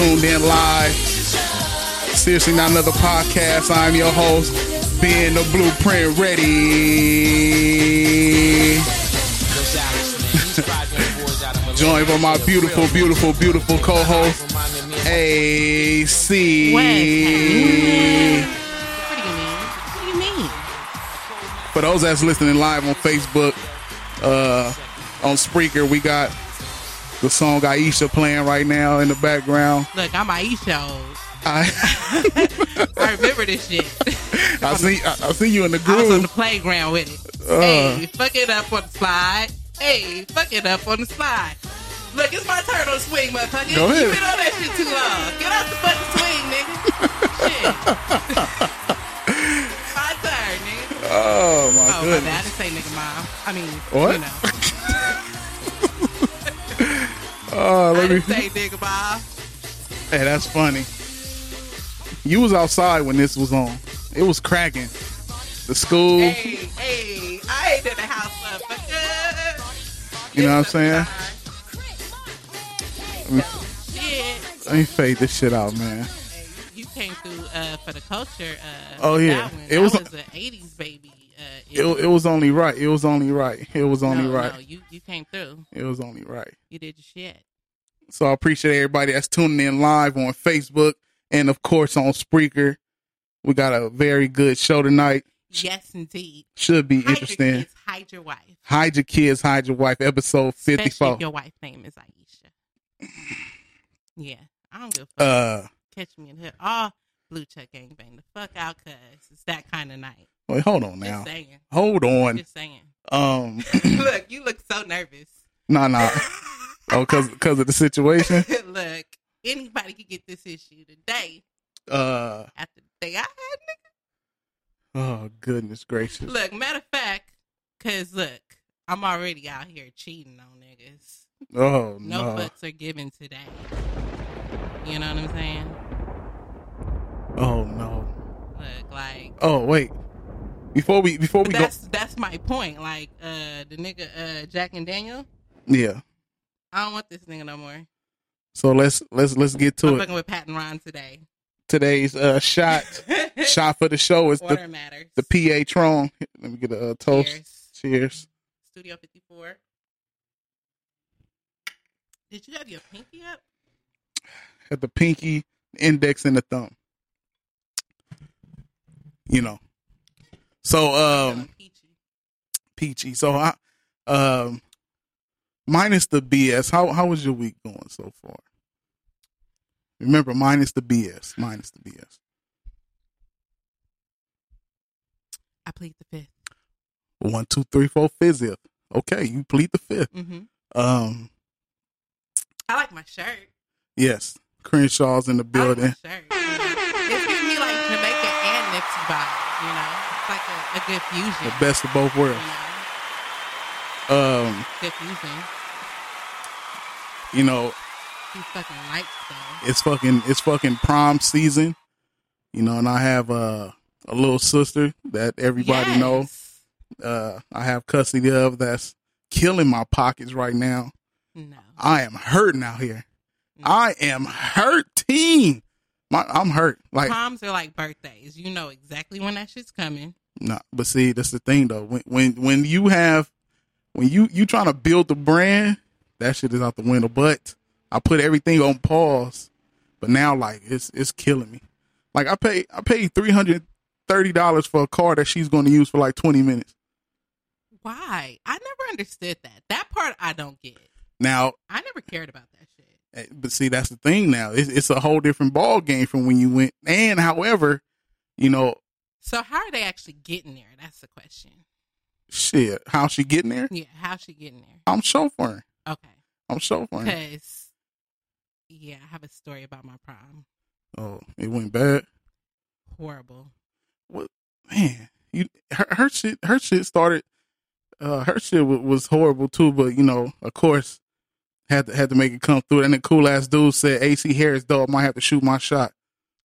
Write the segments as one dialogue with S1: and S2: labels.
S1: Tuned in live. Seriously, not another podcast. I'm your host, being the blueprint ready. Joined by my beautiful, beautiful, beautiful co-host, AC.
S2: What do you mean? What do you mean?
S1: For those that's listening live on Facebook, uh, on Spreaker, we got the song Aisha playing right now in the background.
S2: Look, I'm Aisha. old.
S1: I
S2: I remember this shit.
S1: I see I, I see you in the
S2: I was on the playground with it.
S1: Uh.
S2: Hey, fuck it up on the slide. Hey, fuck it up on the slide. Look, it's my turn on swing, motherfucker.
S1: Go ahead.
S2: You been on that shit too long. Get off the fucking swing, nigga. shit. my turn, nigga.
S1: Oh my
S2: Oh, my
S1: goodness.
S2: bad. I didn't say nigga mom. I mean,
S1: What?
S2: you know.
S1: Oh,
S2: I
S1: let me.
S2: didn't say nigga mom.
S1: Hey, that's funny. You was outside when this was on. It was cracking. The school,
S2: Hey, hey, I ain't in the house, motherfucker.
S1: you know what I'm saying? Let me,
S2: Shit.
S1: let me fade this shit out, man.
S2: You came through uh, for the culture. Uh,
S1: Oh, yeah. It was-
S2: was, an '80s baby. Uh,
S1: It, it was only right. It was only right. It was only
S2: no,
S1: right.
S2: No, you you came through.
S1: It was only right.
S2: You did your shit.
S1: So I appreciate everybody that's tuning in live on Facebook and of course on Spreaker. We got a very good show tonight.
S2: Yes, indeed.
S1: Should be
S2: Hide your
S1: interesting.
S2: kids, hide your wife.
S1: Hide your kids, hide your wife. Episode fifty-four.
S2: your wife's name is Aisha. Yeah, I don't give a fuck.
S1: Uh,
S2: Catch me in here. Oh, blue check gang bang the fuck out, cuz it's that kind of night.
S1: Wait, hold on now. Hold on.
S2: Just saying.
S1: Um,
S2: look, you look so nervous.
S1: nah, nah. Oh, cause, cause of the situation.
S2: look, anybody could get this issue today
S1: Uh,
S2: after the day I had, nigga.
S1: oh goodness gracious.
S2: Look, matter of fact, cause look, I'm already out here cheating on niggas.
S1: Oh
S2: No
S1: no.
S2: fucks are given today. You know what I'm saying?
S1: Oh no.
S2: Look, like
S1: Oh wait. Before we, before we
S2: but
S1: go,
S2: that's that's my point. Like, uh the nigga uh Jack and Daniel,
S1: yeah.
S2: I don't want this nigga no more.
S1: So let's let's let's get to
S2: I'm
S1: it.
S2: fucking with Pat and Ron today.
S1: Today's uh shot shot for the show is
S2: Order
S1: the
S2: matters.
S1: the Patron. Let me get a uh, toast.
S2: Cheers.
S1: Cheers.
S2: Studio 54. Did you have your pinky up?
S1: At the pinky, index, and the thumb. You know. So um
S2: peachy.
S1: peachy. So I um minus the BS. How how was your week going so far? Remember, minus the BS. Minus the BS.
S2: I plead the fifth.
S1: One, two, three, four, fifth. Okay, you plead the fifth.
S2: Mm-hmm.
S1: Um,
S2: I like my shirt.
S1: yes, Crenshaw's in the
S2: I like
S1: building.
S2: my shirt. you know. It's giving me like Jamaican and Nipsey vibe. You know, like a, a good fusion.
S1: The best of both
S2: You
S1: worlds.
S2: know,
S1: Um,
S2: good fusion.
S1: you know,
S2: These fucking lights though.
S1: it's fucking it's fucking prom season. You know, and I have uh, a little sister that everybody
S2: yes.
S1: know. Uh, I have custody of that's killing my pockets right now.
S2: No.
S1: I am hurting out here. I am hurting. My, I'm hurt. Like
S2: Proms are like birthdays. You know exactly when that shit's coming.
S1: No, but see, that's the thing though. When when when you have when you you trying to build the brand, that shit is out the window. But I put everything on pause. But now like it's it's killing me. Like I pay I paid three hundred thirty dollars for a car that she's going to use for like twenty minutes.
S2: Why? I never understood that. That part I don't get.
S1: Now,
S2: I never cared about that shit.
S1: eh, but see, that's the thing. Now it's it's a whole different ball game from when you went. And however, you know,
S2: So how are they actually getting there? That's the question.
S1: shit, how she getting there?
S2: Yeah, how's she getting there?
S1: I'm chauffeuring.
S2: Okay.
S1: I'm chauffeuring.
S2: Because, yeah, I have a story about my prom.
S1: Oh, it went bad.
S2: Horrible.
S1: what man you her, her shit her shit started uh her shit was, was horrible too but you know of course had to had to make it come through and the cool ass dude said ac harris though might have to shoot my shot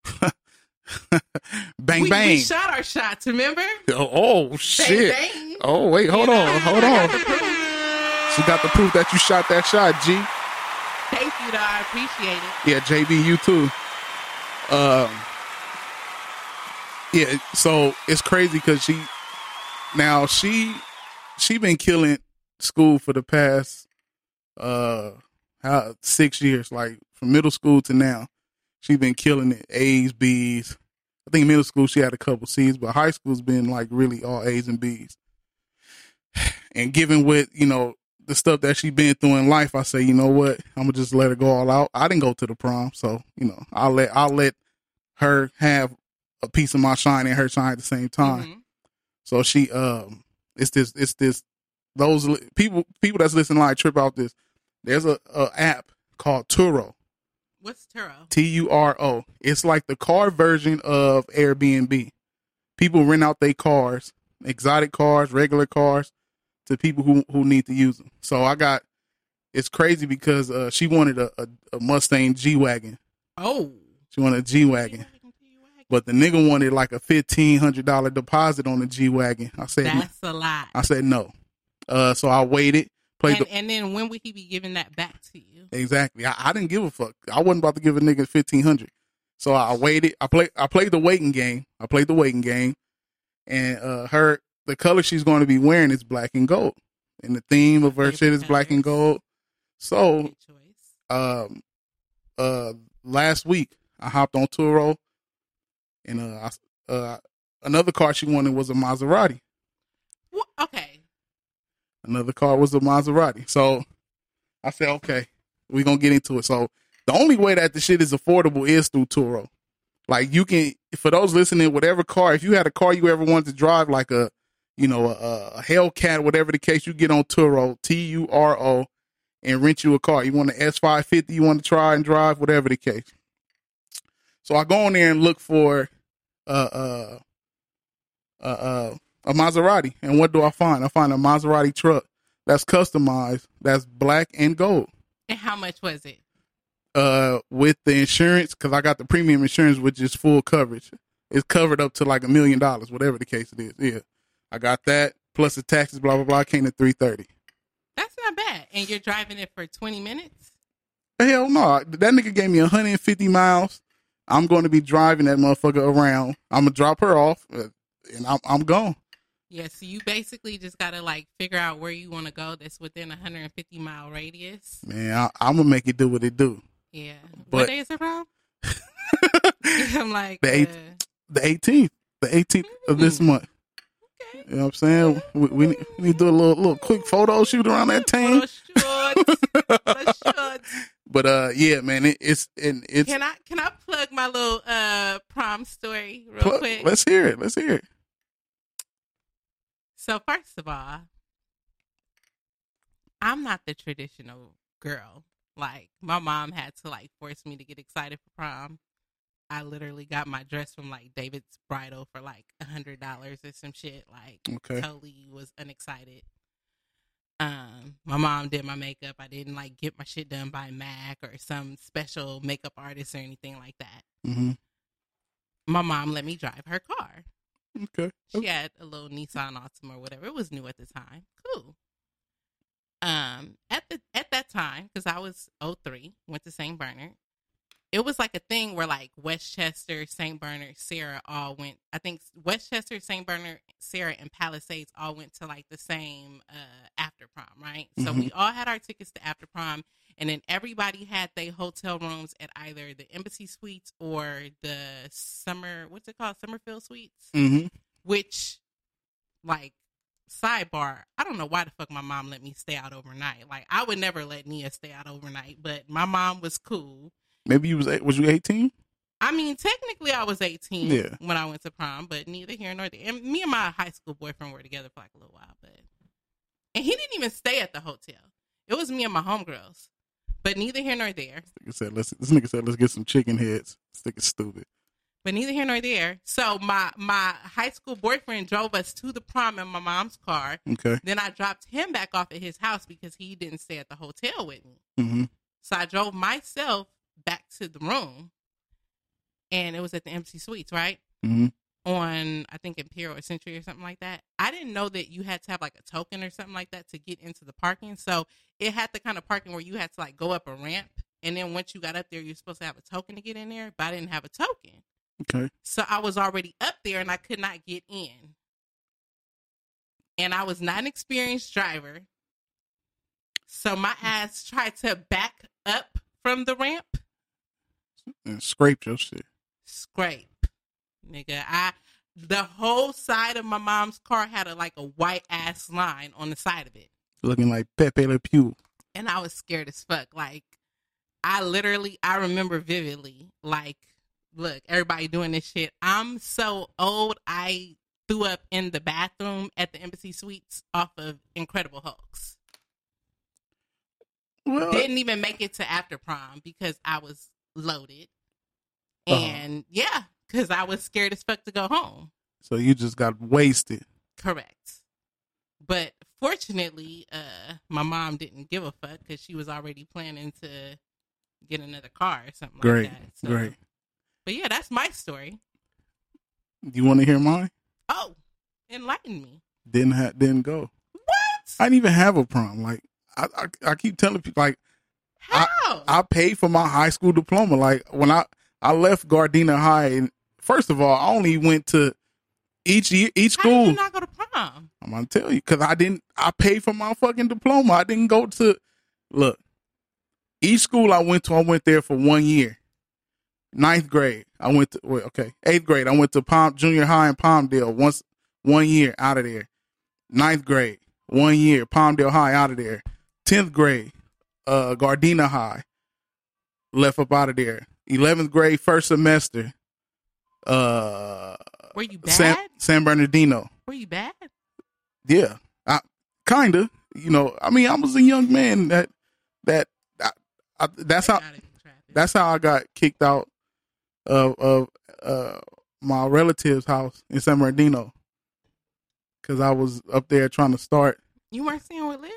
S1: bang
S2: we,
S1: bang
S2: We shot our shots, remember?
S1: oh, oh shit
S2: bang.
S1: oh wait hold
S2: You
S1: on
S2: know,
S1: hold on she got the proof that you shot that shot g
S2: Thank you, though. I appreciate it.
S1: Yeah, JB, you too. Um, yeah, so it's crazy because she now she she been killing school for the past uh how six years, like from middle school to now. She been killing it, A's, B's. I think middle school she had a couple C's, but high school's been like really all A's and B's. And given with you know the stuff that she's been through in life, I say, you know what, I'm gonna just let her go all out. I didn't go to the prom, so you know, I'll let I'll let her have a piece of my shine and her shine at the same time.
S2: Mhm.
S1: So she um, it's this it's this those people people that's listening like trip out this. There's a, a app called Turo.
S2: What's Turo?
S1: T U R O. It's like the car version of Airbnb. People rent out their cars, exotic cars, regular cars, to people who who need to use them. So I got. It's crazy because uh, she wanted a, a, a Mustang G wagon.
S2: Oh.
S1: She wanted a G wagon, but the nigga wanted like a fifteen hundred dollar deposit on the G wagon. I said,
S2: That's a lot.
S1: I said no. Uh, so I waited. Played
S2: And,
S1: the,
S2: and then when would he be giving that back to you?
S1: Exactly. I, I didn't give a fuck. I wasn't about to give a nigga fifteen hundred. So I waited. I played. I played the waiting game. I played the waiting game, and uh, her the color she's going to be wearing is black and gold, and the theme of her
S2: Favorite
S1: shit is black and gold. So um, uh, last week I hopped on Turo, and uh, I, uh, another car she wanted was a Maserati.
S2: Wha- okay.
S1: Another car was a Maserati. So I said, okay, we're gonna get into it. So the only way that the shit is affordable is through Turo. Like you can, for those listening, whatever car, if you had a car you ever wanted to drive, like a, you know, a, a Hellcat, whatever the case, you get on Turo, T U R O, and rent you a car. You want an S five fifty, you want to try and drive, whatever the case. So I go on there and look for, uh, uh, uh, uh, a Maserati, and what do I find? I find a Maserati truck that's customized, that's black and gold
S2: And how much was it?
S1: uh with the insurance because I got the premium insurance, which is full coverage. It's covered up to like a million dollars, whatever the case it is. Yeah, I got that plus the taxes, blah blah blah. Came to three thirty.
S2: That's not bad. And you're driving it for 20 minutes?
S1: Hell no, that nigga gave me 150 miles. I'm going to be driving that motherfucker around. I'm gonna drop her off, uh, and I'm I'm gone.
S2: Yeah, so you basically just got to like figure out where you want to go that's within a 150 mile radius.
S1: Man, I, I'm gonna make it do what it do.
S2: Yeah.
S1: But-
S2: what day is it from? I'm like,
S1: The eighth-
S2: uh,
S1: The 18th, the 18th of this
S2: Mm.
S1: month.
S2: okay.
S1: You know what I'm saying? We, we, need, we need to do a little little quick photo shoot around that
S2: Photo
S1: tank.
S2: shorts, photo shorts.
S1: But uh, yeah, man, it, it's and it's.
S2: Can I can I plug my little uh prom story real
S1: Pl-
S2: quick?
S1: Let's hear it. Let's hear it.
S2: So first of all, I'm not the traditional girl. Like my mom had to like force me to get excited for prom. I literally got my dress from like David's Bridal for like a hundred dollars or some shit. Like
S1: Okay.
S2: totally was unexcited. Um, my mom did my makeup. I didn't like get my shit done by Mac or some special makeup artist or anything like that.
S1: hmm
S2: My mom let me drive her car.
S1: Okay.
S2: She had a little Nissan Altima or whatever. It was new at the time. Cool. Um, at the at that time, because I was 03, went to St. Bernard. It was like a thing where like Westchester, St. Bernard, Serra all went. I think Westchester, St. Bernard, Serra, and Palisades all went to like the same uh after prom, right? So we all had our tickets to after prom, and then everybody had their hotel rooms at either the Embassy Suites or the summer. What's it called? Summerfield Suites
S1: hmm
S2: which like sidebar i don't know why the fuck my mom let me stay out overnight like i would never let nia stay out overnight but my mom was cool
S1: Maybe you was eight- was you eighteen?
S2: i mean technically i was 18
S1: Yeah.
S2: when i went to prom but neither here nor there and me and my high school boyfriend were together for like a little while but and he didn't even stay at the hotel it was me and my homegirls but neither here nor there This
S1: Nigga said, let's, this nigga said, let's get some chicken heads. This nigga's stupid.
S2: but neither here nor there so my my high school boyfriend drove us to the prom in my mom's car
S1: Okay.
S2: Then I dropped him back off at his house because he didn't stay at the hotel with me.
S1: hmm
S2: So I drove myself back to the room, and it was at the Embassy Suites, right?
S1: hmm
S2: On I think Imperial or Century or something like that. I didn't know that you had to have like a token or something like that to get into the parking. So it had the kind of parking where you had to like go up a ramp, and then once you got up there, you're supposed to have a token to get in there. But I didn't have a token.
S1: Okay.
S2: So I was already up there and I could not get in. And I was not an experienced driver. So my ass tried to back up from the ramp,
S1: And scraped your shit.
S2: scrape. Nigga, I the whole side of my mom's car had a like a white ass line on the side of it.
S1: Looking like Pepe Le Pew.
S2: And I was scared as fuck. Like I literally I remember vividly, like, look, everybody doing this shit. I'm so old I threw up in the bathroom at the Embassy Suites off of Incredible Hulks.
S1: Well,
S2: Didn't even make it to after prom because I was loaded.
S1: Uh-huh.
S2: And yeah, because I was scared as fuck to go home.
S1: so you just got wasted.
S2: Correct. But fortunately, uh, my mom didn't give a fuck because she was already planning to get another car or something
S1: Great.
S2: like that. So-
S1: Great.
S2: But yeah, that's my story.
S1: Do you want to hear mine?
S2: Oh, enlighten me.
S1: Didn't ha- didn't go.
S2: What?
S1: I didn't even have a prom. Like I, I, I keep telling people, like
S2: How?
S1: I paid for my high school diploma. Like when I I left Gardena High, and first of all, I only went to each year, each
S2: How did
S1: school.
S2: you not go to prom?
S1: I'm gonna tell you because I didn't. I paid for my fucking diploma. I didn't go to look. Each school I went to, I went there for one year. Ninth grade, I went to wait, okay. Eighth grade, I went to Palm Junior High in Palmdale. Once one year out of there. Ninth grade, one year Palmdale High out of there. Tenth grade, uh, Gardena High. Left up out of there. Eleventh grade, first semester. Uh,
S2: Were you bad?
S1: San San Bernardino.
S2: Were you bad?
S1: Yeah, I kinda. You know, I mean, I was a young man that that I, I, that's how
S2: Gotta be trapping.
S1: that's how I got kicked out of of uh, my relative's house in San Bernardino because I was up there trying to start.
S2: you weren't seeing with Liz?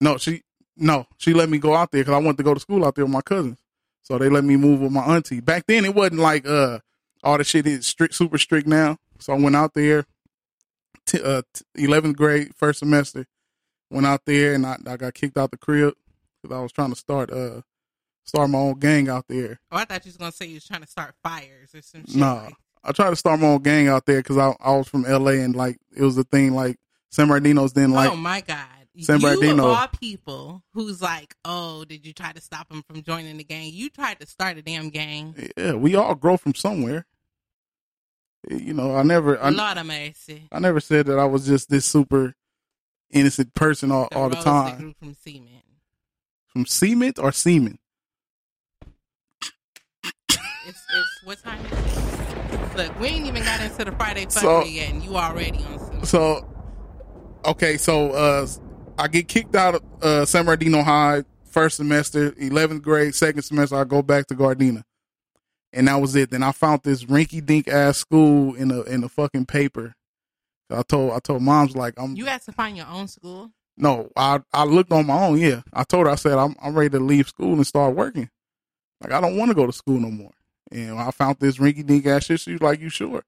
S1: No, she no, she let me go out there because I wanted to go to school out there with my cousins. So they let me move with my auntie. Back then, it wasn't like uh all the shit is strict, super strict now. So I went out there, t- uh, t- 11th grade, first semester. Went out there and I, I got kicked out the crib because I was trying to start uh start my own gang out there.
S2: Oh, I thought you was gonna say you was trying to start fires or some shit.
S1: Nah,
S2: like-
S1: I tried to start my own gang out there because I I was from LA and like it was a thing like San Bernardino's didn't like
S2: oh my god!
S1: San
S2: you
S1: Bernardino.
S2: of all people who's like, oh, did you try to stop him from joining the gang? You tried to start a damn gang.
S1: yeah we all grow from somewhere. You know, I never I,
S2: Lord of mercy.
S1: I never said that I was just this super innocent person all, all the time.
S2: from cement.
S1: From cement or semen?
S2: It's, it's what time is it? Look, we ain't even got into the Friday fuckery
S1: So-
S2: yet, and you already on cement.
S1: So, okay, so uh, I get kicked out of uh, San Bernardino High first semester, eleventh grade, second semester. I go back to Gardena, and that was it. Then I found this rinky dink ass school in a in a fucking paper. I told I told mom's like I'm
S2: You had to find your own school.
S1: no I I looked on my own. Yeah, I told her I said I'm I'm ready to leave school and start working. Like I don't want to go to school no more. And I found this rinky dink ass shit. She was like, "You sure?"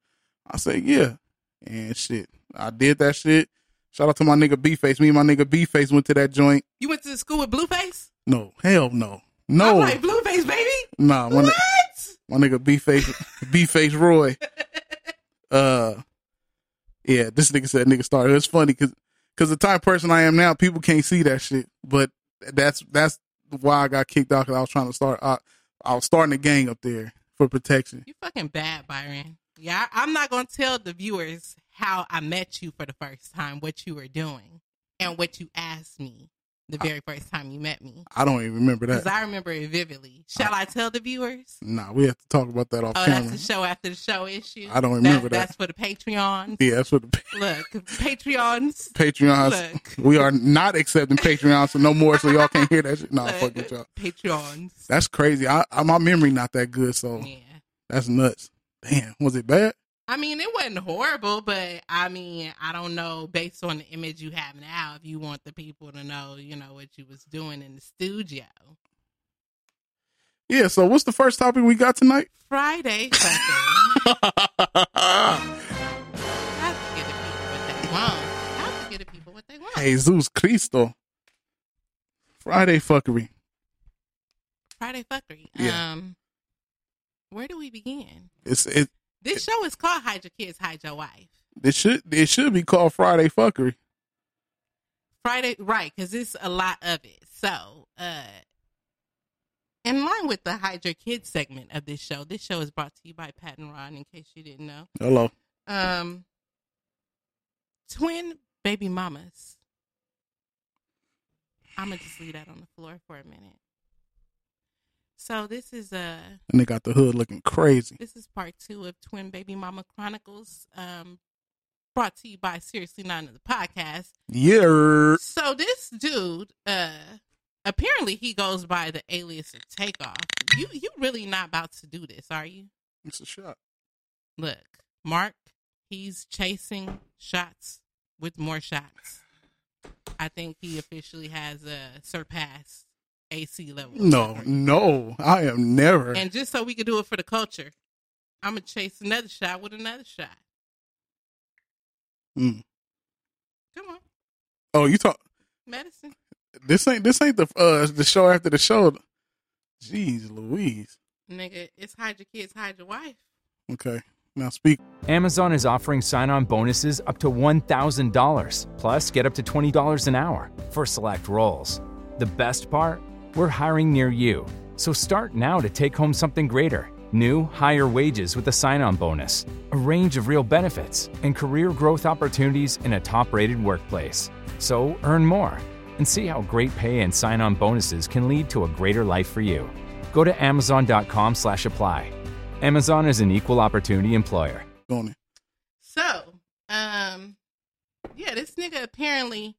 S1: I said, "Yeah." And shit, I did that shit. Shout out to my nigga B Face. Me and my nigga B Face went to that joint.
S2: You went to school with Blueface?
S1: No, hell no,
S2: I'm
S1: no,
S2: like Blueface, baby.
S1: nah. My,
S2: What?
S1: my nigga B Face, B Face Roy. Uh, yeah, this nigga said nigga started. It's funny because because the type of person I am now, people can't see that shit. But that's that's why I got kicked out because I was trying to start. I, I was starting a gang up there for protection.
S2: You fucking bad, Byron. Yeah, I- I'm not gonna tell the viewers how I met you for the first time, what you were doing, and what you asked me the very first time you met me.
S1: I don't even remember that. Because.
S2: I remember it vividly. Shall I tell the viewers?
S1: Nah, we have to talk about that off
S2: Oh,
S1: camera.
S2: that's the show after the show issue.
S1: I don't remember
S2: That-
S1: that.
S2: That's for the Patreons.
S1: yeah, that's what the
S2: Look, Patreons.
S1: Patreons.
S2: Look.
S1: We are not accepting Patreons, so no more. So y'all can't hear that shit. Nah, fuck with y'all.
S2: Patreons.
S1: That's crazy. I, I my memory not that good, so
S2: Yeah.
S1: that's nuts. Damn, was it bad?
S2: I mean, it wasn't horrible, but I mean, I don't know. Based on the image you have now, if you want the people to know, you know what you was doing in the studio.
S1: Yeah. So what's the first topic we got tonight?
S2: Friday, something. I have to get the people what they want. I have to get the people what they want.
S1: Jesus Cristo. Friday fuckery.
S2: Friday fuckery.
S1: Yeah.
S2: Um, where do we begin?
S1: It's it.
S2: This show is called "Hide Your Kids, Hide Your Wife."
S1: It should it should be called Friday fuckery.
S2: Friday, right? Because it's a lot of it. So, uh, in line with the "Hide Your Kids" segment of this show, this show is brought to you by Pat and Ron. In case you didn't know,
S1: Hello.
S2: um, twin baby mamas. I'm gonna just leave that on the floor for a minute. So this is a
S1: And they got the hood looking crazy.
S2: this is part two of Twin Baby Mama Chronicles, um, brought to you by Seriously Not in the podcast.
S1: Yeah.
S2: So this dude, uh, apparently he goes by the alias of Takeoff. You you really not about to do this, are you?
S1: It's a shot.
S2: Look, Mark, he's chasing shots with more shots. I think he officially has uh, surpassed AC level.
S1: No, no, I am never.
S2: And just so we can do it for the culture, I'm gonna chase another shot with another shot.
S1: Mm.
S2: Come on,
S1: Oh, you talk.
S2: medicine.
S1: This ain't this ain't the uh the show after the show. Jeez, Louise.
S2: Nigga, it's hide your kids, hide your wife.
S1: Okay, now speak.
S3: Amazon is offering sign on bonuses up to $1,000, plus get up to $20 an hour for select roles. The best part? We're hiring near you. So start now to take home something greater new, higher wages with a sign on bonus, a range of real benefits, and career growth opportunities in a top rated workplace. So earn more and see how great pay and sign on bonuses can lead to a greater life for you. Go to amazon.com slash apply. Amazon is an equal opportunity employer.
S2: So, um, yeah, this nigga apparently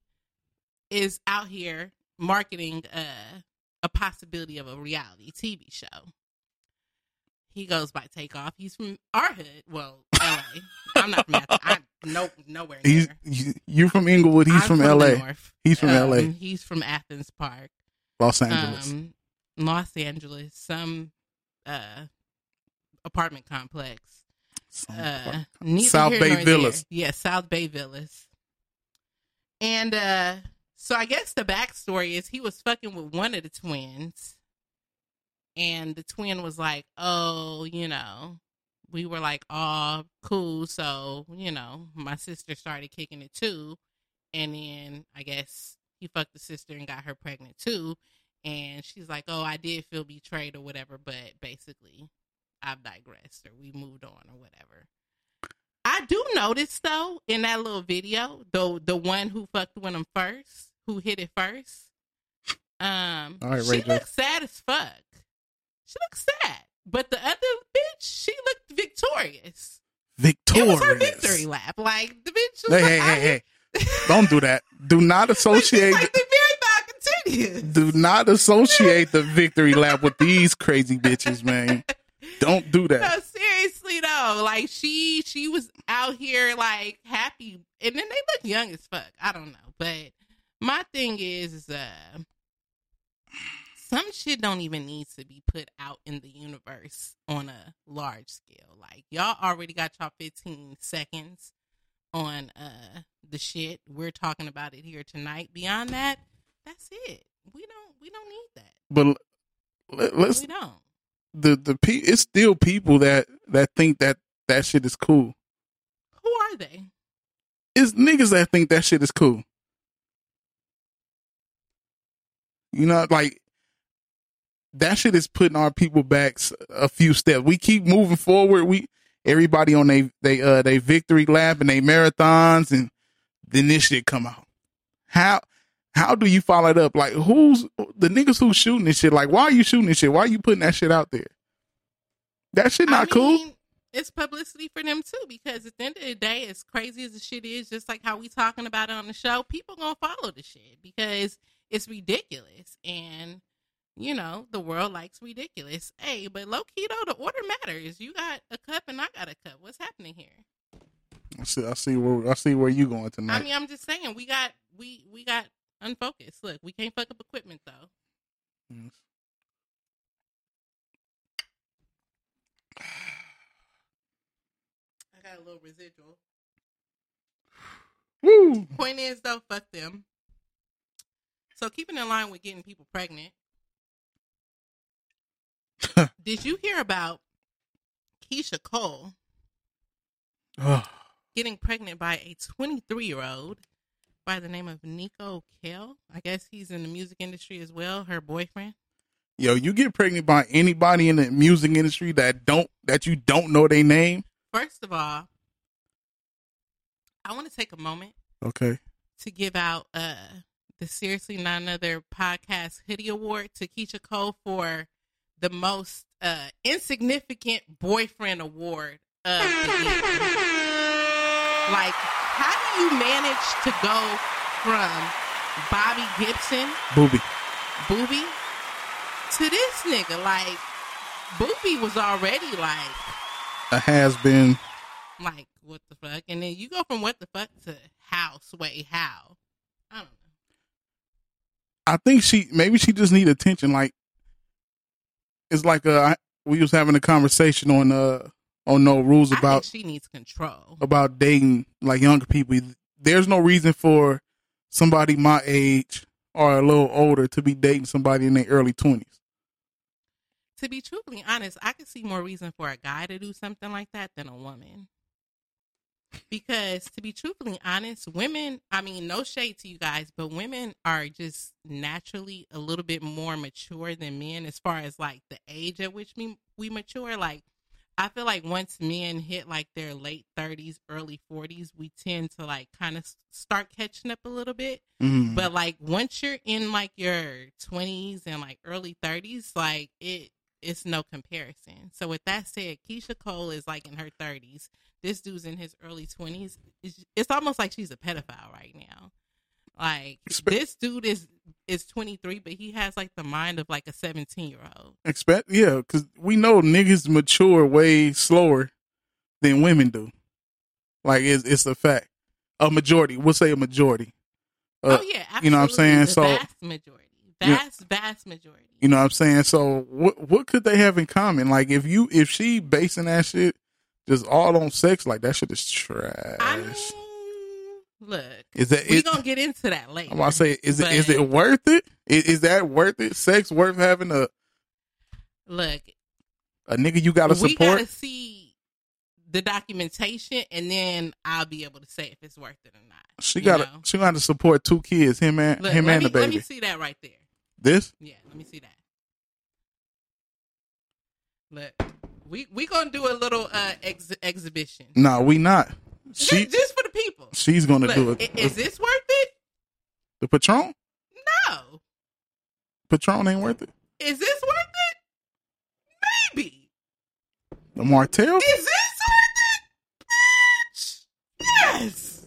S2: is out here marketing uh, a possibility of a reality TV show. He goes by Takeoff. He's from our hood. Well, LA. I'm not from Athens. I'm no, nowhere near.
S1: He's You're from Inglewood. He's from,
S2: the
S1: L.A. He's from
S2: Um,
S1: L.A.
S2: He's from Athens Park.
S1: Los Angeles.
S2: Um, Los Angeles, some uh, apartment complex.
S1: Some
S2: Uh,
S1: South Bay. Villas.
S2: Yeah, South Bay Villas. And uh, so I guess the backstory is he was fucking with one of the twins, and the twin was like, "Oh, you know." We were like, "Oh, cool." So you know, my sister started kicking it too, and then I guess he fucked the sister and got her pregnant too. And she's like, "Oh, I did feel betrayed or whatever," but basically, I've digressed or we moved on or whatever. I do notice though in that little video, the the one who fucked with him first, who hit it first, um,
S1: All right,
S2: she
S1: Ray J.
S2: looks sad as fuck. She looks sad, but the other bitch, she looked victorious.
S1: Victorious.
S2: It was her victory lap. Like the bitch was
S1: Hey,
S2: like,
S1: hey, hey, hey. Don't do that. Do not associate.
S2: like the marathon continues.
S1: do not associate the victory lap with these crazy bitches, man. Don't do that.
S2: No, seriously though, like she she was out here like happy, and then they look young as fuck. I don't know, but my thing is, is uh, some shit don't even need to be put out in the universe on a large scale. Like y'all already got y'all 15 seconds on uh the shit. We're talking about it here tonight. Beyond that, that's it. We don't we don't need that.
S1: But let, let's
S2: We don't.
S1: the the pe- it's still people that that think that that shit is cool.
S2: Who are they?
S1: It's niggas that think that shit is cool. You know, like that shit is putting our people back a few steps. We keep moving forward. We everybody on they they uh they victory lap and they marathons, and then this shit come out. How how do you follow it up? Like who's the niggas who's shooting this shit? Like why are you shooting this shit? Why are you putting that shit out there? That shit not
S2: I
S1: cool.
S2: It's publicity for them too, because at the end of the day, as crazy as the shit is, just like how we talking about it on the show, people gonna follow the shit because it's ridiculous, and you know the world likes ridiculous. Hey, but low key though, the order matters. You got a cup and I got a cup. What's happening here?
S1: I see. I see where I see where you going tonight.
S2: I mean, I'm just saying we got we we got unfocused. Look, we can't fuck up equipment though.
S1: Yes.
S2: I got a little residual.
S1: Woo.
S2: Point is though, fuck them. So keeping in line with getting people pregnant. did you hear about Keyshia Cole getting pregnant by a 23 year old by the name of Niko Khale? I guess he's in the music industry as well. Her boyfriend.
S1: Yo, you get pregnant by anybody in the music industry that don't that you don't know their name.
S2: First of all, I want to take a moment
S1: Okay.
S2: to give out uh the Seriously Not Another Podcast Hoodie Award to Keyshia Cole for the most uh insignificant boyfriend award of the year. Like, how do you manage to go from Bobby Gibson,
S1: Booby.
S2: Booby, to this nigga? Like, Booby was already like
S1: A has been.
S2: like what the fuck, and then you go from what the fuck to how sway how. I don't know.
S1: I think she maybe she just need attention. Like it's like uh we was having a conversation on uh on no rules about
S2: she needs control.
S1: about dating like younger people. There's no reason for somebody my age or a little older to be dating somebody in their early twenties.
S2: To be truthfully honest, I could see more reason for a guy to do something like that than a woman. Because to be truthfully honest, women, I mean, no shade to you guys, but women are just naturally a little bit more mature than men as far as like the age at which we, we mature. Like, I feel like once men hit like their late 30s, early 40s, we tend to like kind of start catching up a little bit.
S1: Mm.
S2: But like once you're in like your 20s and like early 30s, like it it's no comparison. So with that said, Keyshia Cole is like in her 30s. This dude's in his early 20s. It's, it's almost like she's a pedophile right now. Like this dude is is 23, but he has like the mind of like a 17 year old.
S1: Expect yeah, because we know niggas mature way slower than women do. Like it's it's a fact. A majority, we'll say a majority. Uh,
S2: oh yeah, absolutely.
S1: you know what I'm saying? So-
S2: vast majority,
S1: Yeah.
S2: vast vast majority.
S1: You know what I'm saying? So what what could they have in common? Like if you if she basing that shit just all on sex, like that shit is trash.
S2: I mean, look,
S1: is that
S2: we gonna get into that later.
S1: I'm gonna say is it is it worth it? Is, is that worth it? Sex worth having a
S2: Look,
S1: a nigga you gotta support.
S2: we gotta see the documentation, and then I'll be able to say if it's worth it or not.
S1: she gotta
S2: know?
S1: she gotta support two kids, him and
S2: Look,
S1: him and
S2: me,
S1: the baby.
S2: Let me see that right there.
S1: This
S2: Yeah, let me see that. Look, we we gonna do a little uh ex- exhibition.
S1: no, we not. She
S2: just, just for the people.
S1: she's gonna
S2: Look,
S1: do it.
S2: Is this worth it?
S1: the Patron?
S2: No.
S1: Patron ain't worth it.
S2: Is this worth it? Maybe.
S1: The Martell?
S2: Is this worth it? Bitch. Yes.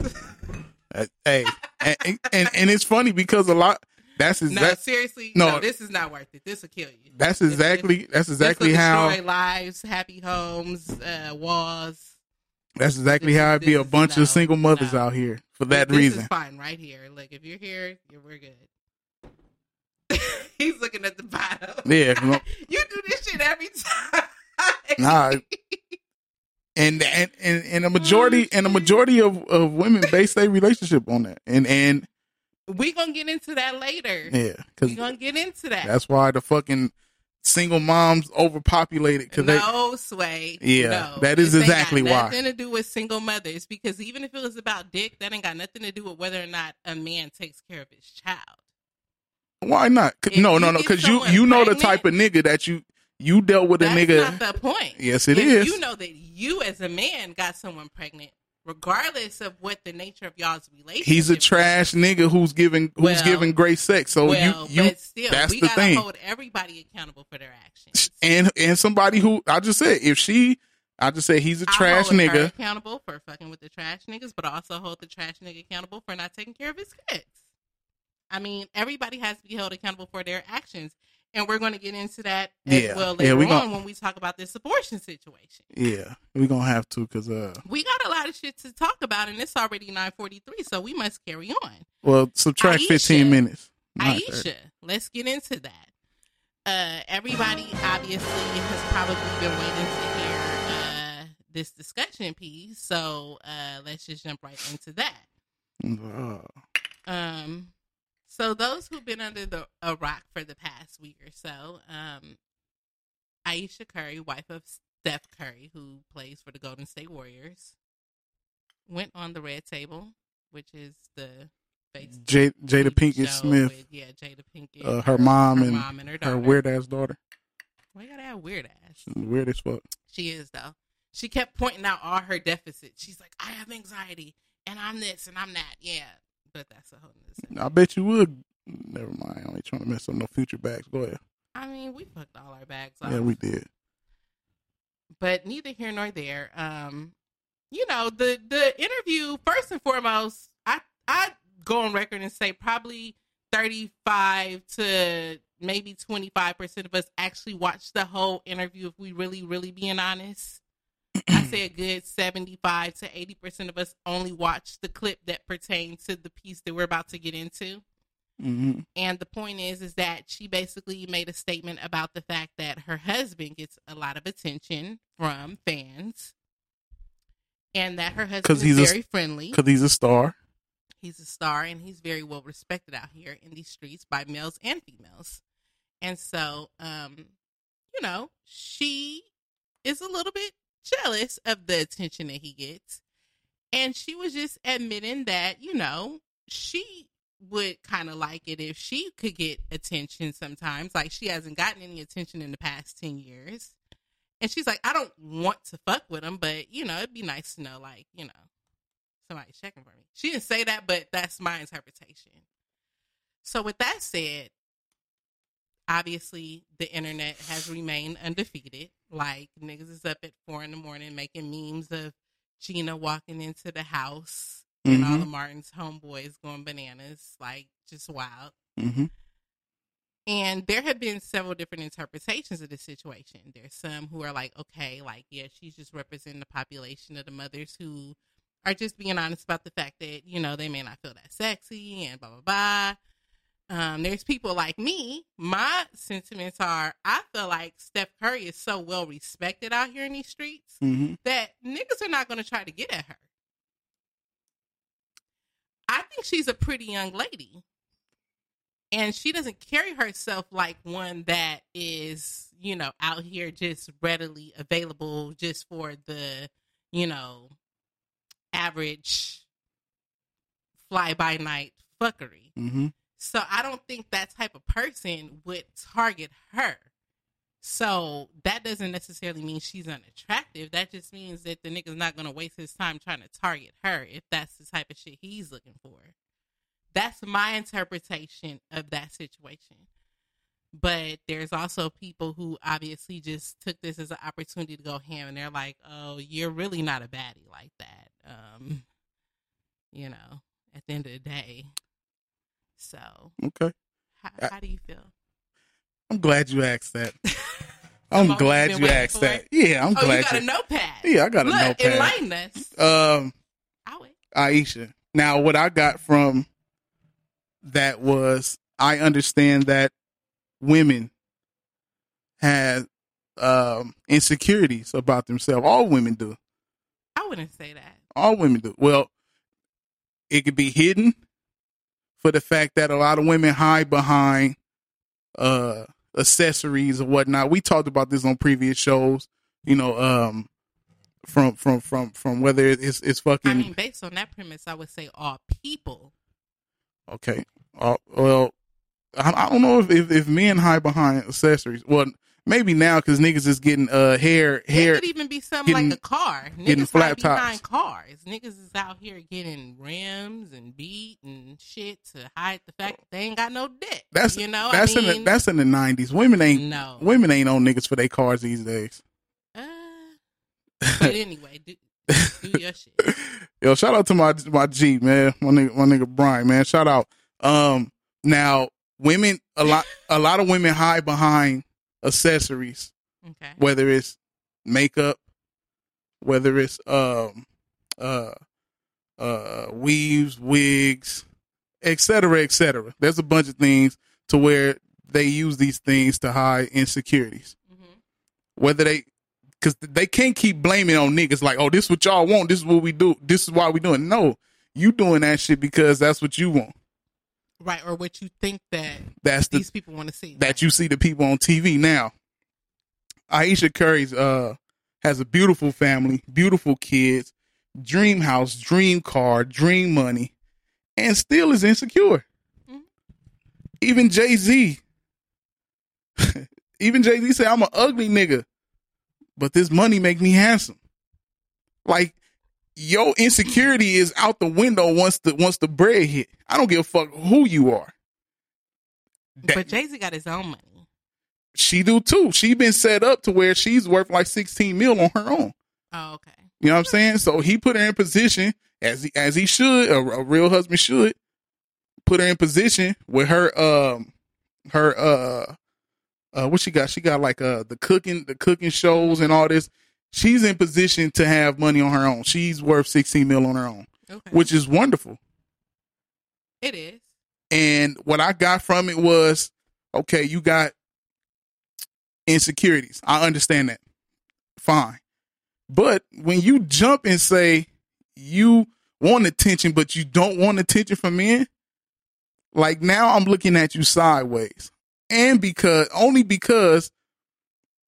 S1: Hey, and, and and it's funny because a lot. That's
S2: No,
S1: exactly
S2: seriously,
S1: no.
S2: no, this is not worth it. This will kill you.
S1: that's
S2: This-
S1: exactly that's
S2: this
S1: exactly
S2: will
S1: how
S2: destroy lives, happy homes, uh, walls.
S1: that's exactly
S2: this
S1: how
S2: is-
S1: it be a bunch
S2: no,
S1: of single mothers
S2: no.
S1: out here for that
S2: this
S1: reason.
S2: fine right here. Look, if you're here, you're, we're good. He's looking at the bottom.
S1: Yeah,
S2: you do this shit every time.
S1: Nah, and and and, and a majority and a majority of, of women base their relationship on that, and and
S2: we gonna get into that later.
S1: yeah,
S2: we
S1: because
S2: gonna get into that.
S1: that's why the fucking single moms overpopulated because they
S2: no, Sway.
S1: Yeah,
S2: no.
S1: that is
S2: This ain't
S1: exactly
S2: got
S1: why.
S2: Nothing to do with single mothers because even if it was about dick, that ain't got nothing to do with whether or not a man takes care of his child.
S1: why not? No, no, no, because you you know the type of nigga that you you dealt with a
S2: That's
S1: nigga.
S2: not the point.
S1: Yes, it
S2: if
S1: is.
S2: You know that you as a man got someone pregnant, regardless of what the nature of y'all's relationship.
S1: He's a
S2: is.
S1: trash nigga who's giving who's
S2: Well-
S1: giving great sex. So
S2: well,
S1: you you
S2: but still,
S1: that's
S2: we
S1: the
S2: gotta
S1: thing.
S2: hold everybody accountable for their actions.
S1: and and somebody who I just said if she I just said he's a trash nigga.
S2: accountable for fucking with the trash niggas, but also hold the trash nigga accountable for not taking care of his kids. I mean, everybody has to be held accountable for their actions, and we're going to get into that as
S1: Yeah.
S2: well
S1: Yeah,
S2: later
S1: we
S2: on
S1: gon-
S2: when we talk about this abortion situation.
S1: Yeah, we're gonna have to because uh
S2: We got a lot of shit to talk about, and it's already nine forty three, so we must carry on.
S1: well subtract
S2: Aisha.
S1: fifteen minutes. Not
S2: Aisha,
S1: thirty.
S2: let's get into that. Uh, everybody obviously has probably been waiting to hear uh, this discussion piece, so uh, let's just jump right into that. Um, so those who've been under the a rock for the past week or so, um, Ayesha Curry, wife of Steph Curry, who plays for the Golden State Warriors, went on the red table, which is the
S1: J- Jada Pinkett Smith,
S2: with, yeah, Jada Pinkett,
S1: uh, her mom
S2: her
S1: and
S2: mom and her
S1: her weird ass daughter.
S2: Why gotta have weird ass?
S1: Weird as fuck.
S2: She is though. She kept pointing out all her deficits. She's like, I have anxiety, and I'm this, and I'm that. Yeah, but that's a whole nother.
S1: I bet you would. Never mind. I ain't trying to mess up no future bags. Go ahead.
S2: I mean, we fucked all our bags off.
S1: Yeah, we did.
S2: but neither here nor there. Um, you know, the the interview first and foremost, I I go on record and say probably thirty five to maybe twenty five percent of us actually watched the whole interview. If we really, really being honest, say a good seventy five to eighty percent of us only watch the clip that pertains to the piece that we're about to get into.
S1: hmm
S2: And the point is, is that she basically made a statement about the fact that her husband gets a lot of attention from fans, and that her husband
S1: 'Cause
S2: is
S1: he's a-
S2: very friendly.
S1: Because he's a star.
S2: He's a star, and he's very well respected out here in these streets by males and females. And so, um, you know, she is a little bit jealous of the attention that he gets, and she was just admitting that you know she would kind of like it if she could get attention sometimes. Like she hasn't gotten any attention in the past 10 years. And she's like, I don't want to fuck with him, but you know, it'd be nice to know, like, you know, somebody's checking for me. She didn't say that, but that's my interpretation. So with that said, obviously the internet has remained undefeated. Like niggas is up at four in the morning making memes of Gina walking into the house and all the Martin's homeboys going bananas, like just wild.
S1: hmm
S2: And there have been several different interpretations of the situation. There's some who are like, okay, like, yeah, she's just representing the population of the mothers who are just being honest about the fact that, you know, they may not feel that sexy and blah, blah, blah. Um, there's people like me. My sentiments are I feel like Steph Curry is so well respected out here in these streets
S1: hmm
S2: that niggas are not going to try to get at her. I think she's a pretty young lady. And she doesn't carry herself like one that is, you know, out here just readily available just for the, you know, average fly by night fuckery.
S1: hmm
S2: So I don't think that type of person would target her. So that doesn't necessarily mean she's unattractive. That just means that the nigga's not gonna waste his time trying to target her if that's the type of shit he's looking for. That's my interpretation of that situation. But there's also people who obviously just took this as an opportunity to go ham and they're like, Oh, you're really not a baddie like that. Um, you know. at the end of the day. So,
S1: Okay.
S2: how, how do you feel?
S1: I'm glad you asked that. I'm glad you asked that.
S2: it.
S1: Yeah, I'm
S2: oh, you
S1: glad
S2: got
S1: you.
S2: a notepad.
S1: Yeah, I got a
S2: Look,
S1: notepad.
S2: Enlighten us.
S1: Um. Aisha. Now, what I got from that was I understand that women have um, insecurities about themselves. All women do.
S2: I wouldn't say that.
S1: All women do. Well, it could be hidden for the fact that a lot of women hide behind uh, accessories or whatnot. We talked about this on previous shows. You know, um, from from from from whether it's it's fucking
S2: I mean, based on that premise, I would say all people.
S1: Okay. Uh, well, I, I don't know if, if, if men hide behind accessories. Well, maybe now because niggas is getting uh hair hair.
S2: It could even be something
S1: getting-
S2: like a car.
S1: getting
S2: Niggas
S1: flat
S2: hide behind
S1: tops.
S2: cars. Niggas is out here getting rims and beat and shit to hide the fact that they ain't got no dick.
S1: That's
S2: you know.
S1: that's
S2: I
S1: in the that's in the nineties. Women ain't
S2: no.
S1: women ain't on niggas for their cars these days.
S2: Uh, but anyway, do, do your shit.
S1: Yo, shout out to my my G man, my nigga my nigga Brian man. Shout out. Um, now women a lot a lot of women hide behind accessories.
S2: Okay.
S1: whether it's makeup, whether it's um uh uh weaves, wigs, et cetera, et cetera. There's a bunch of things to where they use these things to hide insecurities.
S2: hmm
S1: Whether they because they can't keep blaming on niggas like, oh, this is what y'all want, this is what we do, this is why we doing. No, you doing that shit because that's what you want.
S2: Right, or what you think that
S1: That's the
S2: these people want to see.
S1: that you see the people on TV now. Ayesha Curry's uh has a beautiful family, beautiful kids, dream house, dream car, dream money, and still is insecure.
S2: Mhm.
S1: Even Jay Z, even Jay Z said, "I'm an ugly nigga, but this money make me handsome." Like your insecurity is out the window once the once the bread hit. I don't give a fuck who you are. That-
S2: But Jay Z got his own money.
S1: she do too. She been set up to where she's worth like 16 mil on her own.
S2: Oh, okay.
S1: You know what I'm saying? So he put her in position as he, as he should, a, a real husband should put her in position with her um her uh uh what she got? She got like uh the cooking the cooking shows and all this. She's in position to have money on her own. She's worth 16 mil on her own,
S2: Okay.
S1: which is wonderful.
S2: it is.
S1: And what I got from it was, okay, you got insecurities. I understand that. Fine. But when you jump and say you want attention, but you don't want attention from men, like now I'm looking at you sideways. And because only because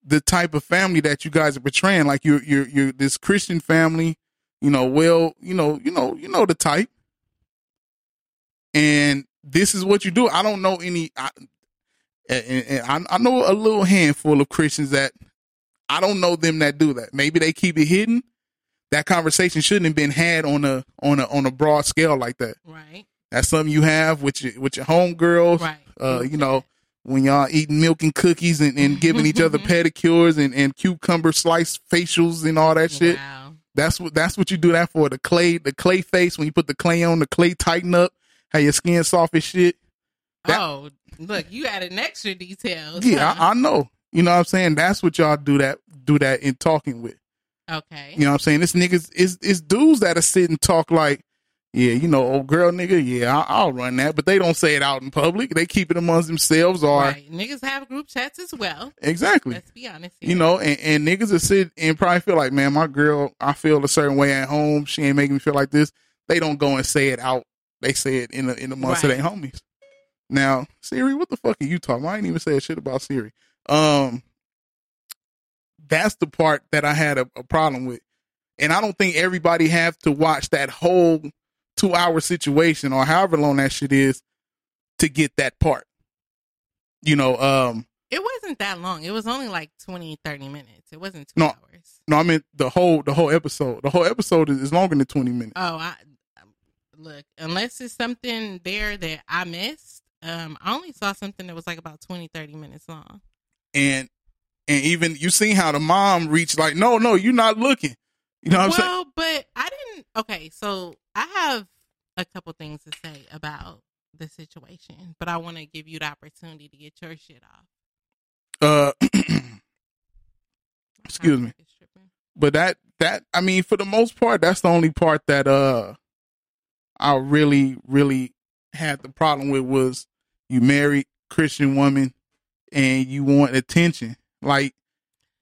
S1: the type of family that you guys are portraying, like you're you're you're this Christian family, you know, well, you know, you know, you know the type and this is what you do. I don't know any. I, and, and I, I know a little handful of Christians that I don't know them that do that. Maybe they keep it hidden. That conversation shouldn't have been had on a on a on a broad scale like that.
S2: Right.
S1: That's something you have with your with your homegirls.
S2: Right.
S1: Uh, you know, when y'all eating milk and cookies and, and giving each other pedicures and, and cucumber slice facials and all that shit.
S2: Wow.
S1: That's what that's what you do that for. The clay, the clay face when you put the clay on, the clay tighten up, how your skin soft as shit. That-
S2: oh, look, you added an extra details.
S1: Yeah,
S2: huh?
S1: I, I know. You know what I'm saying? That's what y'all do that do that in talking with.
S2: okay.
S1: You know what I'm saying? This niggas is is dudes that are sitting talk like, yeah, you know, old girl nigga, yeah, I, I'll run that, but they don't say it out in public. They keep it amongst themselves or
S2: Right. Niggas have group chats as well.
S1: exactly.
S2: Let's be honest.
S1: You know, and, and niggas are sit and probably feel like, man, my girl, I feel a certain way at home. She ain't making me feel like this. They don't go and say it out. They say it in the in the months of
S2: Right.
S1: their homies. Now, Siri, what the fuck are you talking? about? I ain't even say a shit about Siri. Um, that's the part that I had a, a problem with, and I don't think everybody have to watch that whole two hour situation or however long that shit is to get that part. You know, um,
S2: It wasn't that long. It was only like 20, 30 minutes. It wasn't two
S1: No.
S2: hours.
S1: no, I mean the whole the whole episode. The whole episode is, is longer than twenty minutes.
S2: Oh, I look. Unless it's something there that I missed, um, I only saw something that was like about 20, 30 minutes long.
S1: and and even you seen how the mom reached like, no, no, you're not looking. You know what I'm saying?
S2: well, but I didn't. Okay, so I have a couple things to say about the situation, but I want to give you the opportunity to get your shit off.
S1: Uh, Excuse me.
S2: contract is tripping.
S1: but that that I mean, for the most part, that's the only part that uh I really really had the problem with was you married Christian woman and you want attention. Like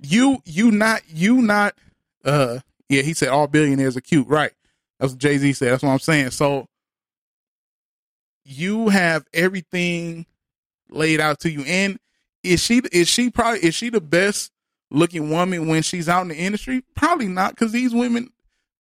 S1: you you not you not uh yeah, he said all billionaires are cute, right? That's what Jay Z said. That's what I'm saying. So you have everything laid out to you. And is she is she probably is she the best looking woman when she's out in the industry? Probably not, because these women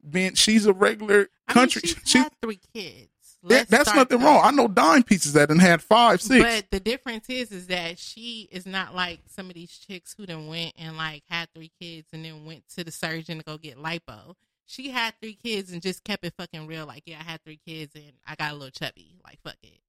S1: been she's a regular
S2: I mean,
S1: country.
S2: she's
S1: she,
S2: had three kids.
S1: that, that's nothing
S2: there.
S1: wrong. I know dime pieces that done had five, six.
S2: But the difference is, is that she is not like some of these chicks who then went and like had three kids and then went to the surgeon to go get lipo. She had three kids and just kept it fucking real. Like, yeah, I had three kids and I got a little chubby. Like, fuck it.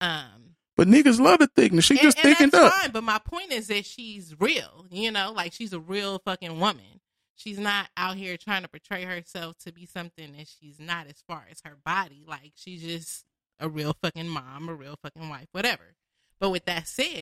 S2: Um,
S1: But niggas love the thickness. She
S2: and,
S1: just
S2: and
S1: thickened
S2: that's
S1: up.
S2: fine. But my point is that she's real. You know, like she's a real fucking woman. She's not out here trying to portray herself to be something that she's not as far as her body. Like she's just a real fucking mom, a real fucking wife, whatever. But with that said,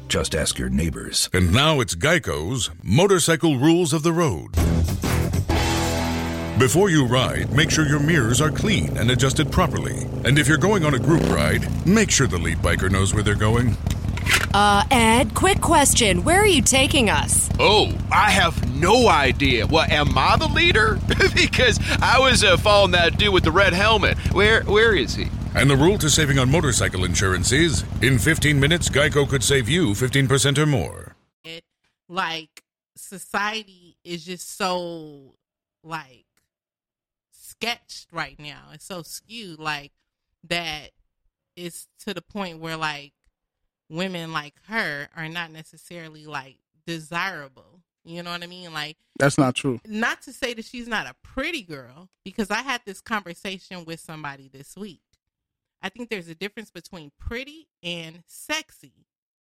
S4: Just ask your neighbors.
S5: And now it's Geico's Motorcycle Rules of the Road. Before you ride, make sure your mirrors are clean and adjusted properly. And if you're going on a group ride, make sure the lead biker knows where they're going.
S6: Uh, Ed, quick question. Where are you taking us?
S7: Oh, I have no idea. What am I the leader? because I was uh, following that dude with the red helmet. Where where is he?
S5: And the rule to saving on motorcycle insurance is in 15 minutes, Geico could save you 15% or more.
S2: it like society is just so like sketched right now. It's so skewed like that it's to the point where like women like her are not necessarily like desirable. You know what I mean? Like
S1: That's not true.
S2: not to say that she's not a pretty girl because I had this conversation with somebody this week. I think there's a difference between pretty and sexy.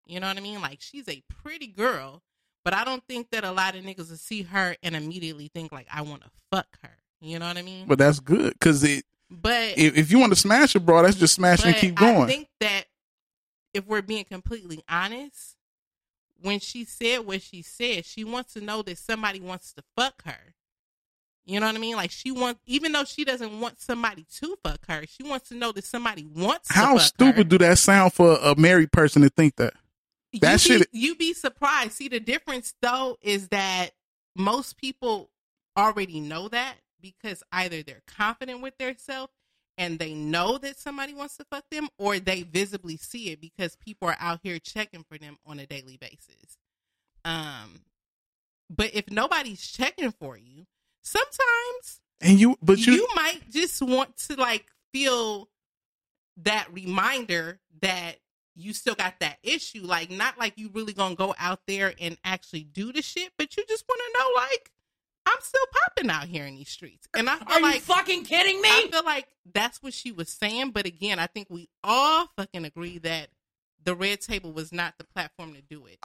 S2: You know what I mean? Like she's a pretty girl, but I don't think that a lot of niggas will see her and immediately think like I want to fuck her. You know what I mean?
S1: But that's good because it.
S2: But
S1: If, if you want to smash it, bro, that's just smash and keep going.
S2: I think that if we're being completely honest, when she said what she said, she wants to know that somebody wants to fuck her. You know what I mean? Like she wants, even though she doesn't want somebody to fuck her, she wants to know that somebody wants. to
S1: How stupid
S2: her.
S1: do that sound for a married person to think that? That
S2: you
S1: shit-
S2: Be, you be surprised. See, the difference though is that most people already know that because either they're confident with themselves and they know that somebody wants to fuck them, or they visibly see it because people are out here checking for them on a daily basis. Um, but if nobody's checking for you, sometimes
S1: And you, but you,
S2: you might just want to like feel that reminder that you still got that issue. Like, not like you really gonna go out there and actually do the shit, but you just want to know, like, I'm still popping out here in these streets. And I feel
S6: Are
S2: like
S6: you fucking kidding me?
S2: I feel like that's what she was saying. But again, I think we all fucking agree that the red table was not the platform to do it.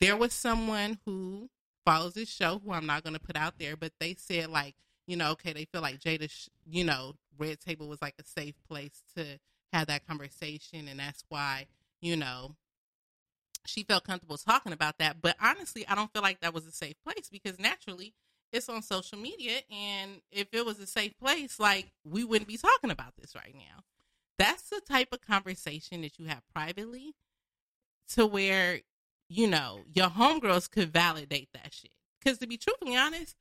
S2: there was someone who follows this show who I'm not going to put out there, but they said like, you know, okay, they feel like Jada, sh- you know, Red Table was like a safe place to have that conversation, and that's why, you know, she felt comfortable talking about that. But honestly, I don't feel like that was a safe place because naturally, it's on social media, and if it was a safe place, like we wouldn't be talking about this right now. that's the type of conversation that you have privately to where, you know, your homegirls could validate that shit. Because to be truthfully honest,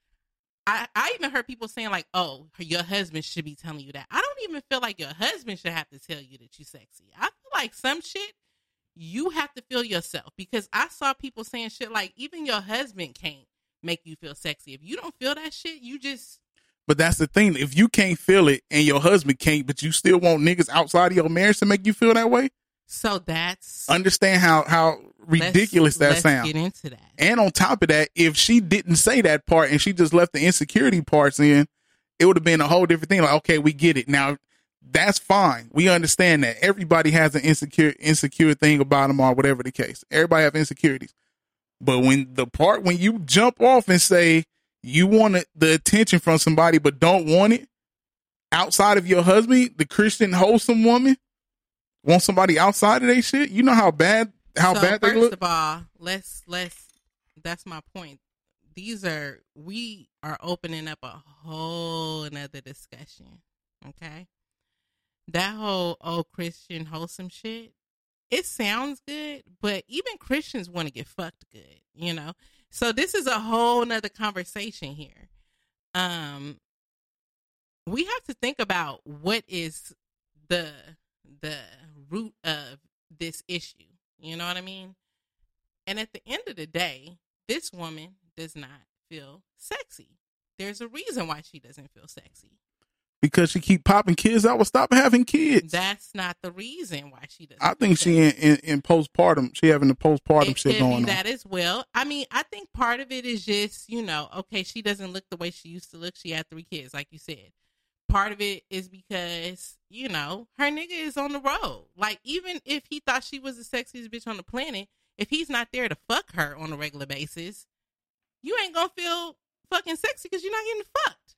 S2: I, I even heard people saying like, "Oh, your husband should be telling you that." I don't even feel like your husband should have to tell you that you're sexy. I feel like some shit you have to feel yourself because I saw people saying shit like, "Even your husband can't make you feel sexy. If you don't feel that shit, you just."
S1: But that's the thing. If you can't feel it and your husband can't, but you still want niggas outside of your marriage to make you feel that way,
S2: So that's
S1: understand how how ridiculous that
S2: let's
S1: sounds.
S2: Get into that.
S1: And on top of that, if she didn't say that part and she just left the insecurity parts in, it would have been a whole different thing. Like, okay, we get it. Now that's fine. We understand that. Everybody has an insecure insecure thing about them or whatever the case. Everybody have insecurities. But when the part when you jump off and say you want the attention from somebody but don't want it outside of your husband, the Christian wholesome woman, want somebody outside of their shit, you know how bad how
S2: so
S1: bad they
S2: first
S1: look?
S2: of all, let's let's. That's my point. These are we are opening up a whole another discussion. Okay, that whole old Christian wholesome shit. It sounds good, but even Christians want to get fucked good, you know. So this is a whole nother conversation here. Um, we have to think about what is the the root of this issue. You know what I mean? And at the end of the day, this woman does not feel sexy. There's a reason why she doesn't feel sexy.
S1: because she keep popping kids out. Well, stop having kids.
S2: That's not the reason why she doesn't.
S1: I think she in, in, in postpartum. She having the postpartum
S2: it
S1: shit going
S2: be
S1: on.
S2: that as well. I mean, I think part of it is just you know, okay, she doesn't look the way she used to look. She had three kids, like you said. Part of it is because you know her nigga is on the road. Like even if he thought she was the sexiest bitch on the planet, if he's not there to fuck her on a regular basis, you ain't gonna feel fucking sexy because you're not getting fucked.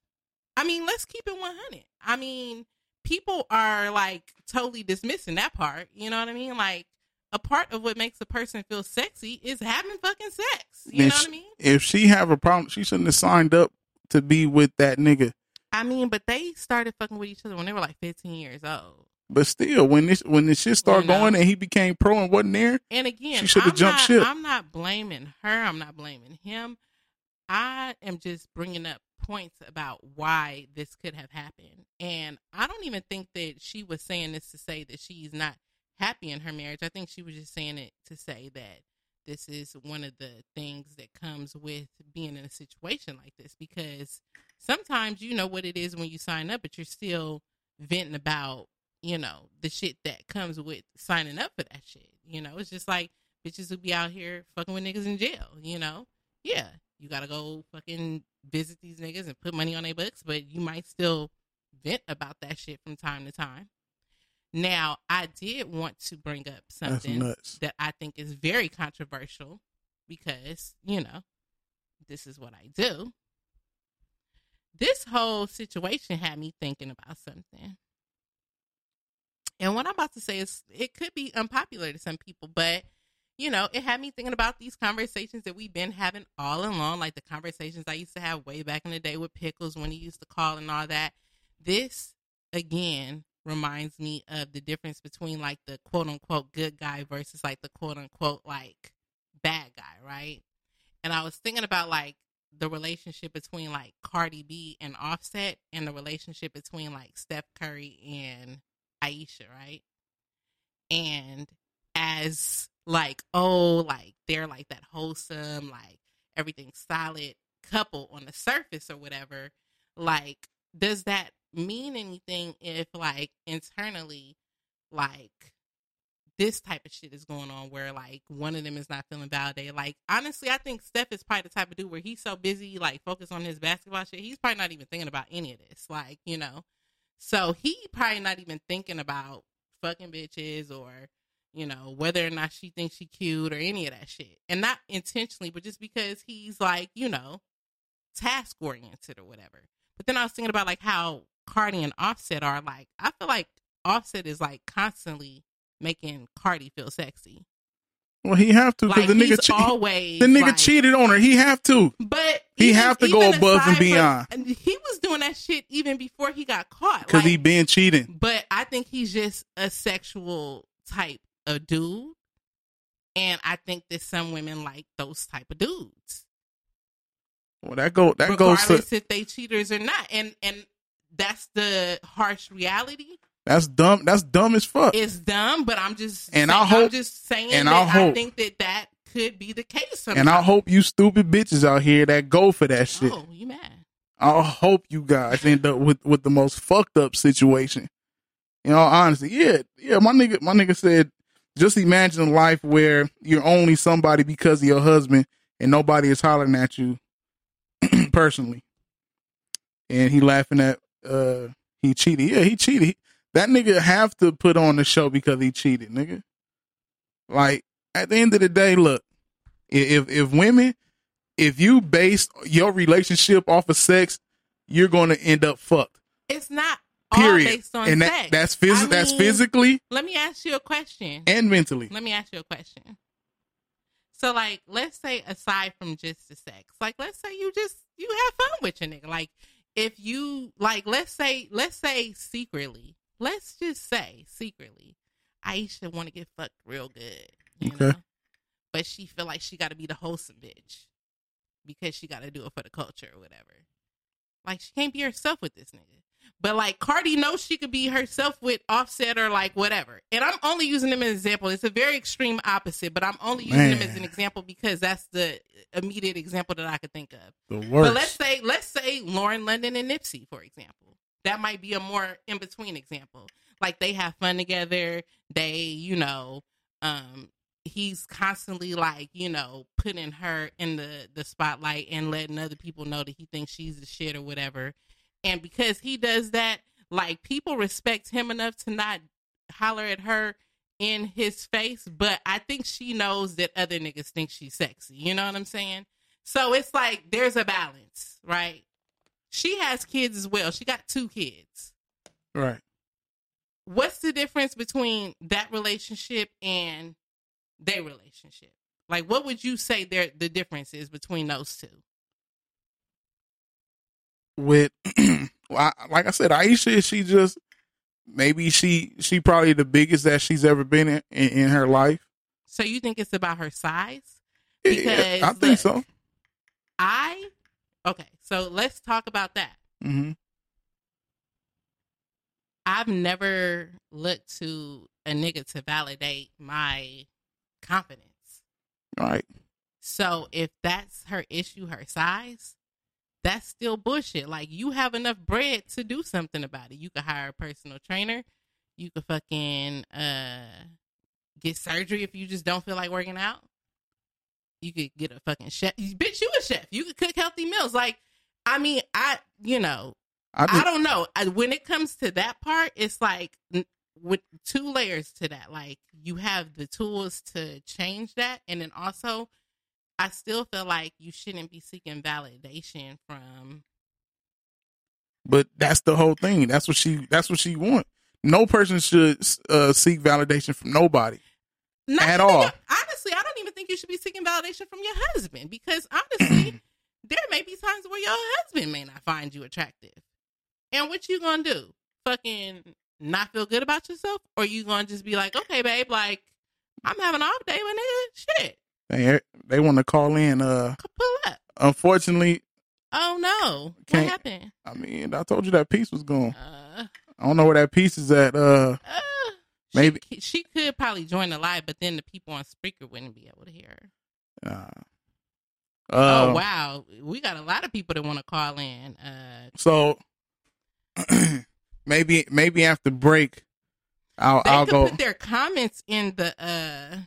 S2: I mean, let's keep it 100. I mean, people are like totally dismissing that part. You know what I mean? Like, a part of what makes a person feel sexy is having fucking sex. You know
S1: she-
S2: what I mean?
S1: If she have a problem, she shouldn't have signed up to be with that nigga.
S2: I mean, but they started fucking with each other when they were like 15 years old.
S1: But still, when this when this shit started
S2: You know.
S1: going and he became pro and wasn't there,
S2: And again,
S1: she should have jumped
S2: not,
S1: ship.
S2: I'm not blaming her. I'm not blaming him. I am just bringing up points about why this could have happened. And I don't even think that she was saying this to say that she's not happy in her marriage. I think she was just saying it to say that this is one of the things that comes with being in a situation like this because sometimes you know what it is when you sign up, but you're still venting about, you know, the shit that comes with signing up for that shit. You know, it's just like bitches who be out here fucking with niggas in jail, you know? Yeah, you gotta go fucking visit these niggas and put money on their books, but you might still vent about that shit from time to time. Now, I did want to bring up something that I think is very controversial because, you know, this is what I do. This whole situation had me thinking about something. And what I'm about to say is it could be unpopular to some people, but you know, it had me thinking about these conversations that we've been having all along, like the conversations I used to have way back in the day with Pickles when he used to call and all that. This again reminds me of the difference between like the quote unquote good guy versus like the quote unquote like bad guy, right? And I was thinking about like the relationship between like Cardi B and Offset and the relationship between like Steph Curry and Ayesha, right? And as like, oh, like they're like that wholesome, like everything solid couple on the surface or whatever, like, does that mean anything if like internally, like this type of shit is going on where like one of them is not feeling validated. Like honestly, I think Steph is probably the type of dude where he's so busy, like focused on his basketball shit, he's probably not even thinking about any of this. Like, you know. So he probably not even thinking about fucking bitches or, you know, whether or not she thinks she cute or any of that shit. And not intentionally, but just because he's like, you know, task oriented or whatever. But then I was thinking about like how Cardi and Offset are like I feel like Offset is like constantly making Cardi feel sexy.
S1: well, he have to because
S2: Like,
S1: the nigga che-
S2: always
S1: the nigga
S2: like-
S1: cheated on her. He have to.
S2: But
S1: He
S2: even-
S1: have to go above and
S2: from-
S1: beyond.
S2: and he was doing that shit even before he got caught.
S1: Because
S2: Like,
S1: he been cheating.
S2: but I think he's just a sexual type of dude. And I think that some women like those type of dudes.
S1: Well, that go that goes
S2: regardless
S1: to
S2: if they cheaters or not. And and that's the harsh reality.
S1: That's dumb. That's dumb as fuck.
S2: It's dumb, but I'm just
S1: And
S2: saying,
S1: I hope-
S2: I'm just saying
S1: and
S2: that
S1: I
S2: I,
S1: hope-
S2: think that that could be the case.
S1: and I hope you stupid bitches out here that go for that shit.
S2: Oh, you mad?
S1: I hope you guys end up with, with the most fucked up situation. In all honesty, yeah, yeah. My nigga, my nigga said, just imagine a life where you're only somebody because of your husband, and nobody is hollering at you personally. And he laughing at uh he cheated. Yeah, he cheated. That nigga have to put on the show because he cheated, nigga. Like at the end of the day, look, if if women if you base your relationship off of sex, you're going to end up fucked.
S2: It's not
S1: Period.
S2: all based on
S1: and
S2: sex.
S1: that's phys-
S2: I
S1: that's physically
S2: Let me ask you a question.
S1: and mentally.
S2: Let me ask you a question. So, like, let's say aside from just the sex, like, let's say you just you have fun with your nigga. Like, if you like, let's say, let's say secretly, let's just say secretly, Ayesha want to get fucked real good, you
S1: Okay.
S2: know, but she feel like she got to be the wholesome bitch because she got to do it for the culture or whatever. Like, she can't be herself with this nigga. But like Cardi knows she could be herself with Offset or like whatever. And I'm only using them as an example. It's a very extreme opposite, but I'm only using them as an example because that's the immediate example that I could think of.
S1: The worst.
S2: But let's say let's say Lauren London and Nipsey, for example. That might be a more in between example. Like they have fun together. They, you know, um, he's constantly like, you know, putting her in the the spotlight and letting other people know that he thinks she's the shit or whatever. And because he does that, like people respect him enough to not holler at her in his face, but I think she knows that other niggas think she's sexy. You know what I'm saying? So it's like there's a balance, right? She has kids as well. She got two kids.
S1: right.
S2: What's the difference between that relationship and their relationship? Like what would you say there the difference is between those two?
S1: With well, I, like I said, Ayesha, she just maybe she she probably the biggest that she's ever been in in, in her life.
S2: So you think it's about her size?
S1: Yeah, I think
S2: look,
S1: so.
S2: I okay, so let's talk about that.
S1: hmm
S2: I've never looked to a nigga to validate my confidence.
S1: Right.
S2: So if that's her issue, her size, that's still bullshit. Like you have enough bread to do something about it. You could hire a personal trainer. You could fucking uh get surgery if you just don't feel like working out. You could get a fucking chef. Bitch, you a chef. You could cook healthy meals. Like, I mean, I you know,
S1: I,
S2: I, don't know. I, when it comes to that part, it's like with two layers to that. Like you have the tools to change that, and then also, I still feel like you shouldn't be seeking validation from.
S1: but that's the whole thing. That's what she. That's what she want. No person should uh, seek validation from nobody.
S2: Not
S1: At all.
S2: honestly, I even think you should be seeking validation from your husband because honestly, there may be times where your husband may not find you attractive. And what you gonna do? Fucking not feel good about yourself, or you gonna just be like, okay, babe, like I'm having an off day, but nigga, shit,
S1: They they want to call in. Uh,
S2: pull up.
S1: unfortunately,
S2: Oh no, what
S1: Can't-
S2: happened?
S1: I mean, I told you that piece was gone.
S2: Uh,
S1: I don't know where that piece is at. Uh,
S2: uh,
S1: Maybe-
S2: she, she could probably join the live, but then the people on speaker wouldn't be able to hear her.
S1: uh,
S2: oh
S1: uh,
S2: wow, we got a lot of people that want to call in. Uh,
S1: So maybe maybe after break, I'll
S2: they
S1: I'll
S2: could
S1: go.
S2: put their comments in the uh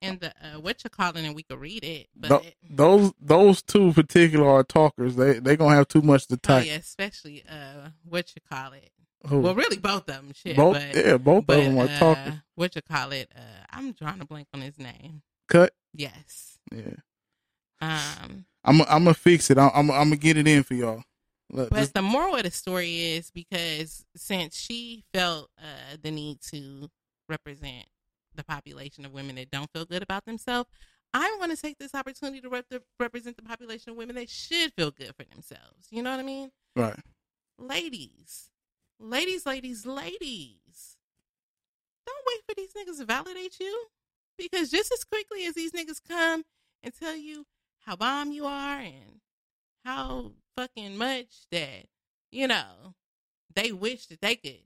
S2: in the uh what you call it and we could read it but
S1: Th- those those two particular are talkers. They they gonna have too much to
S2: oh
S1: type.
S2: yeah especially uh what you call it
S1: Who?
S2: well really both of them shit
S1: both
S2: but,
S1: yeah, both
S2: but
S1: of them are
S2: uh,
S1: talkers.
S2: what you call it uh i'm drawing a blank on his name
S1: Cut.
S2: yes
S1: Yeah,
S2: um
S1: I'm I'm gonna fix it. I'm I'm, I'm gonna get it in for y'all. Look,
S2: but the moral of the story is because since she felt uh, the need to represent the population of women that don't feel good about themselves, I'm going to take this opportunity to rep- represent the population of women that should feel good for themselves. You know what I mean?
S1: Right.
S2: Ladies, ladies, ladies, ladies. Don't wait for these niggas to validate you. Because just as quickly as these niggas come and tell you how bomb you are and how fucking much that, you know, they wish that they could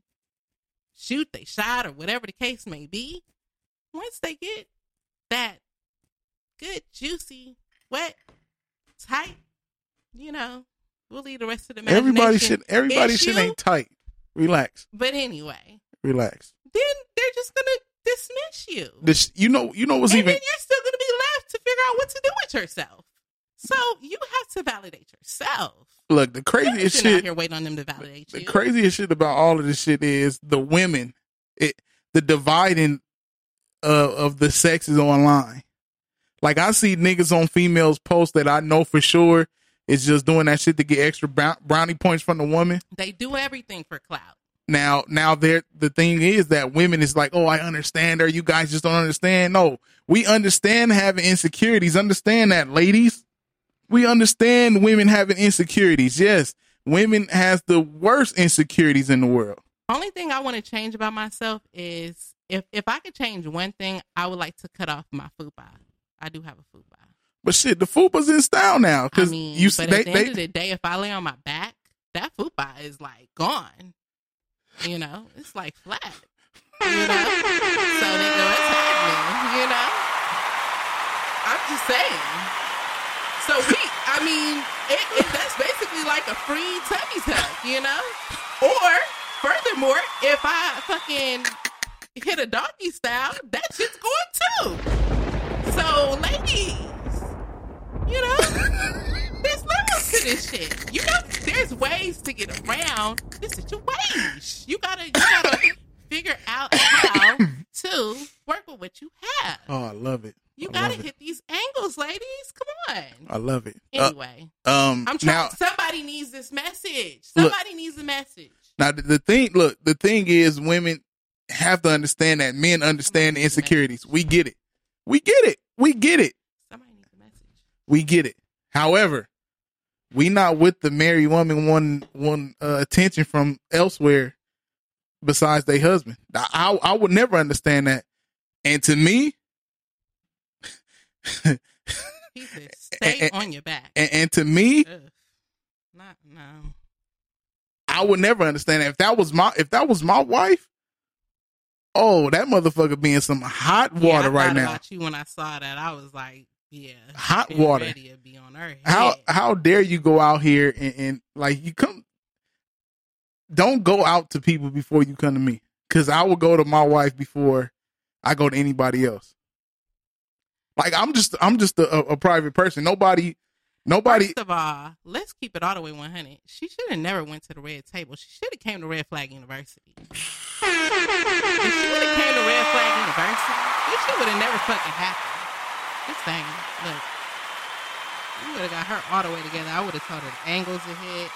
S2: shoot they shot or whatever the case may be, once they get that good, juicy, wet, tight, you know, we'll leave the rest of the
S1: Everybody should. Everybody shit ain't tight. Relax.
S2: But anyway,
S1: Relax.
S2: then they're just gonna dismiss you.
S1: This. You know. You know what's
S2: and
S1: even.
S2: then you're still gonna be left to figure out what to do with yourself. So you have to validate yourself.
S1: Look, the
S2: You're
S1: craziest
S2: sitting out
S1: shit.
S2: here waiting on them to validate
S1: The
S2: you.
S1: craziest shit about all of this shit is the women. It the dividing uh, of the sexes online. Like I see niggas on females post that I know for sure is just doing that shit to get extra brownie points from the woman.
S2: They do everything for clout.
S1: Now, now there the thing is that women is like, oh, I understand her. You guys just don't understand. No, we understand having insecurities. Understand that, ladies. We understand women having insecurities. Yes, women has the worst insecurities in the world.
S2: Only thing I want to change about myself is if if I could change one thing, I would like to cut off my food fupa. I do have a food fupa.
S1: But shit, the fupa's in style now
S2: I
S1: because
S2: mean,
S1: you
S2: but
S1: they,
S2: at the
S1: they
S2: end of the day, if I lay on my back, that fupa is like gone. You know, it's like flat. You know, so they go attack me. You know, I'm just saying. So we, I mean, it, it, that's basically like a free tummy tuck. You know, or furthermore, if I fucking hit a doggy style, that shit's going too. So, ladies, you know, there's levels to this shit. You know, there's ways to get around this situation. You gotta, you gotta figure out how to work with what you have.
S1: oh, I love it.
S2: You
S1: I
S2: gotta
S1: love it.
S2: hit these angles, ladies. Come on.
S1: I love it. Uh,
S2: Anyway,
S1: um,
S2: I'm trying.
S1: now,
S2: somebody needs this message.
S1: Look.
S2: Somebody needs a message.
S1: now the, the thing, look, the thing is, women have to understand that men understand the insecurities. We get it. We get it. We get it.
S2: Somebody needs a message.
S1: We get it. However, we not with the married woman one one uh, attention from elsewhere besides their husband. I, I I would never understand that. And to me,
S2: "Stay
S1: And-
S2: on your back."
S1: and, and to me,
S2: Ugh. Not no.
S1: I would never understand that. If that was my if that was my wife, oh, that motherfucker being some hot
S2: Yeah,
S1: water
S2: I
S1: right now.
S2: You when I saw that, I was like, "Yeah,
S1: Hot water.
S2: Ready to be on her head.
S1: How how dare you go out here and, and like you come? Don't go out to people before you come to me, because I will go to my wife before I go to anybody else. Like I'm just I'm just a, a private person. Nobody nobody.
S2: First of all, let's keep it all the way 100. She should have never went to the red table. She should have came to Red Flag University. if she would have came to Red Flag University, this shit would have never fucking happened. Just thing, Look, you would have got her all the way together. I would have told her the angles to hit.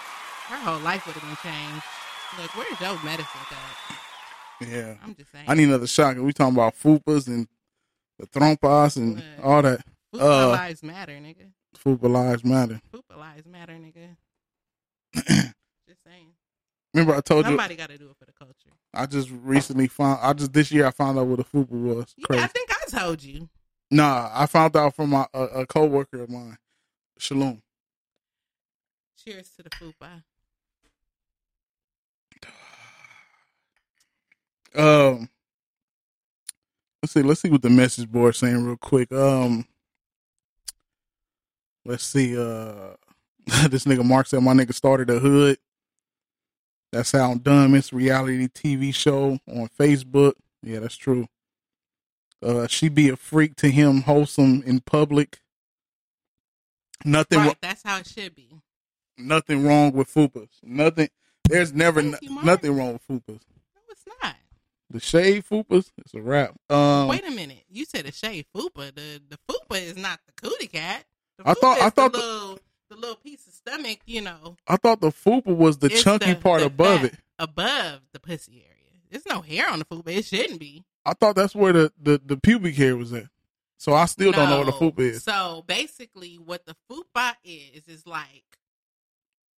S2: Her whole life would have been changed. Look, where's your medicine at?
S1: Yeah,
S2: I'm just saying.
S1: I need another shot. We talking about fupas and the trompas and
S2: Look.
S1: all that.
S2: Fupa
S1: Uh,
S2: lives matter, nigga.
S1: fupa lives matter.
S2: Fupa lives matter, nigga. just saying.
S1: Remember I told
S2: Somebody
S1: you somebody
S2: got to do it for the culture.
S1: I just recently found I just this year I found out what a fupa was.
S2: Yeah,
S1: Crazy.
S2: I think I told you.
S1: Nah, I found out from my, a, a coworker of mine, Shalom.
S2: Cheers to the fupa.
S1: Um, let's see. Let's see what the message board saying real quick. Um, let's see. Uh, this nigga Mark said my nigga started a hood. That's how dumb. It's reality TV show on Facebook. Yeah, that's true. Uh, she be a freak to him, wholesome in public. Nothing.
S2: Right, that's how it should be.
S1: nothing wrong with fupas. Nothing. There's never
S2: Thank
S1: n-
S2: you,
S1: nothing wrong with fupas.
S2: No, it's not.
S1: The shade fupas, it's a wrap. Um,
S2: Wait a minute. You said a shade fupa. The the fupa is not the cootie cat. The
S1: I thought- I thought
S2: the
S1: the-
S2: little the little piece of stomach. You know,
S1: I thought the fupa was the chunky
S2: the-
S1: part above it.
S2: above the pussy area. There's no hair on the fupa. It shouldn't be.
S1: I thought that's where the, the, the pubic hair was at. So I still don't know what a
S2: No.
S1: fupa is.
S2: So basically, what the fupa is is like,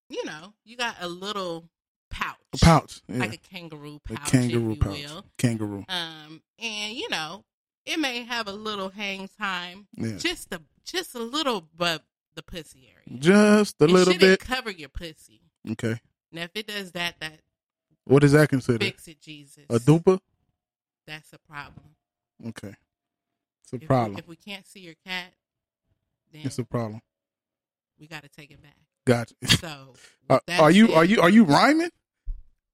S2: you know, you got a little pouch,
S1: A pouch, yeah.
S2: like a kangaroo pouch, A kangaroo
S1: pouch.
S2: will.
S1: Kangaroo.
S2: Um, and you know, it may have a little hang time,
S1: Yeah.
S2: just a just a little, but the pussy area,
S1: Just a
S2: It
S1: little bit.
S2: cover your pussy.
S1: Okay.
S2: Now, if it does that, that
S1: What is that considered?
S2: fix it, Jesus.
S1: A duper?
S2: That's a problem.
S1: Okay. It's a
S2: If we-
S1: problem.
S2: if we can't see your cat, then
S1: It's a problem.
S2: we got to take it back.
S1: Gotcha.
S2: So,
S1: uh,
S2: Are,
S1: are you
S2: said-
S1: are you are you rhyming?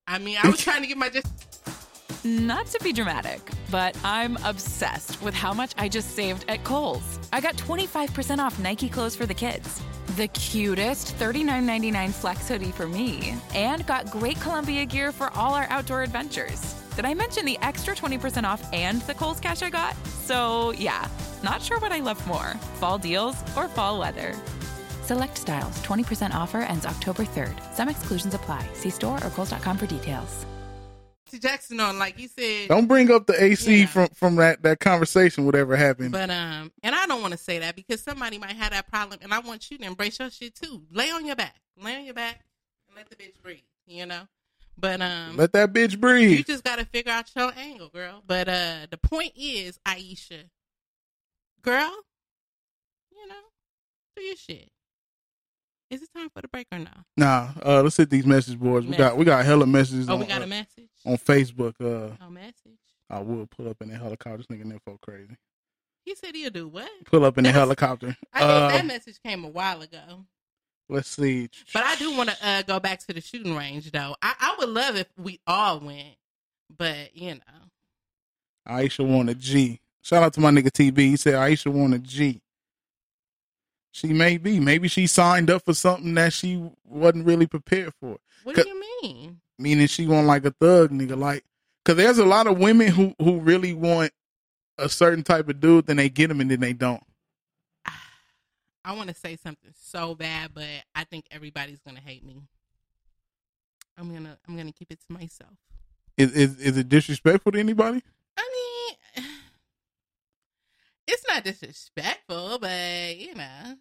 S2: I mean, I was trying to get my just.
S8: Not to be dramatic, but I'm obsessed with how much I just saved at Kohl's. I got 25% off Nike clothes for the kids. The cutest $39.99 flex hoodie for me, and got great Columbia gear for all our outdoor adventures. Did I mention the extra 20% off and the Kohl's cash I got? So, yeah, not sure what I love more fall deals or fall weather. Select styles, 20% offer ends October 3rd. Some exclusions apply. See store or Kohl's.com for details.
S2: Jackson on, like you said.
S1: Don't bring up the AC from from that that conversation. Whatever happened.
S2: But um, and I don't want to say that because somebody might have that problem, and I want you to embrace your shit too. Lay on your back, lay on your back, and let the bitch breathe. You know. But um,
S1: Let that bitch breathe.
S2: you just got to figure out your angle, girl. But uh, the point is, Ayesha, girl, you know, do your shit. Is it time for the break or no?
S1: Nah, uh, let's hit these message boards. We got we got hella messages.
S2: Oh,
S1: on,
S2: we got
S1: uh,
S2: a message.
S1: on Facebook. Uh,
S2: Oh, message.
S1: I will pull up in the helicopter. This nigga info crazy.
S2: He said he'll do what?
S1: Pull up in the helicopter.
S2: I think
S1: Uh,
S2: that message came a while ago.
S1: Let's see.
S2: But I do want to uh, go back to the shooting range, though. I, I would love if we all went, but you know,
S1: Ayesha want a G. Shout out to my nigga TB. He said Ayesha want a G. She may be. Maybe she signed up for something that she wasn't really prepared for.
S2: what do you mean?
S1: Meaning she want like a thug nigga. Like, cause there's a lot of women who who really want a certain type of dude, then they get him and then they don't.
S2: I want to say something so bad, but I think everybody's gonna hate me. I'm gonna I'm gonna keep it to myself.
S1: Is is, is it disrespectful to anybody?
S2: I mean, it's not disrespectful, but you know.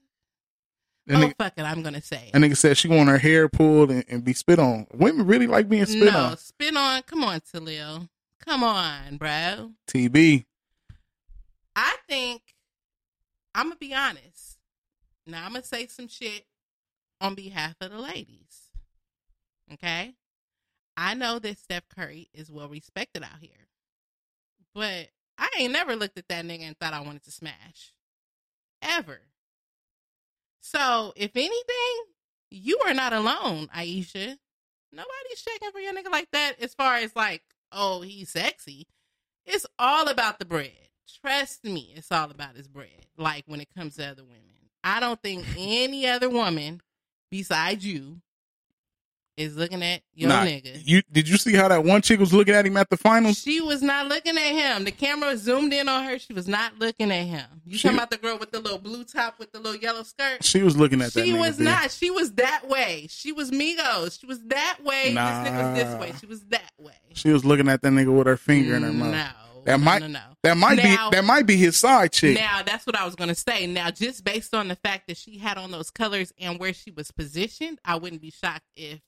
S1: That
S2: oh
S1: nigga,
S2: fuck it, I'm gonna say. it.
S1: that nigga said she want her hair pulled and, and be spit on. Women really like being spit
S2: no,
S1: on.
S2: spin on. Come on, Talil. Come on, bro.
S1: TB.
S2: I think I'm gonna be honest. Now I'm gonna say some shit on behalf of the ladies. Okay, I know that Steph Curry is well respected out here, but I ain't never looked at that nigga and thought I wanted to smash, ever. So if anything, you are not alone, Ayesha. Nobody's checking for your nigga like that. As far as like, oh, he's sexy. It's all about the bread. Trust me, it's all about his bread. Like when it comes to other women, I don't think any other woman besides you is looking at your
S1: Nah,
S2: nigga.
S1: You did you see how that one chick was looking at him at the finals?
S2: She was not looking at him. The camera zoomed in on her. She was not looking at him. You
S1: She-
S2: talking about the girl with the little blue top with the little yellow skirt?
S1: She was looking at that.
S2: She
S1: nigga,
S2: was
S1: B.
S2: not. She was that way. She was Migos. She was that way.
S1: Nah.
S2: This nigga was this way. She was that way.
S1: She was looking at that nigga with her finger in her mm, mouth.
S2: No,
S1: that might
S2: no, no.
S1: that might
S2: Now-
S1: be that might be his side chick.
S2: Now that's what I was gonna say. Now, just based on the fact that she had on those colors and where she was positioned, I wouldn't be shocked if,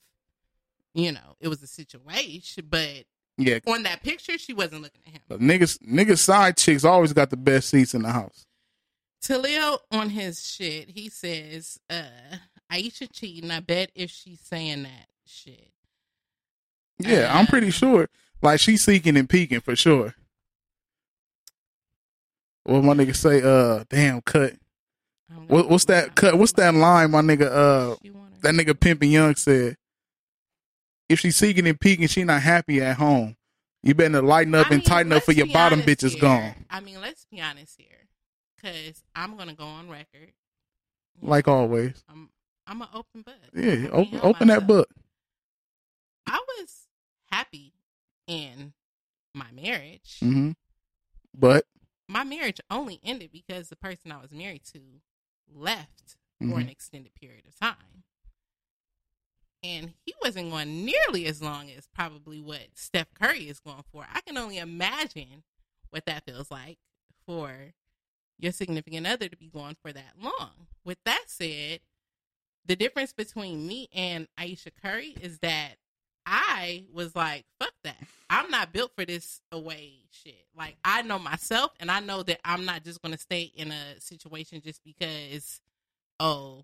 S2: you know, it was a situation. But
S1: yeah,
S2: on that picture, she wasn't looking at him.
S1: but niggas niggas side chicks always got the best seats in the house.
S2: Talil on his shit, he says, uh, Ayesha cheating. I bet if she's saying that shit.
S1: Yeah, I'm
S2: Uh,
S1: pretty sure. Like she's seeking and peeking for sure. What my nigga say? Uh, damn cut. What, what's that cut? What's that line? My nigga, uh, that nigga Pimpin' Young said. If she's seeking and peeking, she not happy at home. You better lighten up
S2: I
S1: and
S2: mean,
S1: tighten up for your bottom
S2: honest
S1: bitches gone.
S2: I mean, let's be honest here, because I'm gonna go on record.
S1: Like always.
S2: I'm I'm an open book.
S1: Yeah,
S2: I
S1: open open that book.
S2: I was happy in my marriage.
S1: hmm But
S2: My marriage only ended because the person I was married to left for mm-hmm.
S1: an
S2: extended period of time. And he wasn't going nearly as long as probably what Steph Curry is going for. I can only imagine what that feels like for your significant other to be going for that long. With that said, the difference between me and Ayesha Curry is that I was like, fuck that. I'm not built for this away shit. Like I know myself and I know that I'm not just gonna stay in a situation just because oh,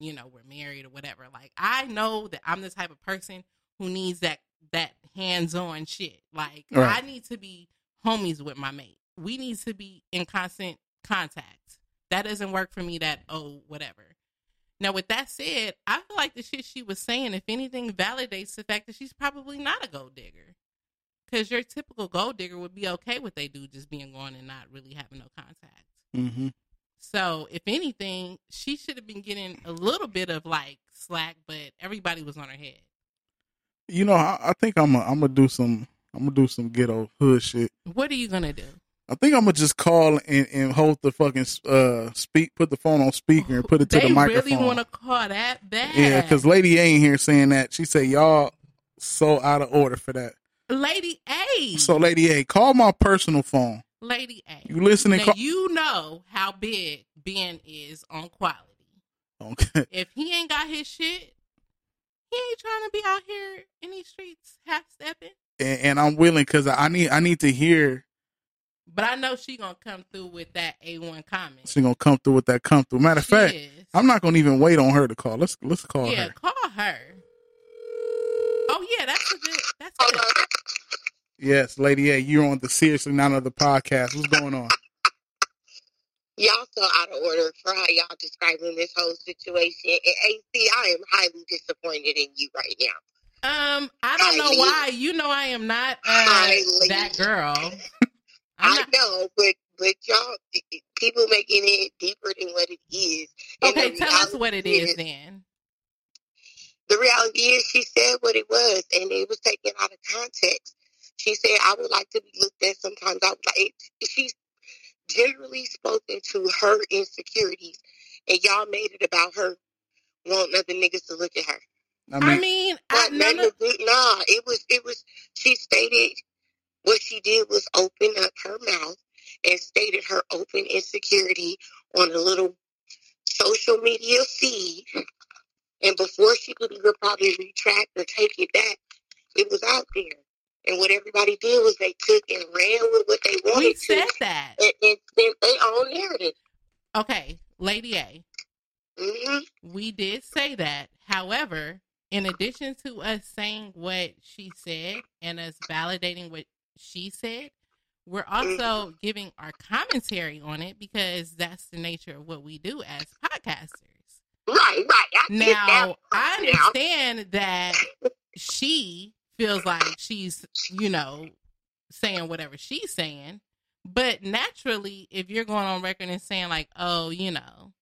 S2: you know, we're married or whatever. Like I know that I'm the type of person who needs that that hands on shit. Like
S1: Right.
S2: I need to be homies with my mate. We need to be in constant contact. That doesn't work for me that oh whatever. Now, with that said, I feel like the shit she was saying, if anything, validates the fact that she's probably not a gold digger. Because your typical gold digger would be okay with they do just being gone and not really having no contact.
S1: Mm-hmm.
S2: So, if anything, she should have been getting a little bit of like slack, but everybody was on her head.
S1: You know, I, I think I'm gonna I'm gonna do some I'm gonna do some ghetto hood shit.
S2: What are you gonna do?
S1: I think I'm gonna just call and, and hold the fucking uh speak, put the phone on speaker and put it to
S2: they
S1: the microphone.
S2: I really want to call that bad.
S1: yeah, because Lady A ain't here saying that. She said y'all so out of order for that.
S2: Lady A.
S1: So Lady A, call my personal phone.
S2: Lady A.
S1: You listening? Call-
S2: you know how big Ben is on quality.
S1: okay.
S2: If he ain't got his shit, he ain't trying to be out here in these streets half stepping.
S1: And, and I'm willing because I need I need to hear.
S2: But I know she gonna come through with that A one comment.
S1: She gonna come through with that come through. Matter of
S2: She
S1: fact,
S2: is.
S1: I'm not gonna even wait on her to call. Let's let's call
S2: yeah,
S1: her.
S2: call her. Oh yeah, that's a good. That's good.
S1: Yes, Lady A, you're on the seriously not another podcast. What's going on?
S9: Y'all so out of order for how y'all describing this whole situation. And AC, I am highly disappointed in you right now.
S2: Um, I don't know why. You know, I am not uh, that girl.
S9: I know, but but y'all people making it deeper than what it is. And
S2: Okay, tell us what it is then.
S9: The reality is, she said what it was, and it was taken out of context. She said, "I would like to be looked at sometimes." I would like. She's generally spoken to her insecurities, and y'all made it about her wanting other niggas to look at her.
S1: I
S2: mean,
S9: But none of it, nah, it was, it was. She stated what she did was open up her mouth and stated her open insecurity on a little social media feed. And before she could even probably retract or take it back, it was out there. And what everybody did was they took and ran with what they wanted
S2: We
S9: to.
S2: said that.
S9: And, and their own narrative.
S2: Okay, Lady A.
S9: Mm-hmm.
S2: We did say that. However, in addition to us saying what she said and us validating what she said, we're mm-hmm. also giving our commentary on it because that's the nature of what we do as podcasters.
S9: Right, right. I get that
S2: Now, I
S9: part now.
S2: understand that she feels like she's, you know, saying whatever she's saying. But naturally, if you're going on record and saying, like, oh, you know,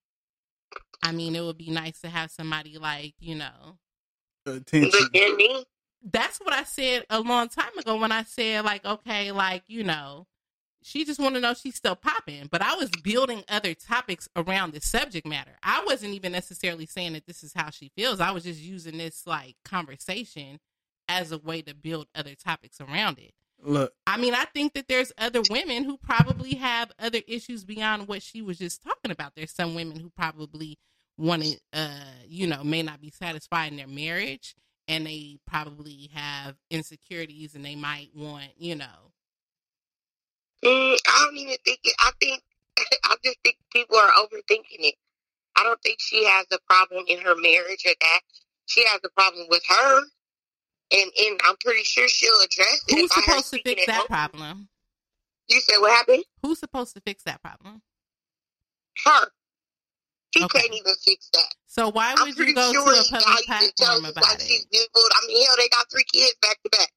S2: I mean, it would be nice to have somebody like, you know,
S1: Attention.
S2: That's what I said a long time ago when I said, like, okay, like, you know, she just want to know she's still popping. But I was building other topics around the subject matter. I wasn't even necessarily saying that this is how she feels. I was just using this like conversation as a way to build other topics around it.
S1: Look,
S2: I mean, I think that there's other women who probably have other issues beyond what she was just talking about. There's some women who probably want to, uh, you know, may not be satisfied in their marriage and they probably have insecurities and they might want, you know,
S9: Mm, I don't even think it. I think I just think people are overthinking it. I don't think she has a problem in her marriage or that. She has a problem with her, and and I'm pretty sure she'll address it.
S2: who's
S9: if I her
S2: supposed to fix that problem?
S9: You said what happened?
S2: Who's supposed to fix that problem?
S9: Her. She can't even fix that.
S2: So why
S9: I'm
S2: would you go
S9: sure
S2: to a public platform about
S9: like
S2: it?
S9: she's. I mean, hell, they got three kids back to back.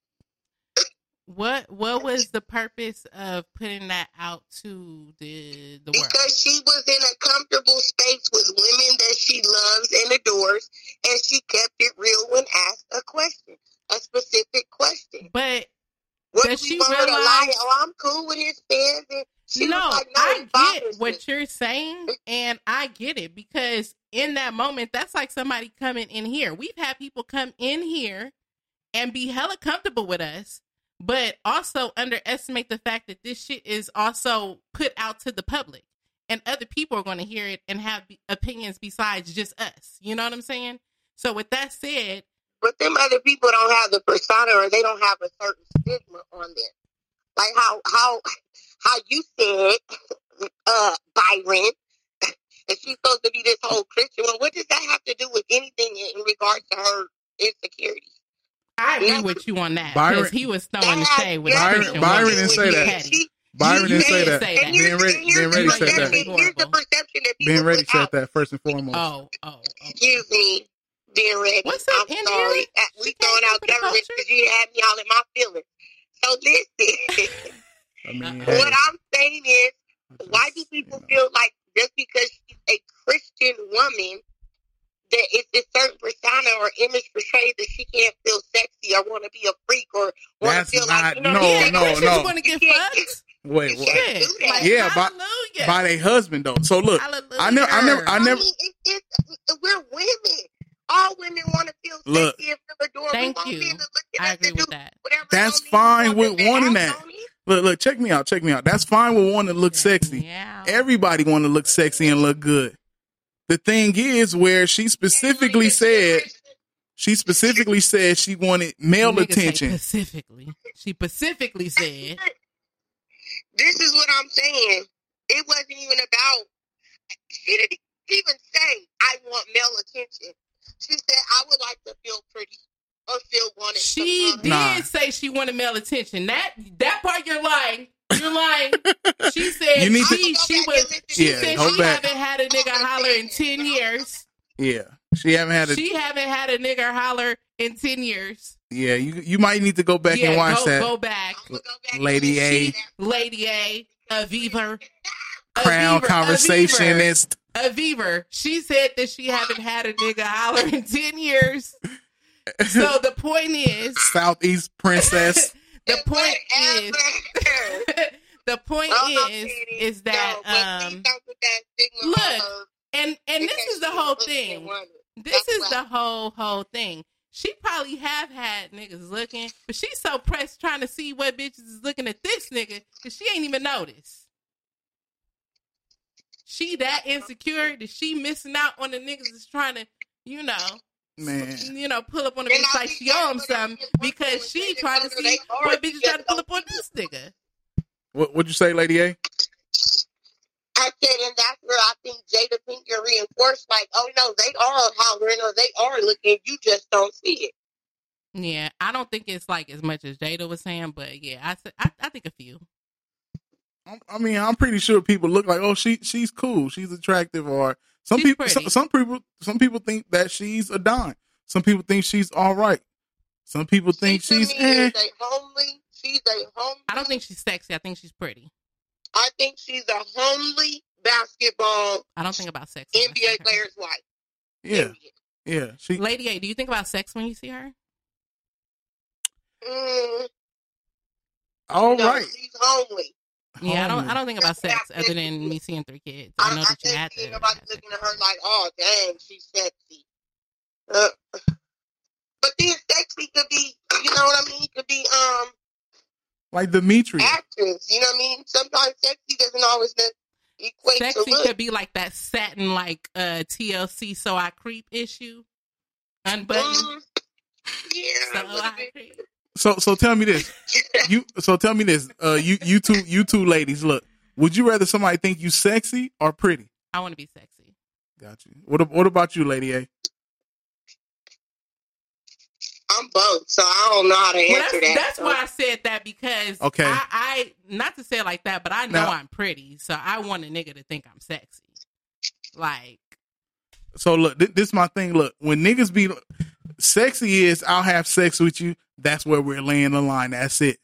S2: What what was the purpose of putting that out to the the world?
S9: Because she was in a comfortable space with women that she loves and adores, and she kept it real when asked a question, a specific question.
S2: But
S9: What
S2: does she
S9: lie?
S2: realize-
S9: Oh, I'm cool with his fans. And she
S2: no,
S9: like, no,
S2: I get what you're saying, and I get it because in that moment, that's like somebody coming in here. We've had people come in here and be hella comfortable with us, but also underestimate the fact that this shit is also put out to the public. and other people are going to hear it and have opinions besides just us. You know what I'm saying? So with that said,
S9: But them other people don't have the persona or they don't have a certain stigma on them. Like how how how you said, uh, Byron, and she's supposed to be this whole Christian. Well, what does that have to do with anything in regards to her insecurity?
S2: I agree with you on that because he was throwing the shade with
S1: Byron-
S2: Christian
S1: Byron didn't say that.
S2: petty.
S1: Byron didn't say that.
S2: say that.
S1: Ben Ready, Ben Ready said that.
S9: Here's the perception that people
S1: Ben Ready
S9: put
S1: said that first and foremost.
S2: Oh, oh,
S9: Excuse me, being ready.
S2: What's
S9: I'm sorry. Uh, We throwing out government because you had me all in my feelings. So listen,
S1: I mean,
S9: what I'm saying is, why do people feel like just because she's a Christian woman, that it's a certain persona or image portrayed that she can't feel sexy or want to be a freak or want to feel
S1: not-
S9: like you know
S1: no,
S9: what I'm
S1: no,
S9: Christians
S1: no.
S2: want to get fucked?
S1: Wait, what?
S2: Shit. Like,
S1: yeah, by,
S2: hallelujah.
S1: by their husband though. So look, I never, I never, I never.
S9: mean, it, it's, we're women. All women want to feel
S1: Look.
S9: sexy and feel adored.
S2: Thank
S9: we
S2: you.
S9: men to look at
S2: I agree with that.
S1: That's fine with wanting that. Look, look, check me out, check me out. That's fine with wanting to look sexy. Yeah. Everybody want to look sexy and look good. The thing is, where she specifically said, she specifically said she wanted male attention.
S2: Specifically, she specifically said,
S9: This is what I'm saying. It wasn't even about. She didn't even say I want male attention. She said I would like to feel pretty or feel wanted.
S2: she did
S1: Nah.
S2: say she wanted male attention. That that part you're lying. You're lying. She said
S1: You need to-
S2: she she was she
S1: Yeah,
S2: said she
S1: back.
S2: haven't had a nigga holler in ten years.
S1: Yeah, she haven't had a.
S2: She haven't had a nigga holler in ten years.
S1: yeah, you you might need to go back
S2: yeah,
S1: and watch
S2: go,
S1: that.
S2: Go back,
S1: Lady A,
S2: She- Lady A, Aviva,
S1: crown
S2: Aviva,
S1: conversationist.
S2: Aviva. She said that she haven't had a nigga holler in ten years. So the point is,
S1: Southeast princess.
S2: the point is, the point is, is that um, look, and and this is the whole thing. This is the whole whole thing. She probably have had niggas looking, but she's so pressed trying to see what bitches is looking at this nigga that she ain't even noticed. She that insecure that she missing out on the niggas that's trying to, you know,
S1: Man,
S2: you know, pull up on a bitch like she owe him something because she trying to see what bitches trying to pull up on this nigga.
S1: what would you say, Lady A?
S9: I said, and that's where I think Jada Pinkett reinforced, like, oh no, they are hollering or they are looking, you just don't see it.
S2: Yeah, I don't think it's like as much as Jada was saying, but yeah, I said- I, I think a few.
S1: I mean, I'm pretty sure people look like, oh, she she's cool, she's attractive, or some
S2: She's
S1: people, some, some people, some people think that she's a dime. Some people think she's all right. Some people think
S9: To
S1: she's eh.
S9: a homely, she's a homely,
S2: I don't think she's sexy. I think she's pretty.
S9: I think she's a homely basketball
S2: I don't think about sex.
S9: NBA player's wife.
S1: Yeah, yeah. She
S2: Lady A, do you think about sex when you see her?
S9: Mm,
S1: all
S9: no,
S1: right.
S9: she's homely.
S2: Yeah, I don't. I don't think about sex other than me seeing three kids. I know that you had
S9: Ain't
S2: to.
S9: nobody looking at her like, oh dang, she's sexy. Uh, but then sexy could be, you know what I mean? Could be um
S1: Like Dimitri.
S9: actress. You know what I mean? Sometimes sexy doesn't always equate
S2: Sexy
S9: to look.
S2: Sexy could be like that satin, like uh TLC. So I creep issue, unbuttoned.
S9: Mm, yeah,
S2: So I creep.
S1: So so tell me this. You so tell me this. Uh, you you two you two ladies. Look, would you rather somebody think you sexy or pretty?
S2: I want to be sexy.
S1: Got you. What what about you, Lady A?
S9: I'm both, so I don't know how to
S2: Well,
S9: answer
S2: that's,
S9: that.
S2: that's
S9: so.
S2: why I said that because
S1: Okay.
S2: I, I not to say it like that, but I know
S1: Now-
S2: I'm pretty, so I want a nigga to think I'm sexy. Like
S1: So look, th- this is my thing. Look, when niggas be sexy is I'll have sex with you. That's where we're laying the line. That's it.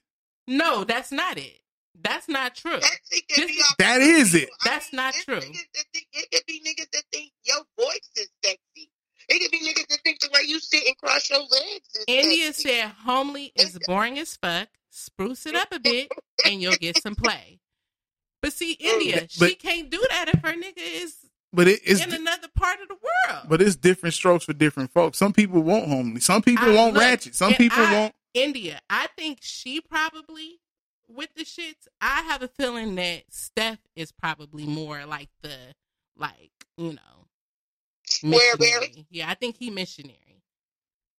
S2: no, that's not it. That's not true.
S9: Sexy could be off
S1: That is it.
S2: That's not true.
S9: niggas that think- It could be niggas that think your voice is sexy. It could be niggas that think the way you sit and cross your legs is
S2: India
S9: sexy.
S2: said homely is boring as fuck. Spruce it up a bit and you'll get some play. But see, India, she can't do that if her nigga is
S1: But it is.
S2: in another part of the world.
S1: But it's different strokes for different folks. Some people want homely. Some people
S2: I-
S1: want
S2: look,
S1: ratchet. Some people
S2: I-
S1: want.
S2: India. I think she probably with the shits, I have a feeling that Steph is probably more like the like you know
S9: Square
S2: missionary. Yeah, I think he missionary.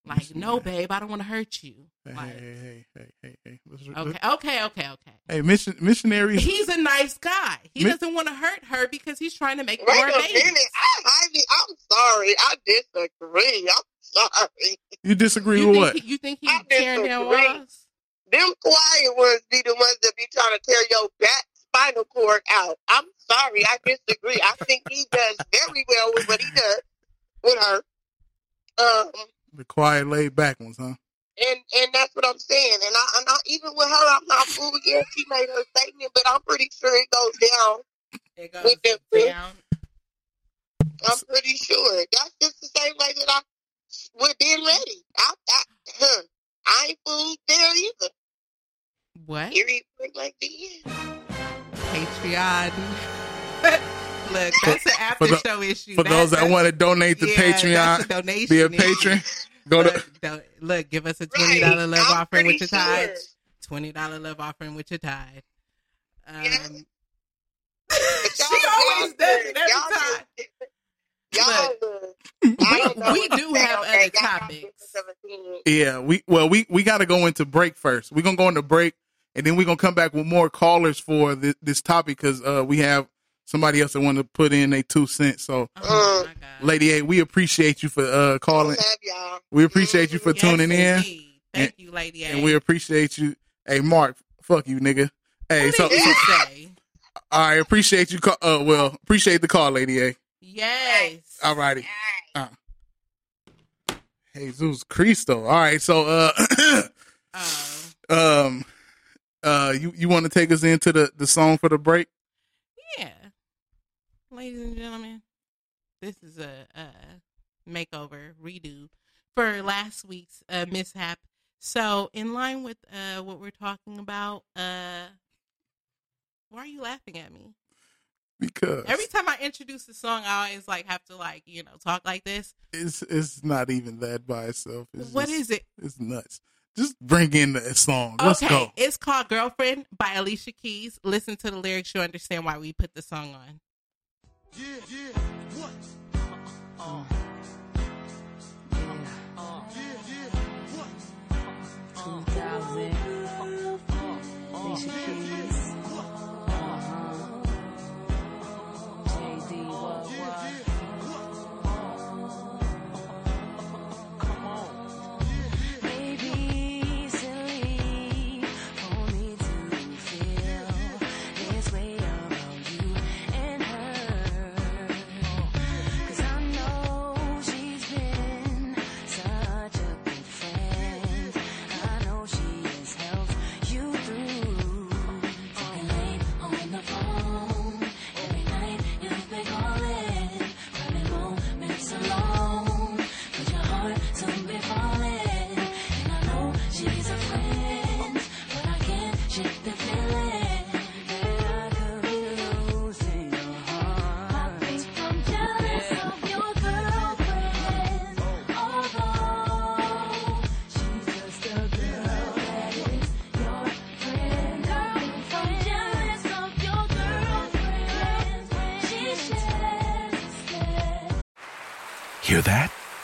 S2: Like, no, babe, I don't want to hurt you.
S1: Hey,
S2: Like,
S1: hey, hey, hey, hey, hey.
S2: Okay, okay, okay, okay.
S1: Hey, mission, missionaries.
S2: He's a nice guy. He
S1: Mi-
S2: doesn't want to hurt her because he's trying to make
S9: Wait
S2: more
S9: a
S2: babies.
S9: minute. I, I mean, I'm sorry. I disagree. I'm sorry.
S1: You disagree
S2: You
S1: with what?
S2: he, you think he's tearing down walls?
S9: Them quiet ones be the ones that be trying to tear your back spinal cord out. I'm sorry. I disagree. I think he does very well with what he does with her. Um,
S1: The quiet, laid back ones, huh?
S9: and and that's what I'm saying. And I, and I even with her, I'm not fooled. Yeah, she made her statement, but I'm pretty sure it goes down.
S2: It
S9: with them
S2: down.
S9: I'm pretty sure. That's just the same way that I with being ready. I, I, huh, I ain't fooled there either.
S2: What?
S9: Period. Point like the end.
S2: Patreon. Look, that's an after
S1: the-
S2: show issue.
S1: For
S2: That-
S1: those that want to donate to
S2: yeah,
S1: Patreon,
S2: that's a donation
S1: be a
S2: issue.
S1: patron. Go to
S2: Look, don't- look, give us a twenty dollar love
S9: I'm
S2: offering with
S9: pretty
S2: your tithe. Twenty dollar love offering with your tithe. Um,
S9: But
S2: she always does it every
S9: Y'all
S2: time.
S9: good. Y'all good. I don't
S2: we do have
S9: on
S2: other
S9: that.
S2: Topics.
S9: business of opinion.
S1: Yeah, we well we we got to go into break first. We're gonna go into break, and then we're gonna come back with more callers for this, this topic because uh, we have somebody else that want to put in a two cents. So,
S2: Oh my
S1: Lady A, we appreciate you for uh, calling.
S9: Love y'all.
S1: We appreciate you for
S2: Yes,
S1: tuning in,
S2: indeed. Thank you, Lady A.
S1: and we appreciate you. Hey, Mark, fuck you, nigga. Hey,
S2: what
S1: so,
S2: did you
S1: so
S2: say?
S1: I appreciate you. Call, uh, well, appreciate the call, Lady A.
S2: Yes.
S1: All righty. Uh, Jesus Cristo. All right, so uh,
S2: Oh,
S1: um, uh, you you want to take us into the the song for the break?
S2: yeah. Ladies and gentlemen, this is a, a makeover redo for last week's uh, mishap. So, in line with uh, what we're talking about, uh, why are you laughing at me?
S1: Because
S2: Every time I introduce a song, I always like have to like you know talk like this.
S1: it's it's not even that by itself. It's
S2: What
S1: just-
S2: is it?
S1: It's nuts. Just bring in the song. Let's
S2: okay,
S1: go.
S2: it's called "Girlfriend" by Alicia Keys. Listen to the lyrics; you'll understand why we put the song on.
S10: Yeah, yeah, what? Uh, uh, uh. yeah, yeah, what?
S5: 2000. Alicia Keys. JD,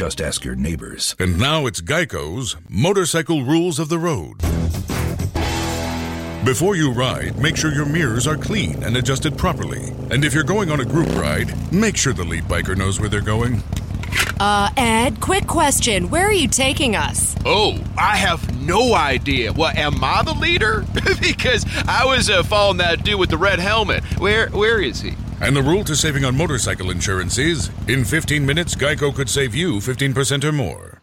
S4: Just ask your neighbors.
S11: And now it's Geico's Motorcycle Rules of the Road.
S5: Before you ride, make sure your mirrors are clean and adjusted properly. And if you're going on a group ride, make sure the lead biker knows where they're going.
S6: Uh, Ed, quick question. Where are you taking us?
S7: Oh, I have no idea. Well, am I the leader? because I was uh, following that dude with the red helmet. Where where is he?
S5: And the rule to saving on motorcycle insurance is in 15 minutes, Geico could save you 15% or more.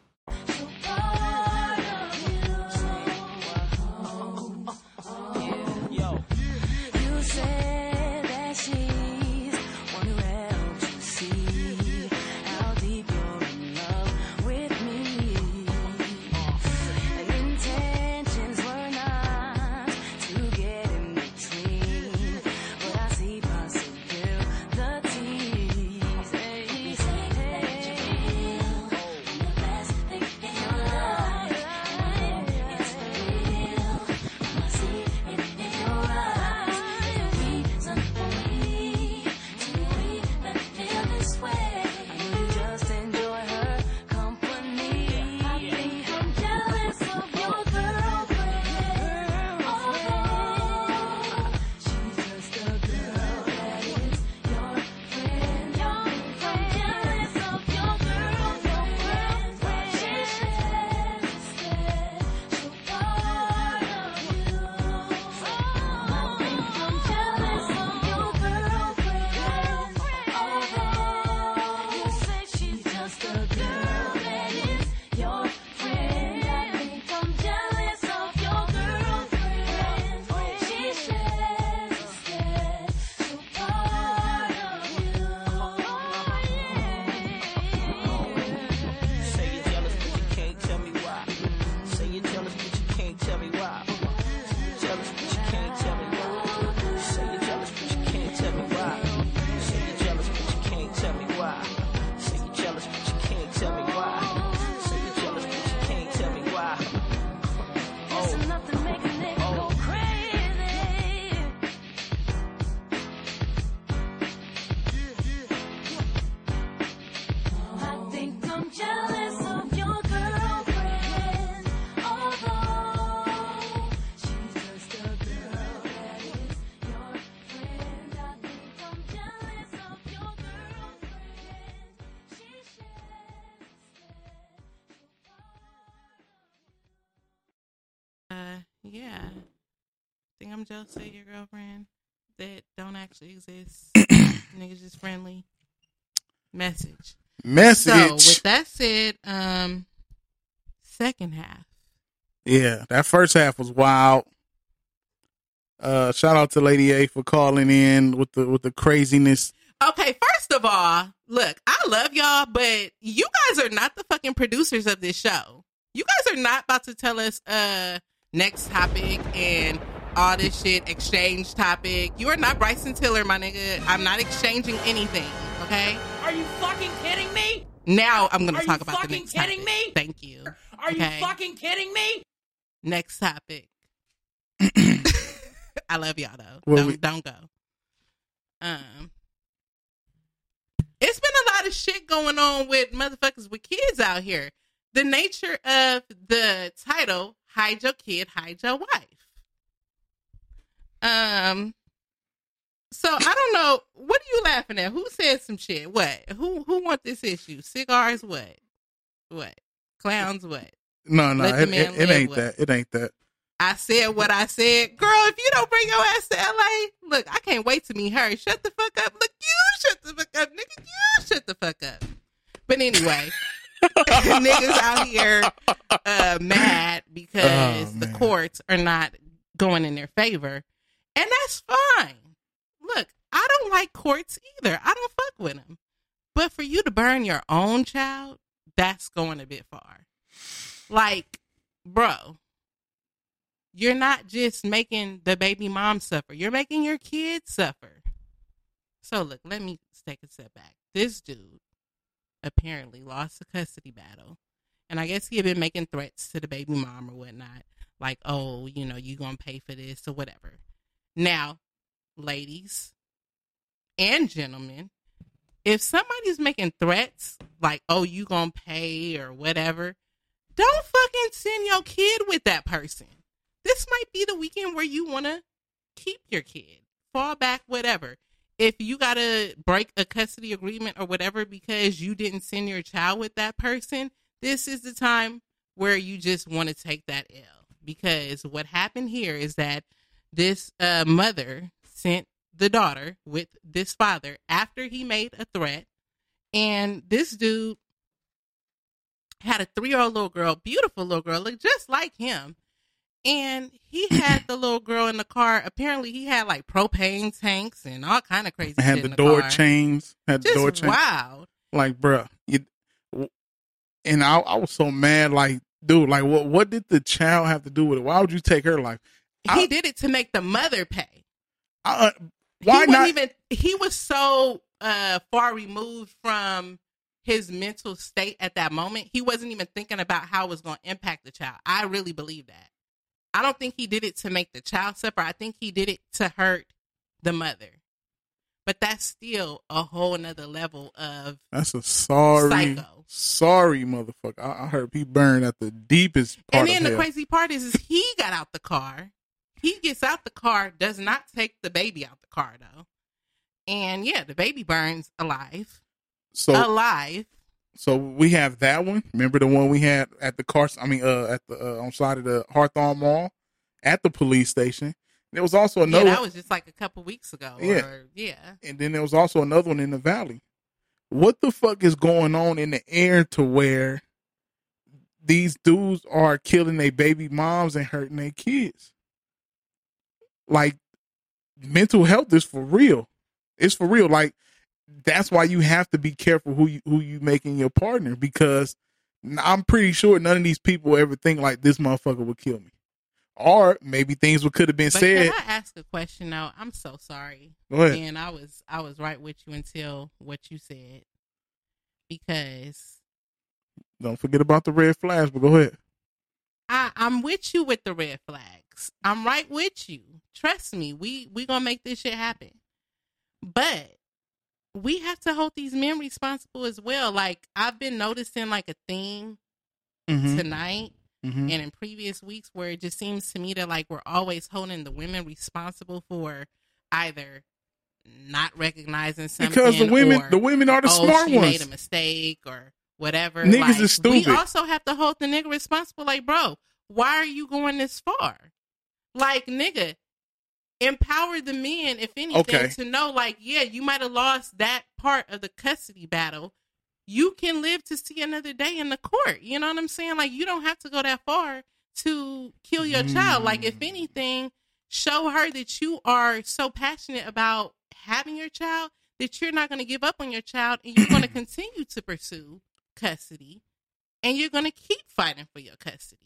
S2: Niggas just friendly. Message.
S1: Message.
S2: So with that said, um, second half.
S1: Yeah, that first half was wild. Uh, shout out to Lady A for calling in with the with the craziness.
S2: Okay, first of all, look, I love y'all, but you guys are not the fucking producers of this show. You guys are not about to tell us uh next topic and all this shit, exchange topic. You are not Bryson Tiller, my nigga. I'm not exchanging anything, okay?
S12: Are you fucking kidding me?
S2: Now I'm gonna
S12: Are
S2: talk about the
S12: fucking
S2: next
S12: kidding
S2: topic.
S12: me?
S2: Thank you.
S12: Are you fucking kidding me?
S2: Next topic. I love y'all though.
S1: Well,
S2: don't
S1: we-
S2: don't go. Um, it's been a lot of shit going on with motherfuckers with kids out here. The nature of the title, "Hide Your Kid, Hide Your Wife." Um. So I don't know. What are you laughing at? Who said some shit? What? Who who want this issue? Cigars? What? What? Clowns? What?
S1: No, no, it, it, it ain't
S2: with-
S1: that. It ain't that.
S2: I said what I said. Girl, if you don't bring your ass to LA, look, I can't wait to meet her. Shut the fuck up. Look, you shut the fuck up, nigga. You shut the fuck up. But anyway, niggas out here uh, mad because
S1: Oh,
S2: the courts are not going in their favor. And that's fine. Look, I don't like courts either. I don't fuck with them. But for you to burn your own child, that's going a bit far. Like, bro, you're not just making the baby mom suffer, you're making your kids suffer. So, look, let me take a step back. This dude apparently lost a custody battle. And I guess he had been making threats to the baby mom or whatnot. Like, oh, you know, you to pay for this or whatever. Now, ladies and gentlemen, if somebody's making threats like, oh, you to pay or whatever, don't fucking send your kid with that person. this might be the weekend where you want to keep your kid, fall back, whatever. If you got to break a custody agreement or whatever because you didn't send your child with that person, this is the time where you just want to take that L. Because what happened here is that this uh, mother sent the daughter with this father after he made a threat. And this dude had a three year old little girl, beautiful little girl, looked just like him. And he had the little girl in the car. Apparently, he had like propane tanks and all kind of crazy
S1: I had
S2: shit
S1: the
S2: in
S1: door
S2: car.
S1: chains. Had the door chains.
S2: wild.
S1: Like, bruh, you, and I, I was so mad. Like, dude, like, what, what did the child have to do with it? Why would you take her life?
S2: He did it to make the mother pay.
S1: I, why
S2: he wasn't even he was so uh far removed from his mental state at that moment he wasn't even thinking about how it was going to impact the child i really believe that i don't think he did it to make the child suffer i think he did it to hurt the mother but that's still a whole nother level of
S1: That's a sorry,
S2: Psycho.
S1: sorry motherfucker. I, I heard he burned at the deepest part
S2: and then the crazy part is, is he got out the car. He gets out the car, does not take the baby out the car though. And yeah, the baby burns alive.
S1: So
S2: alive.
S1: So we have that one. Remember the one we had at the car? I mean, uh, at the uh, on side of the Hawthorne Mall, at the police station. There was also another.
S2: yeah, that was just like a couple weeks ago.
S1: Yeah.
S2: Or, yeah.
S1: and then there was also another one in the valley. What the fuck is going on in the air to where these dudes are killing their baby moms and hurting their kids? Like mental health is for real. It's for real. Like that's why you have to be careful who you who you making your partner because I'm pretty sure none of these people ever think like this motherfucker would kill me. Or maybe things would could have been
S2: But
S1: said.
S2: can I ask a question though? I'm so sorry.
S1: Go ahead.
S2: And I was I was right with you until what you said. Because
S1: Don't forget about the red flags, but go ahead.
S2: I, I'm with you with the red flags. I'm right with you. Trust me, we we gonna make this shit happen. But we have to hold these men responsible as well. Like I've been noticing like a theme
S1: Mhm.
S2: tonight
S1: Mhm.
S2: and in previous weeks where it just seems to me that like we're always holding the women responsible for either not recognizing something
S1: Because the women-
S2: or,
S1: the women are the
S2: oh,
S1: smart
S2: she
S1: ones.
S2: made a mistake or whatever.
S1: Niggas
S2: Like,
S1: is
S2: We also have to hold the nigga responsible. Like, bro, why are you going this far? Like, nigga, empower the men, if anything,
S1: Okay.
S2: to know, like, yeah, you might have lost that part of the custody battle. You can live to see another day in the court. You know what I'm saying? Like, you don't have to go that far to kill your child. Like, if mm. anything, show her that you are so passionate about having your child that you're not going to give up on your child and you're going to continue to pursue custody and you're going to keep fighting for your custody.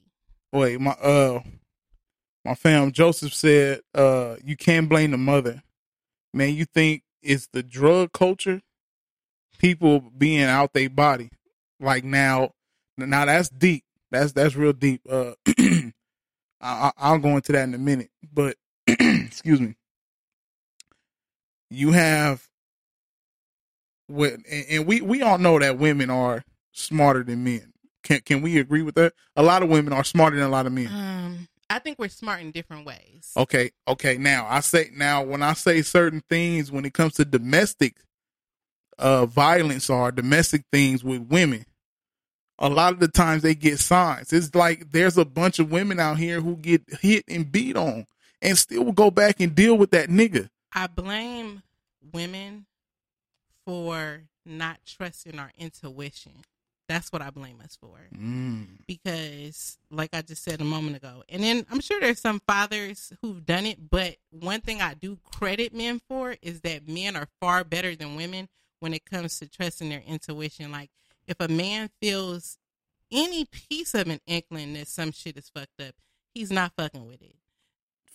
S1: Wait, my uh my fam Joseph said uh you can't blame the mother. Man, you think it's the drug culture? People being out their body. Like now now that's deep. That's that's real deep. Uh I, I'll go into that in a minute. But excuse me. You have what and, and we we all know that women are smarter than men. Can can we agree with that? A lot of women are smarter than a lot of men.
S2: Um, I think we're smart in different ways.
S1: Okay, okay. Now I say now when I say certain things when it comes to domestic uh violence or domestic things with women, a lot of the times they get signs. It's like there's a bunch of women out here who get hit and beat on and still will go back and deal with that nigga.
S2: I blame women for not trusting our intuition. That's what I blame us for. Mm. Because, like I just said a moment ago, and then I'm sure there's some fathers who've done it, but one thing I do credit men for is that men are far better than women when it comes to trusting their intuition. Like, if a man feels any piece of an inkling that some shit is fucked up, he's not fucking with it.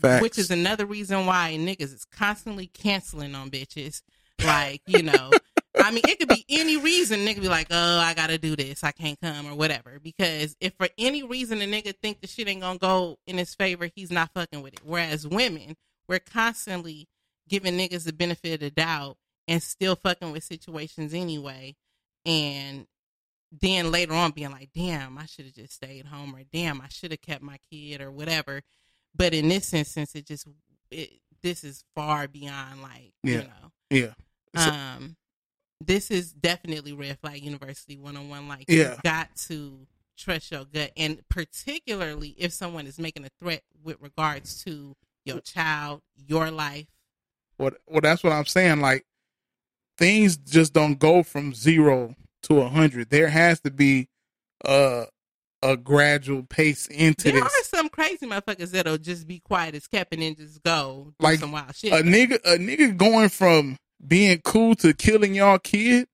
S1: Facts.
S2: Which is another reason why niggas is constantly canceling on bitches. Like, you know, I mean, it could be any reason. Nigga be like, oh, I gotta do this. I can't come or whatever. Because if for any reason a nigga think the shit ain't gonna go in his favor, he's not fucking with it. Whereas women, we're constantly giving niggas the benefit of the doubt and still fucking with situations anyway. And then later on being like, damn, I should have just stayed home or damn, I should have kept my kid or whatever But in this instance, it just it, this is far beyond like you
S1: Yeah.
S2: know.
S1: Yeah. So-
S2: Um, this is definitely red flag university one on one. Like
S1: Yeah.
S2: you got to trust your gut, and particularly if someone is making a threat with regards to your child, your life.
S1: What well that's what I'm saying. Like things just don't go from zero to a hundred. There has to be a a gradual pace into
S2: There
S1: this.
S2: are some crazy motherfuckers that'll just be quiet as kept and then just go do
S1: like
S2: some wild shit.
S1: a nigga a nigga going from being cool to killing y'all kid,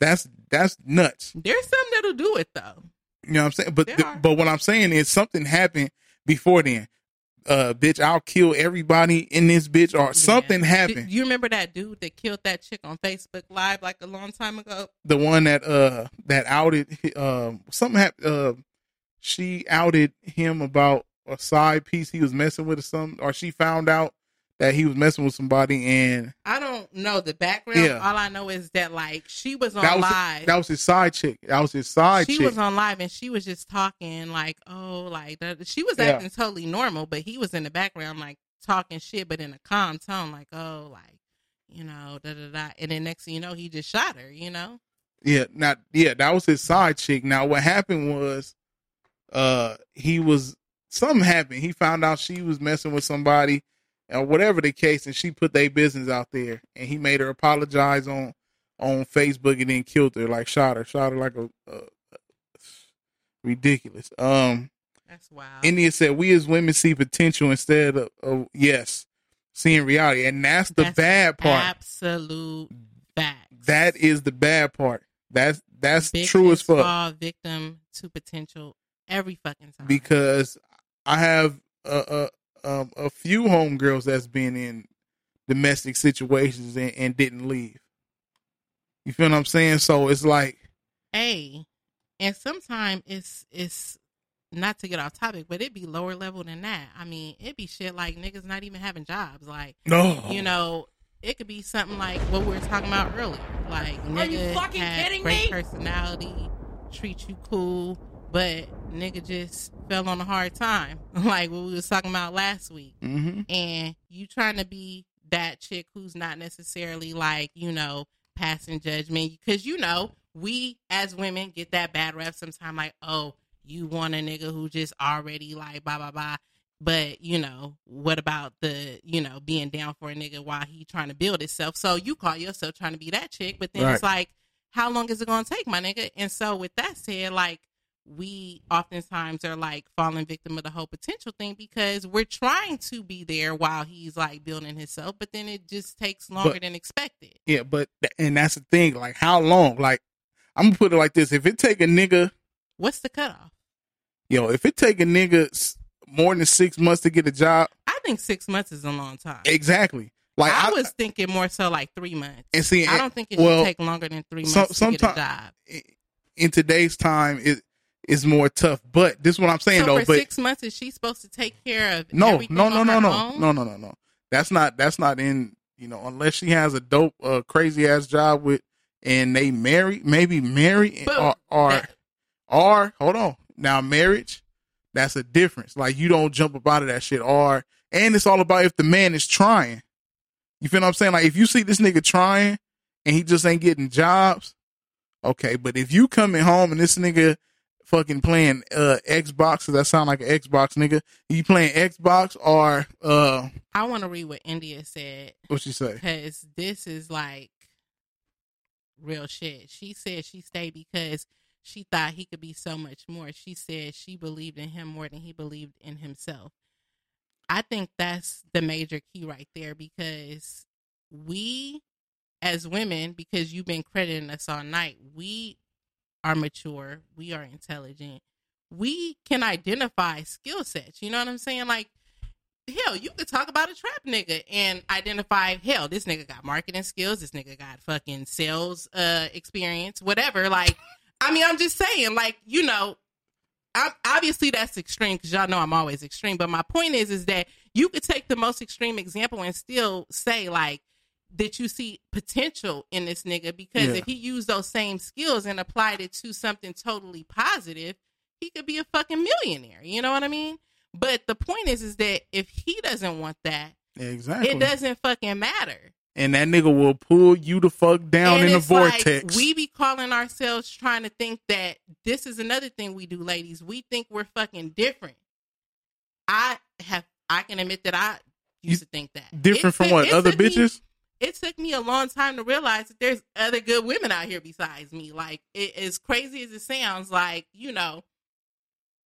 S1: that's that's nuts.
S2: There's some that'll do it though.
S1: You know what I'm saying? But the- but what I'm saying is something happened before then. Uh bitch, I'll kill everybody in this bitch or something happened.
S2: Do you remember that dude that killed that chick on Facebook Live like a long time ago?
S1: the one that uh that outed um something happened uh she outed him about a side piece he was messing with or something or she found out that he was messing with somebody and
S2: I don't know the background.
S1: Yeah.
S2: All I know is that like she was on
S1: that was
S2: live.
S1: that was his side chick that was his side chick.
S2: she
S1: chick
S2: was on live and she was just talking like, oh, like that. she was
S1: Yeah.
S2: acting totally normal, but he was in the background like talking shit, but in a calm tone, like, oh, like you know, da da da. And then next thing you know, he just shot her. You know,
S1: yeah not yeah that was his side chick now what happened was uh he was something happened he found out she was messing with somebody or whatever the case and she put their business out there and he made her apologize on on facebook and then killed her like shot her shot her like a, a ridiculous um
S2: that's wild.
S1: india said we as women see potential instead of, of yes seeing reality and that's the
S2: That's
S1: bad part
S2: absolute fact.
S1: that is the bad part that's that's true as fuck
S2: Fall victim to potential every fucking time.
S1: because I have a a, um, a few homegirls that's been in domestic situations and, and didn't leave. You feel what I'm saying? So it's like,
S2: Hey, and sometimes it's it's not to get off topic, but it'd be lower level than that. I mean, it'd be shit like niggas not even having jobs. Like,
S1: No.
S2: you know, it could be something like what we were talking about earlier. Like,
S6: Are you fucking
S2: had
S6: kidding
S2: great
S6: me?
S2: personality, treat you cool, but nigga just fell on a hard time, like what we was talking about last week.
S1: Mhm.
S2: And you trying to be that chick who's not necessarily like you know passing judgment. Because you know we as women get that bad rep sometimes like oh you want a nigga who just already like blah blah blah. But you know what about the you know being down for a nigga while he trying to build himself so you call yourself trying to be that chick but then it's like how long is it going to take my nigga? And so with that said like we oftentimes are like falling victim of the whole potential thing because we're trying to be there while he's like building himself but then it just takes longer
S1: But-
S2: than expected
S1: yeah, but and that's the thing. Like, how long? Like, I'm gonna put it like this: if it take a nigga,
S2: what's the cutoff
S1: yo, if it take a nigga more than six months to get a job,
S2: i think six months is a long time
S1: exactly. Like,
S2: I,
S1: I,
S2: was thinking more so like three months
S1: and see,
S2: i don't think it
S1: well,
S2: should take longer than three months
S1: some-
S2: to get a job
S1: in today's time, it is more tough. But this is what I'm saying
S2: so
S1: though.
S2: for
S1: but
S2: six months is she supposed to take care of
S1: No, no, no, no, no,
S2: own?
S1: no, no, no, no. That's not. That's not in. You know, unless she has a dope, uh, crazy ass job with, and they marry, maybe marry,
S2: But
S1: or, or, or hold on. Now, marriage, that's a difference. Like you don't jump up out of that shit. Or, and it's all about if the man is trying. You feel what I'm saying? Like if you see this nigga trying and he just ain't getting jobs, okay. But if you coming home and this nigga fucking playing uh Xbox, 'cause that sound like an Xbox nigga. You playing Xbox or uh
S2: i want to read what india said
S1: what she say?
S2: because this is like real shit. She said she stayed because she thought he could be so much more. She said she believed in him more than he believed in himself. I think that's the major key right there because we, as women, because you've been crediting us all night, we are mature, we are intelligent, we can identify skill sets. You know what I'm saying? Like, hell, you could talk about a trap nigga and identify, hell, this nigga got marketing skills, this nigga got fucking sales uh experience, whatever. Like, I mean, I'm just saying, like, you know, I'm, obviously that's extreme because y'all know I'm always extreme. But my point is, is that you could take the most extreme example and still say like that you see potential in this nigga because
S1: Yeah.
S2: if he used those same skills and applied it to something totally positive, he could be a fucking millionaire. You know what I mean? But the point is, is that if he doesn't want that,
S1: Exactly.
S2: it doesn't fucking matter.
S1: and that nigga will pull you the fuck down
S2: And
S1: in the
S2: it's like,
S1: vortex.
S2: we be calling ourselves trying to think that this is another thing we do, ladies. We think we're fucking different. I have, I can admit that I used to think that.
S1: Different
S2: It
S1: from
S2: took-
S1: what? Other
S2: me-
S1: bitches?
S2: It took me a long time to realize that there's other good women out here besides me. Like, it, as crazy as it sounds, like, you know,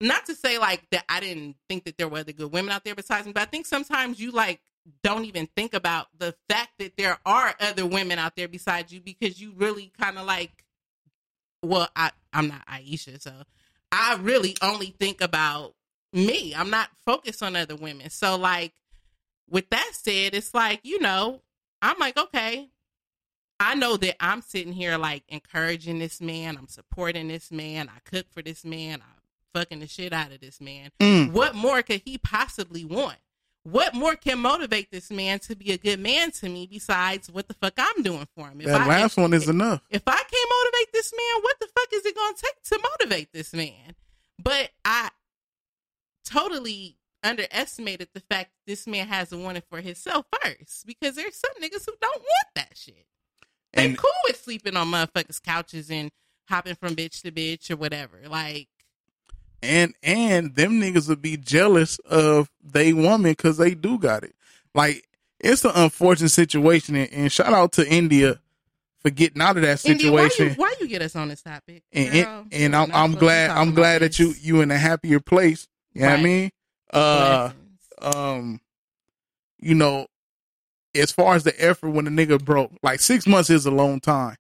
S2: not to say like that I didn't think that there were other good women out there besides me, but I think sometimes you like don't even think about the fact that there are other women out there besides you because you really kind of like well I I'm not Ayesha so I really only think about me. I'm not focused on other women. So like with that said, it's like, you know, I'm like, okay, I know that I'm sitting here like encouraging this man, I'm supporting this man, I cook for this man, I'm fucking the shit out of this man.
S1: Mm.
S2: What more could he possibly want? What more can motivate this man to be a good man to me besides what the fuck I'm doing for him? If
S1: that
S2: I-
S1: last
S2: if-
S1: one is enough.
S2: if I can't motivate this man, what the fuck is it going to take to motivate this man? But I totally underestimated the fact this man has to want for himself first because there's some niggas who don't want that shit. They
S1: And-
S2: cool with sleeping on motherfuckers' couches and hopping from bitch to bitch or whatever. Like,
S1: and and them niggas would be jealous of they woman because they do got it. Like it's an unfortunate situation, and, and shout out to India for getting out of that
S2: India, why
S1: situation.
S2: you, why you get us on this topic?
S1: and
S2: Girl,
S1: and, and I'm I'm
S2: supposed to be
S1: glad I'm
S2: about
S1: glad that you you in a happier place. You know what I mean? Uh, um, you know, as far as the effort when the nigga broke, like six months is a long time.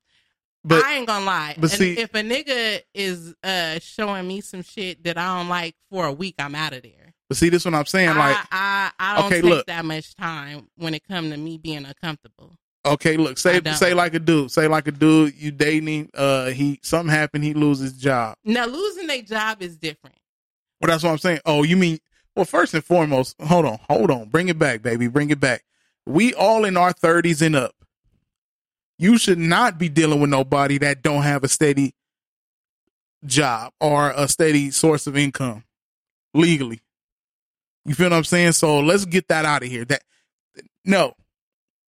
S1: But
S2: I ain't gonna lie.
S1: but
S2: And
S1: see-
S2: if a nigga is uh showing me some shit that I don't like for a week, I'm out of there.
S1: but see, this what I'm saying. Like,
S2: I, I, I don't
S1: okay,
S2: take
S1: look.
S2: that much time when it come to me being uncomfortable.
S1: Okay, look, say say like a dude, say like a dude you dating, uh he something happened, he loses his job.
S2: Now losing a job is different.
S1: Well, that's what I'm saying. Oh, you mean well, first and foremost, hold on, hold on, bring it back, baby, bring it back. We all in our thirties and up. You should not be dealing with nobody that don't have a steady job or a steady source of income legally. You feel what I'm saying? So let's get that out of here. That no,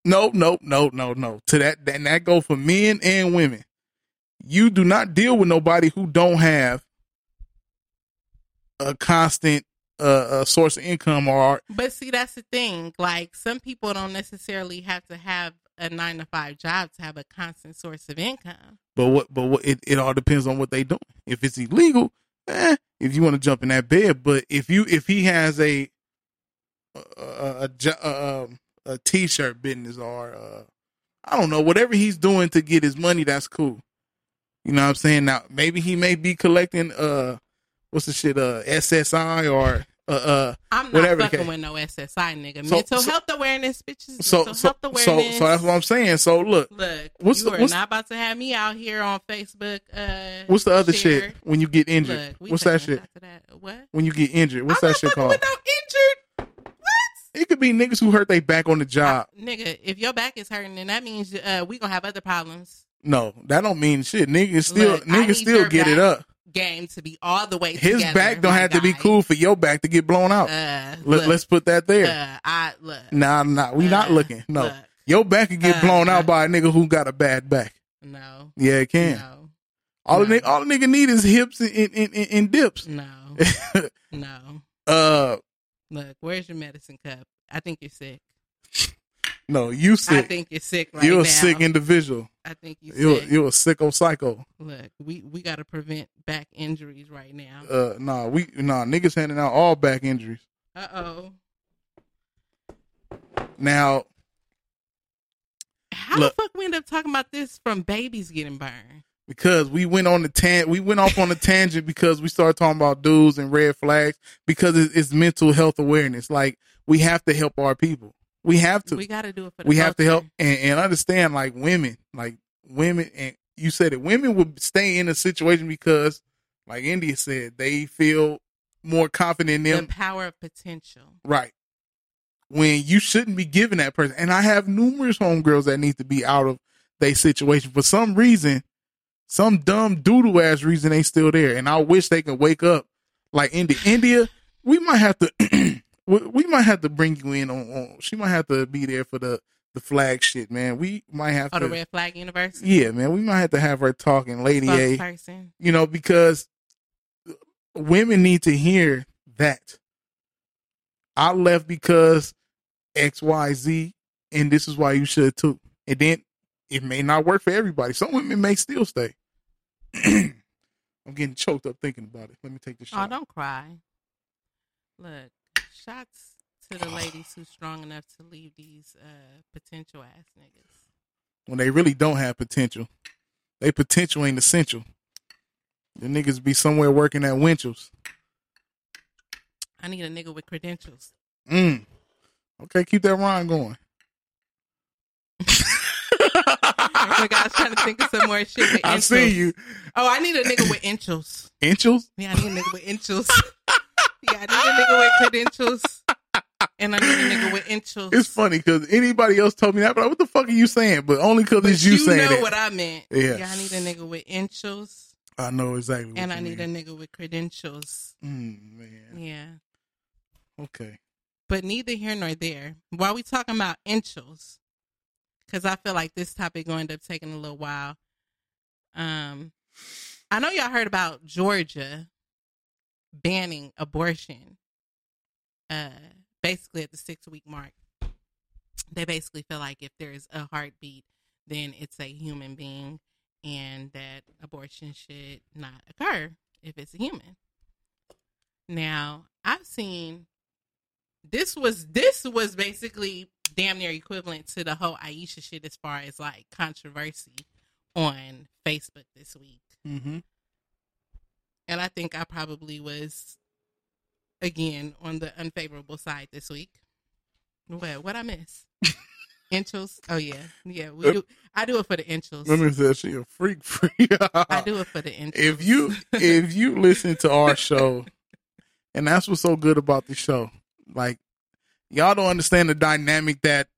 S1: no, no, no, no, no. To that, and that go for men and women. You do not deal with nobody who don't have a constant uh, uh source of income or
S2: But see, that's the thing. Like some people don't necessarily have to have a nine to five job to have a constant source of income.
S1: but what but what it, it all depends on what they doing. If it's illegal, eh, if you want to jump in that bed, but if you if he has a a a, a, um, a t-shirt business or uh, I don't know whatever he's doing to get his money, that's cool. You know what I'm saying? Now maybe he may be collecting uh what's the shit uh SSI or uh uh
S2: I'm not
S1: whatever
S2: fucking with no SSI nigga.
S1: So-
S2: Mental
S1: so-
S2: health awareness, bitches.
S1: So
S2: Mental
S1: so
S2: health awareness.
S1: so that's what I'm saying. So look,
S2: Look,
S1: what's
S2: you
S1: the,
S2: are
S1: what's,
S2: not about to have me out here on Facebook. Uh,
S1: what's the other
S2: share.
S1: shit when you get injured?
S2: Look,
S1: what's that shit?
S2: that. What?
S1: When you get injured, what's that shit called?
S2: With No injured, What?
S1: It could be niggas who hurt their back on the job.
S2: nigga. If your back is hurting, then that means uh, we gonna have other problems.
S1: No, that don't mean shit. Niggas still
S2: Look, I
S1: niggas still get it up.
S2: Game to be all the way.
S1: His back don't have to be cool for your back to get blown out.
S2: Uh,
S1: Let,
S2: look,
S1: let's put that there.
S2: Uh, I look.
S1: nah, nah, we not looking. No,
S2: look.
S1: your back can get
S2: Uh,
S1: blown out by a nigga who got a bad back.
S2: No.
S1: Yeah, it can.
S2: No.
S1: All the nigga, all the nigga need is hips and, and, and, and dips.
S2: No. no.
S1: Uh,
S2: Look, where's your medicine cup? I think you're sick.
S1: No, you sick.
S2: I think you're sick right
S1: you're
S2: now.
S1: a sick individual.
S2: I think you're
S1: You're
S2: sick.
S1: you're a sicko psycho.
S2: Look, we we got to prevent back injuries right now.
S1: Uh, nah, we nah niggas handing out all back injuries.
S2: Uh oh.
S1: Now,
S2: How
S1: Look.
S2: the fuck we end up talking about this from babies getting burned?
S1: because we went on the tan we went off on a tangent because we started talking about dudes and red flags because it, it's mental health awareness like we have to help our people we have to
S2: We got to do it for the
S1: we have to help and, and understand like women like women and you said it women would stay in a situation because like india said they feel more confident in them
S2: the power of potential.
S1: Right. When you shouldn't be giving that person. And I have numerous homegirls that need to be out of their situation. For some reason, some dumb doodle ass reason they still there. And I wish they could wake up like India. India, we might have to we, we might have to bring you in on, on she might have to be there for the the flag shit, man. We might have
S2: Oh,
S1: to
S2: the Red Flag University.
S1: Yeah, man, we might have to have her talking Lady A.
S2: Spokesperson.
S1: You know, because women need to hear that. I left because XYZ and this is why you should too. And then it may not work for everybody. Some women may still stay. I'm getting choked up thinking about it. Let me take this
S2: Oh, don't cry. Look, shots to the ladies who's strong enough to leave these uh, potential ass niggas.
S1: when they really don't have potential. They potential ain't essential. The niggas be somewhere working at Winchell's.
S2: I need a nigga with credentials.
S1: Mm. Okay, keep that rhyme going.
S2: Look, I was trying to think of some more shit
S1: I see you.
S2: Oh, I need a nigga with inchals.
S1: Inchels?
S2: Yeah, I need a nigga with inchals. yeah, I need a nigga with credentials. And I need a nigga with inchals.
S1: It's funny because anybody else told me that, but like, what the fuck are you saying? But only because it's you,
S2: you
S1: saying
S2: know
S1: it.
S2: what I meant.
S1: Yeah.
S2: Yeah, I need a nigga with inchals.
S1: I know exactly. What
S2: And I need a nigga with credentials.
S1: Mm, man.
S2: Yeah.
S1: Okay.
S2: But neither here nor there. While we talking about inchals, because I feel like this topic going to end up taking a little while. Um, I know y'all heard about Georgia banning abortion. Uh, basically at the six week mark, they basically feel like if there's a heartbeat, then it's a human being, and that abortion should not occur if it's a human. Now, I've seen this was this was basically damn near equivalent to the whole Ayesha shit as far as like controversy on Facebook this week.
S1: Mm-hmm.
S2: And I think I probably was again on the unfavorable side this week. What what I miss? inchels? Oh yeah. Yeah, we uh, do I do it for the inchels.
S1: Let me say she a freak freak.
S2: I do it for the inchels.
S1: if you if you listen to our show, and that's what's so good about the show, like y'all don't understand the dynamic that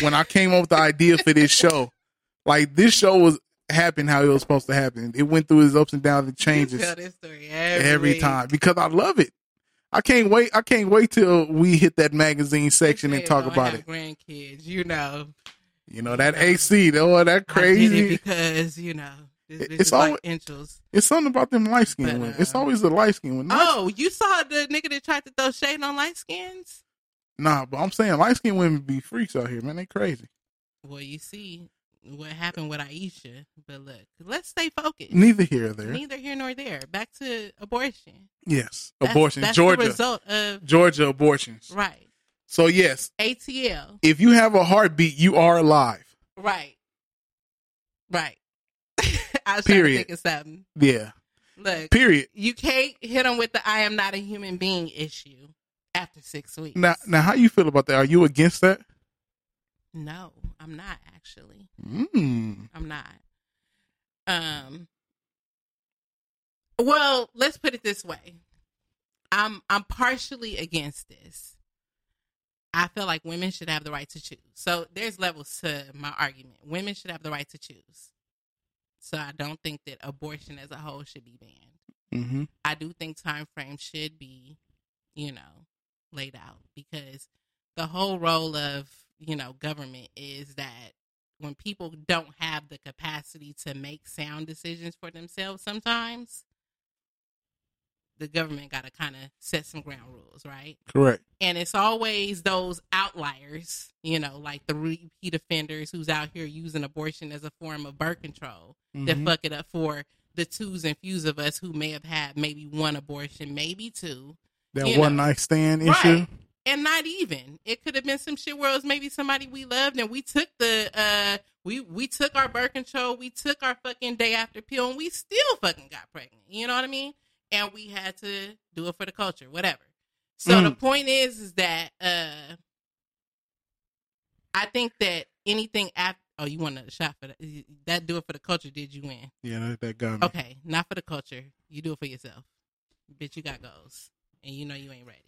S1: when I came up with the idea for this show, like this show was happened how it was supposed to happen. It went through its ups and downs and changes
S2: tell this story every,
S1: every time because I love it. I can't wait. I can't wait till we hit that magazine section and talk about it.
S2: Grandkids, you know.
S1: You know that AC, though, that
S2: I did it
S1: crazy.
S2: because you know this
S1: it's
S2: like
S1: always-
S2: inchels.
S1: It's something about them light skinned women. It's uh, always the light skinned one.
S2: Oh, you saw the nigga that tried to throw shade on light skins?
S1: Nah, but I'm saying light skin women be freaks out here, man. They crazy.
S2: Well, you see what happened with Ayesha. But look, let's stay focused.
S1: Neither here or there.
S2: Neither here nor there. Back to abortion.
S1: Yes,
S2: That's-
S1: abortion.
S2: that's the
S1: Georgia,
S2: result of-
S1: Georgia abortions.
S2: Right.
S1: So yes,
S2: ATL.
S1: if you have a heartbeat, you are alive.
S2: Right. Right. I was trying to
S1: Period.
S2: think of something.
S1: Yeah.
S2: Look.
S1: Period.
S2: You can't hit them with the "I am not a human being" issue after six weeks.
S1: Now, now, how you feel about that? Are you against that?
S2: No, I'm not actually.
S1: Mm.
S2: I'm not. Um. Well, let's put it this way. I'm I'm partially against this. I feel like women should have the right to choose. So there's levels to my argument. Women should have the right to choose. So I don't think that abortion as a whole should be banned.
S1: Mm-hmm.
S2: I do think time frames should be, you know, laid out because the whole role of, you know, government is that when people don't have the capacity to make sound decisions for themselves sometimes, the government got to kind of set some ground rules, right?
S1: Correct.
S2: And it's always those outliers, you know, like the repeat offenders who's out here using abortion as a form of birth control that
S1: Mhm.
S2: fuck it up for the twos and fews of us who may have had maybe one abortion, maybe two.
S1: That one
S2: know.
S1: night stand
S2: Right.
S1: issue.
S2: And not even. It could have been some shit where it was maybe somebody we loved and we took the uh we we took our birth control, we took our fucking day after pill and we still fucking got pregnant. You know what I mean? And we had to do it for the culture, whatever. So
S1: Mm.
S2: the point is is that uh I think that anything after oh you want a shot for that that do it for the culture did you win?
S1: Yeah, that, that got me.
S2: Okay, not for the culture. You do it for yourself. Bitch, you got goals. And you know you ain't ready.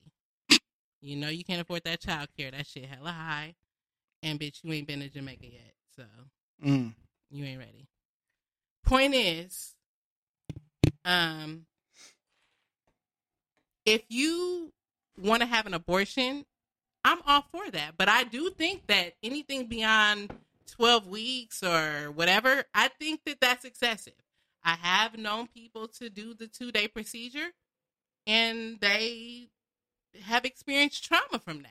S2: You know you can't afford that child care. That shit hella high. And bitch, you ain't been to Jamaica yet. So
S1: Mm.
S2: you ain't ready. Point is, um if you want to have an abortion, I'm all for that. But I do think that anything beyond 12 weeks or whatever, I think that that's excessive. I have known people to do the two day procedure and they have experienced trauma from that.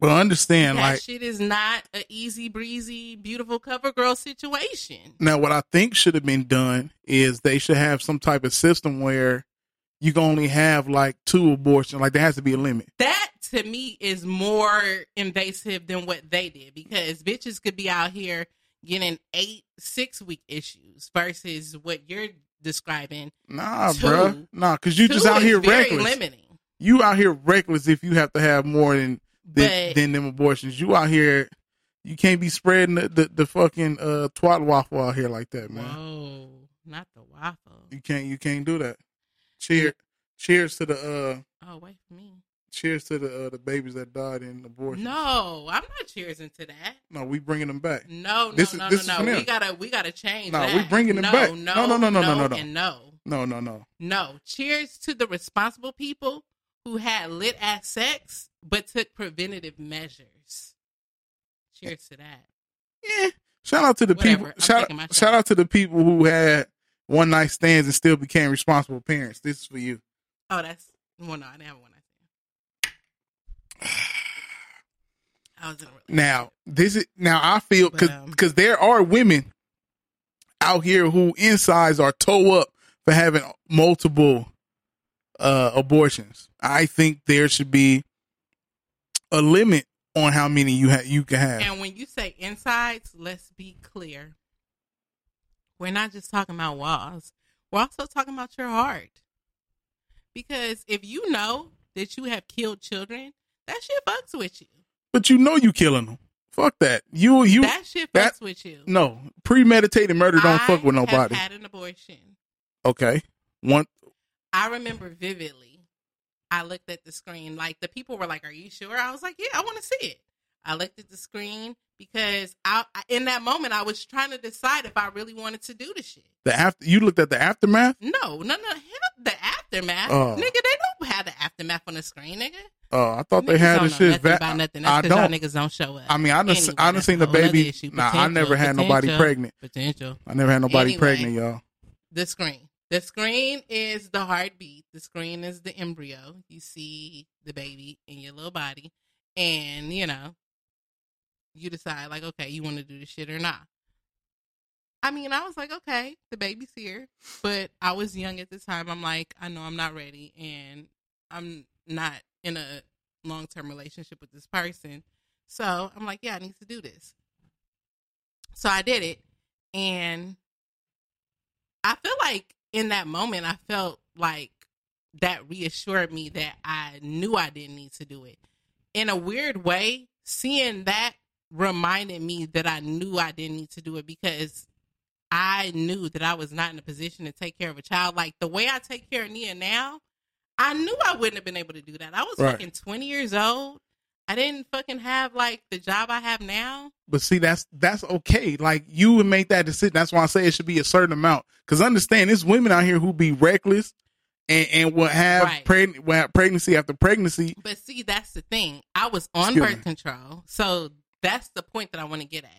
S1: Well, understand,
S2: that
S1: like
S2: shit is not a easy breezy, beautiful cover girl situation.
S1: now, what I think should have been done is they should have some type of system where you can only have like two abortions. Like there has to be a limit.
S2: That to me is more invasive than what they did because bitches could be out here getting eight, six week issues versus what you're describing.
S1: Nah, bro. Nah, because you just out here
S2: very
S1: reckless.
S2: limiting.
S1: You out here reckless if you have to have more than than,
S2: But-
S1: than them abortions. You out here, you can't be spreading the, the, the fucking uh, twat waffle out here like that, man.
S2: Whoa, not the waffle.
S1: You can't you can't do that. Cheer, cheers to the uh,
S2: Oh, wait for me.
S1: cheers to the uh, the babies that died in abortion.
S2: No, I'm not cheersing to that.
S1: No, we bringing them back.
S2: No, no,
S1: This is-
S2: no,
S1: is
S2: no, no. We gotta, we gotta change.
S1: No,
S2: that.
S1: we bringing them
S2: no,
S1: back.
S2: No,
S1: No, no, no, no, no, no, no,
S2: No,
S1: no, no. no.
S2: Cheers to the responsible people who had lit ass sex but took preventative measures. Cheers to that. Yeah.
S1: Shout out to the
S2: Whatever.
S1: people. Shout, shout out to the people who had one night stands and still became responsible parents. This is for you.
S2: Oh, that's well, no, I didn't have one. I was in a
S1: Now, this is now I feel because
S2: But, um,
S1: there are women out here who insides are toe up for having multiple uh abortions. I think there should be a limit on how many you ha- you can have.
S2: And when you say insides, let's be clear. We're not just talking about walls. We're also talking about your heart. Because if you know that you have killed children, that shit fucks with you.
S1: But you know you killing them. Fuck that. You you
S2: that shit fucks
S1: that-
S2: with you.
S1: No, premeditated murder don't
S2: I
S1: fuck with nobody.
S2: had an abortion.
S1: Okay, one.
S2: I remember vividly. I looked at the screen. Like the people were like, "Are you sure?" I was like, "Yeah, I want to see it." I looked at the screen because I, in that moment I was trying to decide if I really wanted to do the shit.
S1: The after you looked at the aftermath.
S2: No, no, no. The aftermath,
S1: Oh.
S2: nigga. They don't have the aftermath on the screen, nigga.
S1: Oh, I thought they had the shit. va-
S2: about nothing. That's
S1: I don't.
S2: y'all niggas don't show up.
S1: I mean, I done,
S2: Anyway,
S1: I done seen the baby.
S2: issue.
S1: Nah, I never had nobody pregnant.
S2: Potential.
S1: I never had nobody
S2: Anyway,
S1: pregnant, y'all.
S2: The screen. The screen is the heartbeat. The screen is the embryo. You see the baby in your little body, and you know, you decide like, okay, you want to do this shit or not. I mean, I was like, okay, the baby's here, but I was young at the time. I'm like, I know I'm not ready, and I'm not in a long term relationship with this person. So I'm like, yeah, I need to do this. So I did it, and I feel like in that moment, I felt like that reassured me that I knew I didn't need to do it. In a weird way, seeing that reminded me that I knew I didn't need to do it because I knew that I was not in a position to take care of a child. Like the way I take care of Nia now, I knew I wouldn't have been able to do that. I was
S1: Right.
S2: fucking 20 years old. I didn't fucking have like the job I have now.
S1: But see, that's that's okay. Like you would make that decision. That's why I say it should be a certain amount. Because understand, there's women out here who be reckless and and will have
S2: Right.
S1: preg- will have pregnancy after pregnancy.
S2: But see, that's the thing. I was on
S1: Excuse
S2: birth
S1: me.
S2: control. So that's the point that I want to get at.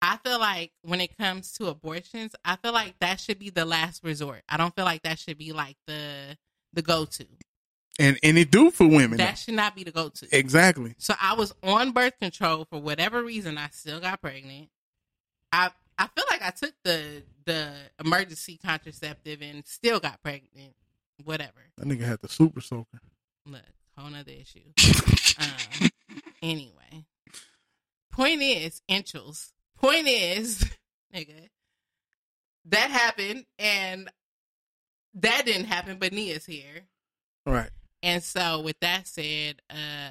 S2: I feel like when it comes to abortions, I feel like that should be the last resort. I don't feel like that should be like the the go to.
S1: And and it do for women.
S2: That
S1: though.
S2: should not be the go to.
S1: Exactly.
S2: So I was on birth control for whatever reason. I still got pregnant. I I feel like I took the the emergency contraceptive and still got pregnant. Whatever.
S1: That nigga had the super soaker.
S2: Look, whole nother issue. um, anyway, point is, inchels. Point is, nigga, that happened, and that didn't happen. But Nia's here,
S1: Right.
S2: And so with that said, uh,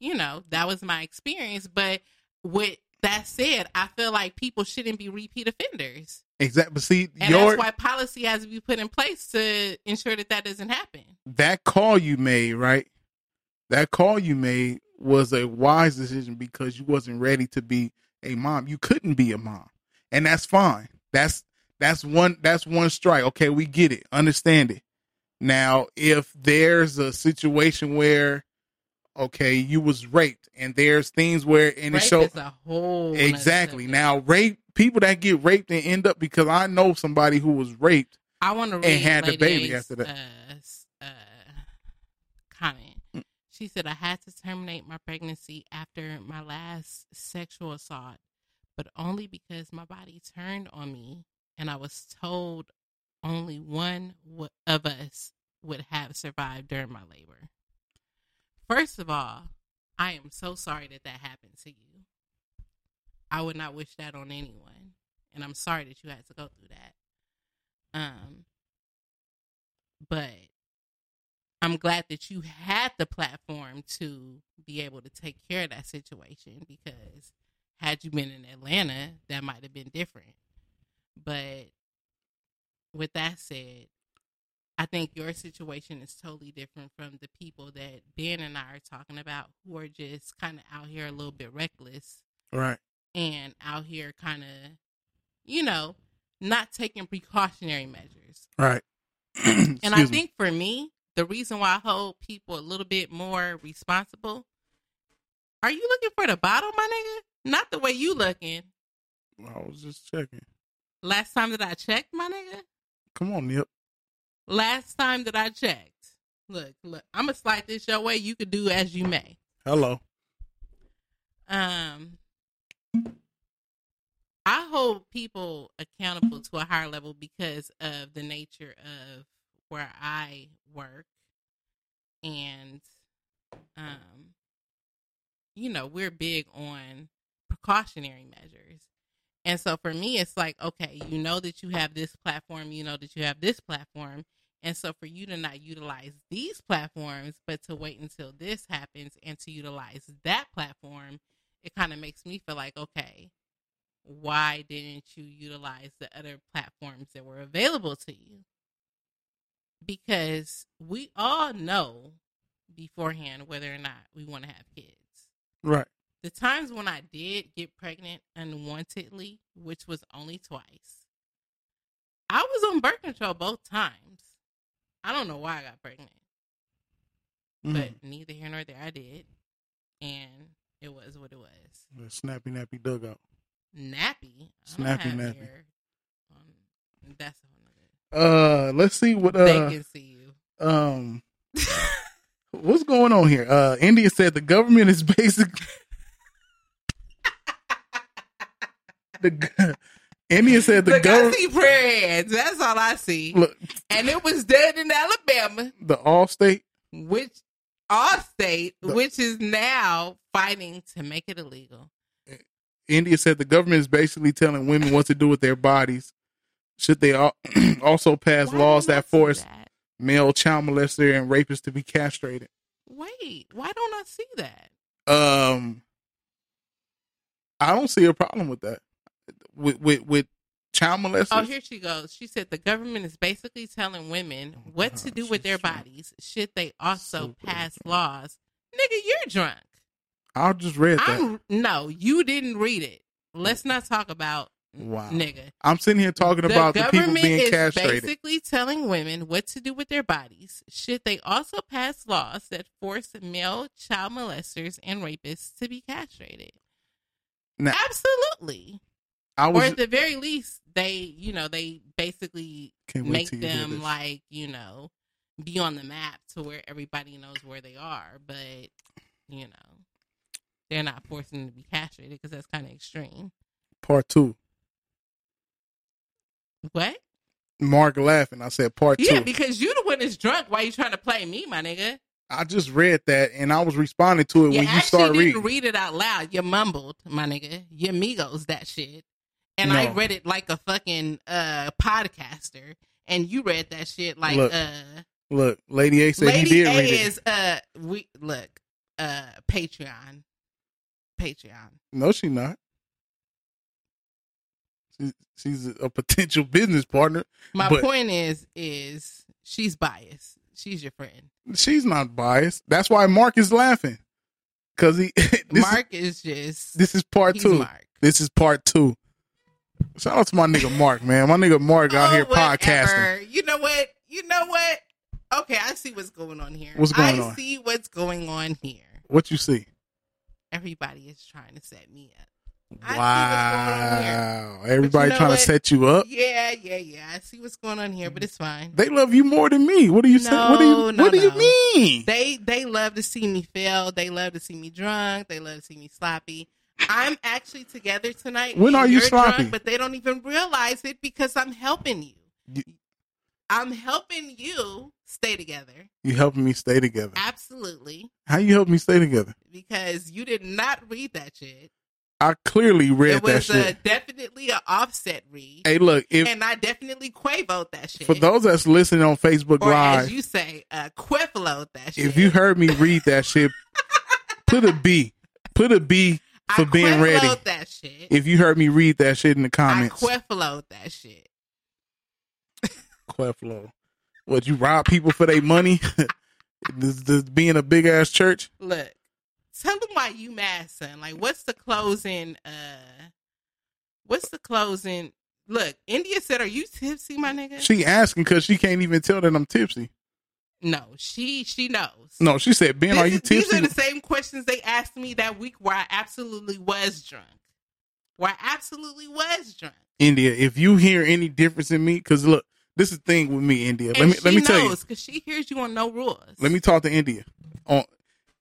S2: you know, that was my experience. But with that said, I feel like people shouldn't be repeat offenders.
S1: Exactly. See,
S2: And
S1: your
S2: that's why policy has to be put in place to ensure that that doesn't happen.
S1: that call you made, right? That call you made was a wise decision because you wasn't ready to be a mom. You couldn't be a mom. And that's fine. That's that's one that's one strike. Okay, we get it. Understand it. Now, if there's a situation where, okay, you was raped, and there's things where and
S2: Rape
S1: it show
S2: is a whole
S1: exactly now rape people that get raped and end up because I know somebody who was raped
S2: I want to read
S1: and had the baby after that.
S2: Uh, uh, comment. She said, "I had to terminate my pregnancy after my last sexual assault, but only because my body turned on me, and I was told only one of us would have survived during my labor." First of all, I am so sorry that that happened to you. I would not wish that on anyone, and I'm sorry that you had to go through that. Um, but I'm glad that you had the platform to be able to take care of that situation because had you been in Atlanta, that might have been different. But with that said, I think your situation is totally different from the people that Ben and I are talking about who are just kind of out here a little bit reckless
S1: right.
S2: and out here kind of, you know, not taking precautionary measures.
S1: Right.
S2: And I
S1: Excuse me.
S2: think for me, the reason why I hold people a little bit more responsible, are you looking for the bottle, my nigga? Not the way you looking.
S1: I was just checking.
S2: Last time that I checked, my nigga.
S1: Come on, Nip.
S2: Last time that I checked. Look, look. I'm gonna slide this your way. You could do as you may.
S1: Hello.
S2: Um, I hold people accountable to a higher level because of the nature of where I work, and um, you know, we're big on precautionary measures. And so for me, it's like, okay, you know that you have this platform, you know that you have this platform. And so for you to not utilize these platforms, but to wait until this happens and to utilize that platform, it kind of makes me feel like, okay, why didn't you utilize the other platforms that were available to you? Because we all know beforehand whether or not we want to have kids
S1: Right.
S2: The times when I did get pregnant unwantedly, which was only twice, I was on birth control both times. I don't know why I got pregnant,
S1: Mm.
S2: but neither here nor there I did, and it was what it was.
S1: The snappy nappy dugout.
S2: Nappy,
S1: Snappy nappy.
S2: Um, that's
S1: Uh, let's see what uh,
S2: They can see you.
S1: Um, what's going on here? Uh, India said the government is basically the India said the
S2: I
S1: government
S2: see prayer. That's all I see.
S1: Look.
S2: and it was done in Alabama.
S1: the all state
S2: which our state, which is now fighting to make it illegal.
S1: India said the government is basically telling women what to do with their bodies. Should they also pass laws that force male child molester and rapists to be castrated?
S2: Wait, why don't I see that?
S1: Um, I don't see a problem with that. With with with child molesters.
S2: Oh, here she goes. She said the government is basically telling women
S1: Oh,
S2: what to do with their bodies. Should they also pass laws? Nigga, you're drunk.
S1: I just read that.
S2: I'm no, you didn't read it. Let's not talk about
S1: Wow.
S2: nigga.
S1: I'm sitting here talking about the people
S2: government
S1: being
S2: is
S1: castrated.
S2: basically telling women what to do with their bodies. Should they also pass laws that force male child molesters and rapists to be castrated?
S1: Now,
S2: Absolutely.
S1: I
S2: or at the very least, they, you know, they basically make
S1: till you hear
S2: them like, you know, be on the map to where everybody knows where they are. But, you know, they're not forcing them to be castrated because that's kind of extreme.
S1: part two.
S2: What?
S1: Mark laughing. I said part
S2: Yeah,
S1: two.
S2: because you the one that's drunk. Why you trying to play me, my nigga?
S1: I just read that and I was responding to it
S2: You
S1: when you
S2: actually
S1: start
S2: didn't
S1: reading.
S2: read it out loud. You mumbled, my nigga. You amigos that shit. And I read it like a fucking uh podcaster. And you read that shit like
S1: Look,
S2: uh
S1: Look, Lady A said
S2: Lady
S1: he did
S2: A
S1: read it.
S2: is uh we look, uh Patreon. Patreon.
S1: No, she not. She's, she's a potential business partner.
S2: My
S1: but
S2: point is is she's biased. She's your friend.
S1: She's not biased. That's why Mark is laughing. Cause he
S2: Mark
S1: is,
S2: is just
S1: this is part two.
S2: Mark.
S1: This is part two. Shout out to my nigga Mark, man. My nigga Mark out here oh,
S2: podcasting. You know what? You know what? Okay, I see what's going on here.
S1: What's going
S2: I
S1: on?
S2: see what's going on here.
S1: What you see?
S2: Everybody is trying to set me up. I see what's going on here.
S1: Wow. Everybody
S2: you know
S1: trying
S2: what?
S1: to set you up.
S2: Yeah, yeah, yeah. I see what's going on here, but it's fine.
S1: They love you more than me. What do you say? What do you
S2: No,
S1: What do
S2: no,
S1: you mean?
S2: They they love to see me fail. They love to see me drunk. They love to see me sloppy. I'm actually together tonight.
S1: When are you sloppy?
S2: Drunk, but they don't even realize it because I'm helping you. I'm helping you stay together.
S1: You helping me stay together.
S2: Absolutely.
S1: How you help me stay together?
S2: Because you did not read that shit.
S1: I clearly read
S2: it
S1: that
S2: was
S1: shit.
S2: uh, definitely an offset read.
S1: Hey, look, if
S2: and I definitely quavoed that shit.
S1: for those that's listening on Facebook
S2: or
S1: Live,
S2: as you say, uh, queffloed that shit.
S1: if you heard me read that shit, put a B. Put a B for being ready.
S2: that shit.
S1: If you heard me read that shit in the comments, I
S2: queffloed that shit.
S1: Queflo. What you rob people for their money? this, this being a big ass church.
S2: Look, tell them why you mad, son. Like, what's the closing? Uh, what's the closing? Look, India said, "Are you tipsy, my nigga?"
S1: She asking because she can't even tell that I'm tipsy.
S2: No, she she knows.
S1: No, she said, Ben, are
S2: This
S1: you
S2: is- These are the same questions they asked me that week where I absolutely was drunk. Where I absolutely was drunk.
S1: India, if you hear any difference in me, because look, this is the thing with me, India. Let
S2: and
S1: me let me tell you.
S2: knows because she hears you on no rules.
S1: Let me talk to India. On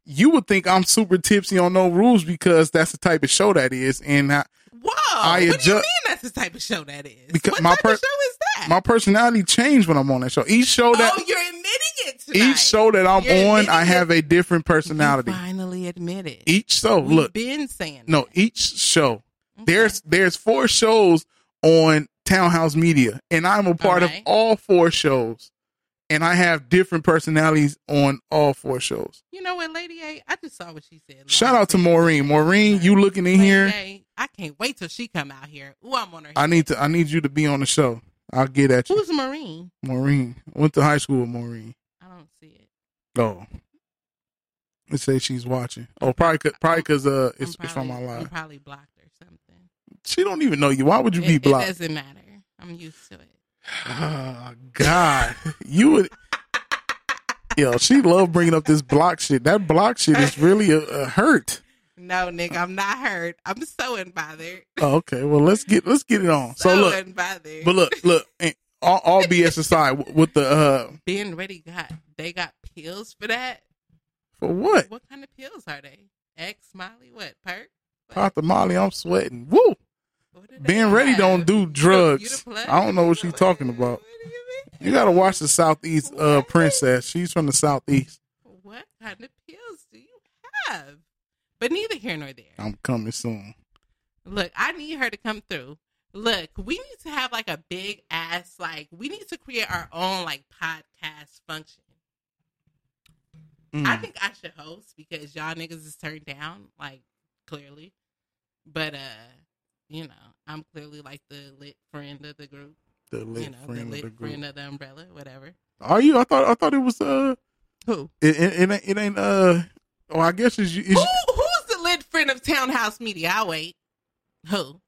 S1: you would think I'm super tipsy on no rules because that's the type of show that is, and I,
S2: Whoa!
S1: I
S2: what do you
S1: adjust-
S2: mean that's the type of show that is?
S1: because
S2: what
S1: my
S2: type
S1: per-
S2: of show is that?
S1: my personality changed when I'm on that show. Each show that
S2: oh, you're admitting.
S1: Each show that I'm
S2: You're
S1: on, I
S2: it.
S1: have a different personality.
S2: Finally admitted.
S1: Each show,
S2: We've
S1: look,
S2: been saying
S1: no, each show. There's there's four shows on Townhouse Media, and I'm a part of all four shows, and I have different personalities on all four shows.
S2: You know what, Lady A? I just saw what she said.
S1: Shout out to Maureen. Maureen, you looking in here?
S2: Lady A, I can't wait till she come out here. Ooh, I'm on her.
S1: I need to. I need you to be on the show. I'll get at you,
S2: Who's Maureen?
S1: Maureen. Went to high school with Maureen.
S2: Don't see it.
S1: Oh, let's say she's watching. Oh, probably, cause, probably because uh, it's, it's from my live.
S2: probably blocked or something.
S1: She don't even know you. Why would you
S2: It,
S1: be
S2: it
S1: blocked?
S2: doesn't matter. I'm used to it.
S1: Oh God, you would. Yo, she love bringing up this block shit. That block shit is really a, a hurt.
S2: No, nigga, I'm not hurt. I'm so unbothered.
S1: Oh, okay, well let's get let's get it on. So,
S2: So
S1: look,
S2: unbothered.
S1: but look, look. and All, all BS aside, with the uh,
S2: being ready got they got pills for that.
S1: for what?
S2: What kind of pills are they? X, Molly, what perk?
S1: Pop the Molly, I'm sweating. Woo! Being ready don't do drugs. I don't know what she's talking about. You gotta watch the Southeast uh princess. She's from the Southeast.
S2: What kind of pills do you have? But neither here nor there.
S1: I'm coming soon.
S2: Look, I need her to come through. Look, we need to have like a big ass like we need to create our own like podcast function.
S1: Mm.
S2: I think I should host because y'all niggas is turned down, like clearly. But uh, you know, I'm clearly like the lit friend of the group.
S1: The lit
S2: you know,
S1: friend
S2: the
S1: of the group.
S2: friend of the umbrella, whatever.
S1: Are you? I thought I thought it was uh
S2: who?
S1: It it, it, ain't, it ain't uh. Oh, I guess it's, it's
S2: Who who's the lit friend of Townhouse Media? I'll wait. Who?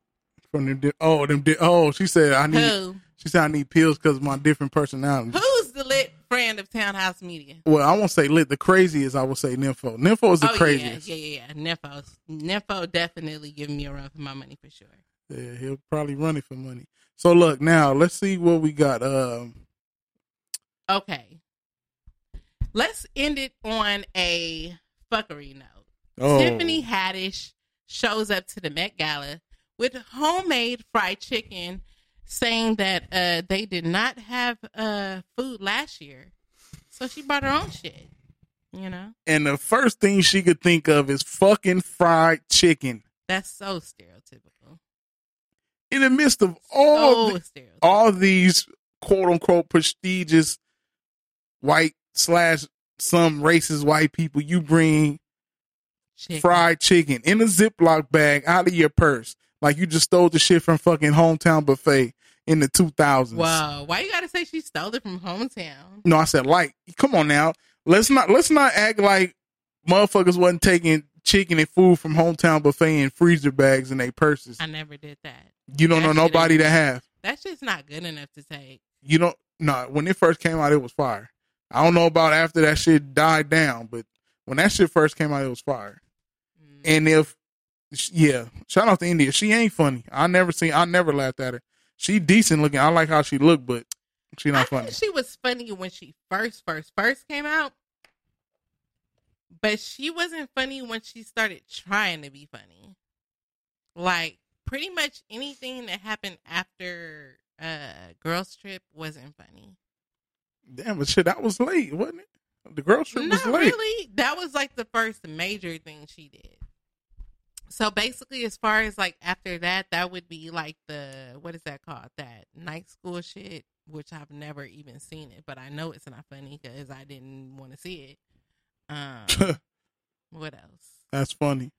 S1: From them. di- Oh, them. di- Oh, she said I need.
S2: Who?
S1: She said I need pills because of my different personality.
S2: Who's the lit friend of Townhouse Media?
S1: Well, I won't say lit. The craziest I will say nympho. Nympho is the
S2: oh
S1: craziest.
S2: yeah, yeah, yeah. Nympho, Nympho definitely giving me a run for my money for sure.
S1: Yeah, he'll probably run it for money. So look now, let's see what we got. Um,
S2: Okay, let's end it on a fuckery note.
S1: Oh.
S2: Tiffany Haddish shows up to the Met Gala with homemade fried chicken, saying that uh, they did not have uh, food last year, so she brought her own shit. You know,
S1: and the first thing she could think of is fucking fried chicken.
S2: that's so stereotypical.
S1: In the midst of all
S2: So
S1: the- all these quote unquote prestigious white slash some racist white people, you bring
S2: Chicken.
S1: fried chicken in a Ziploc bag out of your purse. Like you just stole the shit from fucking hometown buffet in the two thousands.
S2: Wow, why you gotta say she stole it from hometown?
S1: No, I said like, come on now. Let's not let's not act like motherfuckers wasn't taking chicken and food from hometown buffet in freezer bags in their purses.
S2: I never did that.
S1: You don't
S2: That
S1: know nobody to have.
S2: That's just not good enough to take.
S1: You don't no, when it first came out it was fire. I don't know about after that shit died down, but when that shit first came out, it was fire.
S2: Mm.
S1: And if yeah, shout out to India. She ain't funny. I never seen. I never laughed at her. She decent looking. I like how she looked, but she not
S2: I
S1: funny.
S2: she was funny when she first, first, first came out. But she wasn't funny when she started trying to be funny. Like pretty much anything that happened after uh Girls Trip wasn't funny.
S1: Damn, but shit, that was late, wasn't it? The Girls trip was late.
S2: really. That was like the first major thing she did. So basically, as far as like after that, that would be like the what is that called? That night school shit, which I've never even seen it, but I know it's not funny because I didn't want to see it. Um, what else?
S1: That's funny.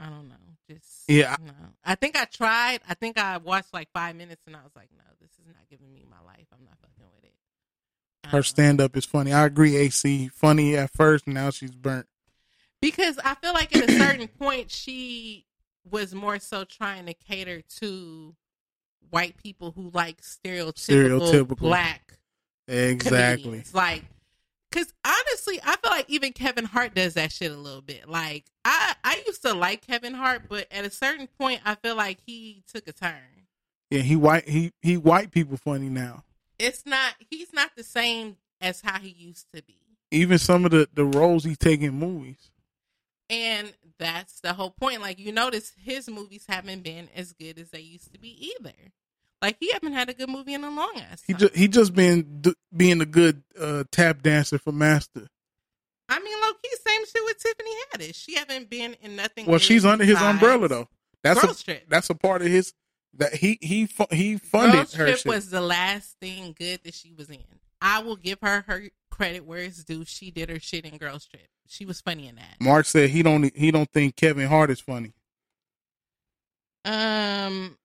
S2: I don't know. Just
S1: Yeah.
S2: no. I think I tried. I think I watched like five minutes, and I was like, no, this is not giving me my life. I'm not fucking with it.
S1: Her stand up is funny. I agree, AC. Funny at first, now she's burnt.
S2: Because I feel like at a certain point she was more so trying to cater to white people who like stereotypical,
S1: Stereotypical.
S2: black
S1: Exactly.
S2: comedians. Like, because honestly, I feel like even Kevin Hart does that shit a little bit. Like, I I used to like Kevin Hart, but at a certain point, I feel like he took a turn.
S1: Yeah, he white he he white people funny now.
S2: It's not. He's not the same as how he used to be.
S1: Even some of the the roles he's taking movies.
S2: And that's the whole point. Like you notice his movies haven't been as good as they used to be either. Like he haven't had a good movie in a long ass.
S1: He just he just been d- being a good uh, tap dancer for Master.
S2: I mean, low key, same shit with Tiffany Haddish. She haven't been in nothing.
S1: Well, she's under his umbrella though. That's
S2: Girls
S1: a
S2: Trip.
S1: that's a part of his that he he he funded
S2: Girls
S1: her
S2: Trip
S1: shit.
S2: was the last thing good that she was in. I will give her her credit where it's due. She did her shit in Girls Trip. She was funny in that.
S1: Mark said he don't he don't think Kevin Hart is funny.
S2: Um,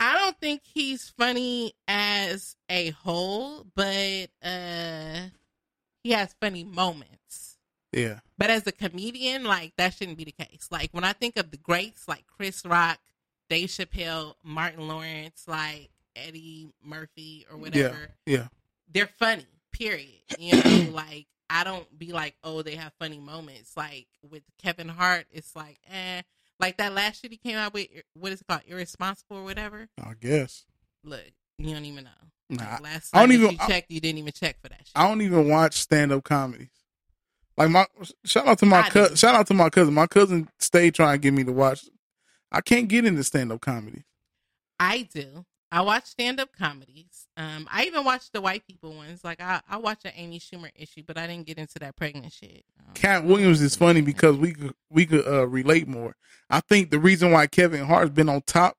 S2: I don't think he's funny as a whole, but uh, he has funny moments.
S1: Yeah.
S2: But as a comedian, like that shouldn't be the case. Like when I think of the greats, like Chris Rock, Dave Chappelle, Martin Lawrence, like Eddie Murphy or whatever,
S1: Yeah. yeah.
S2: they're funny. Period. You know, like I don't be like, oh, they have funny moments. Like with Kevin Hart, it's like, eh. Like that last shit he came out with, what is it called, irresponsible or whatever.
S1: I guess.
S2: Look, you don't even know.
S1: Nah,
S2: Like, last
S1: I don't even-
S2: you
S1: I-
S2: checked, you didn't even check for that shit.
S1: I don't even watch stand up comedies. Like my shout out to my cousin. Shout out to my cousin. My cousin stayed trying to get me to watch. I can't get into stand up comedy.
S2: I do. I watch stand up comedies. Um, I even watch the white people ones. Like I, I watch an Amy Schumer issue, but I didn't get into that pregnant shit.
S1: Katt Williams is funny because we could we could uh, relate more. I think the reason why Kevin Hart's been on top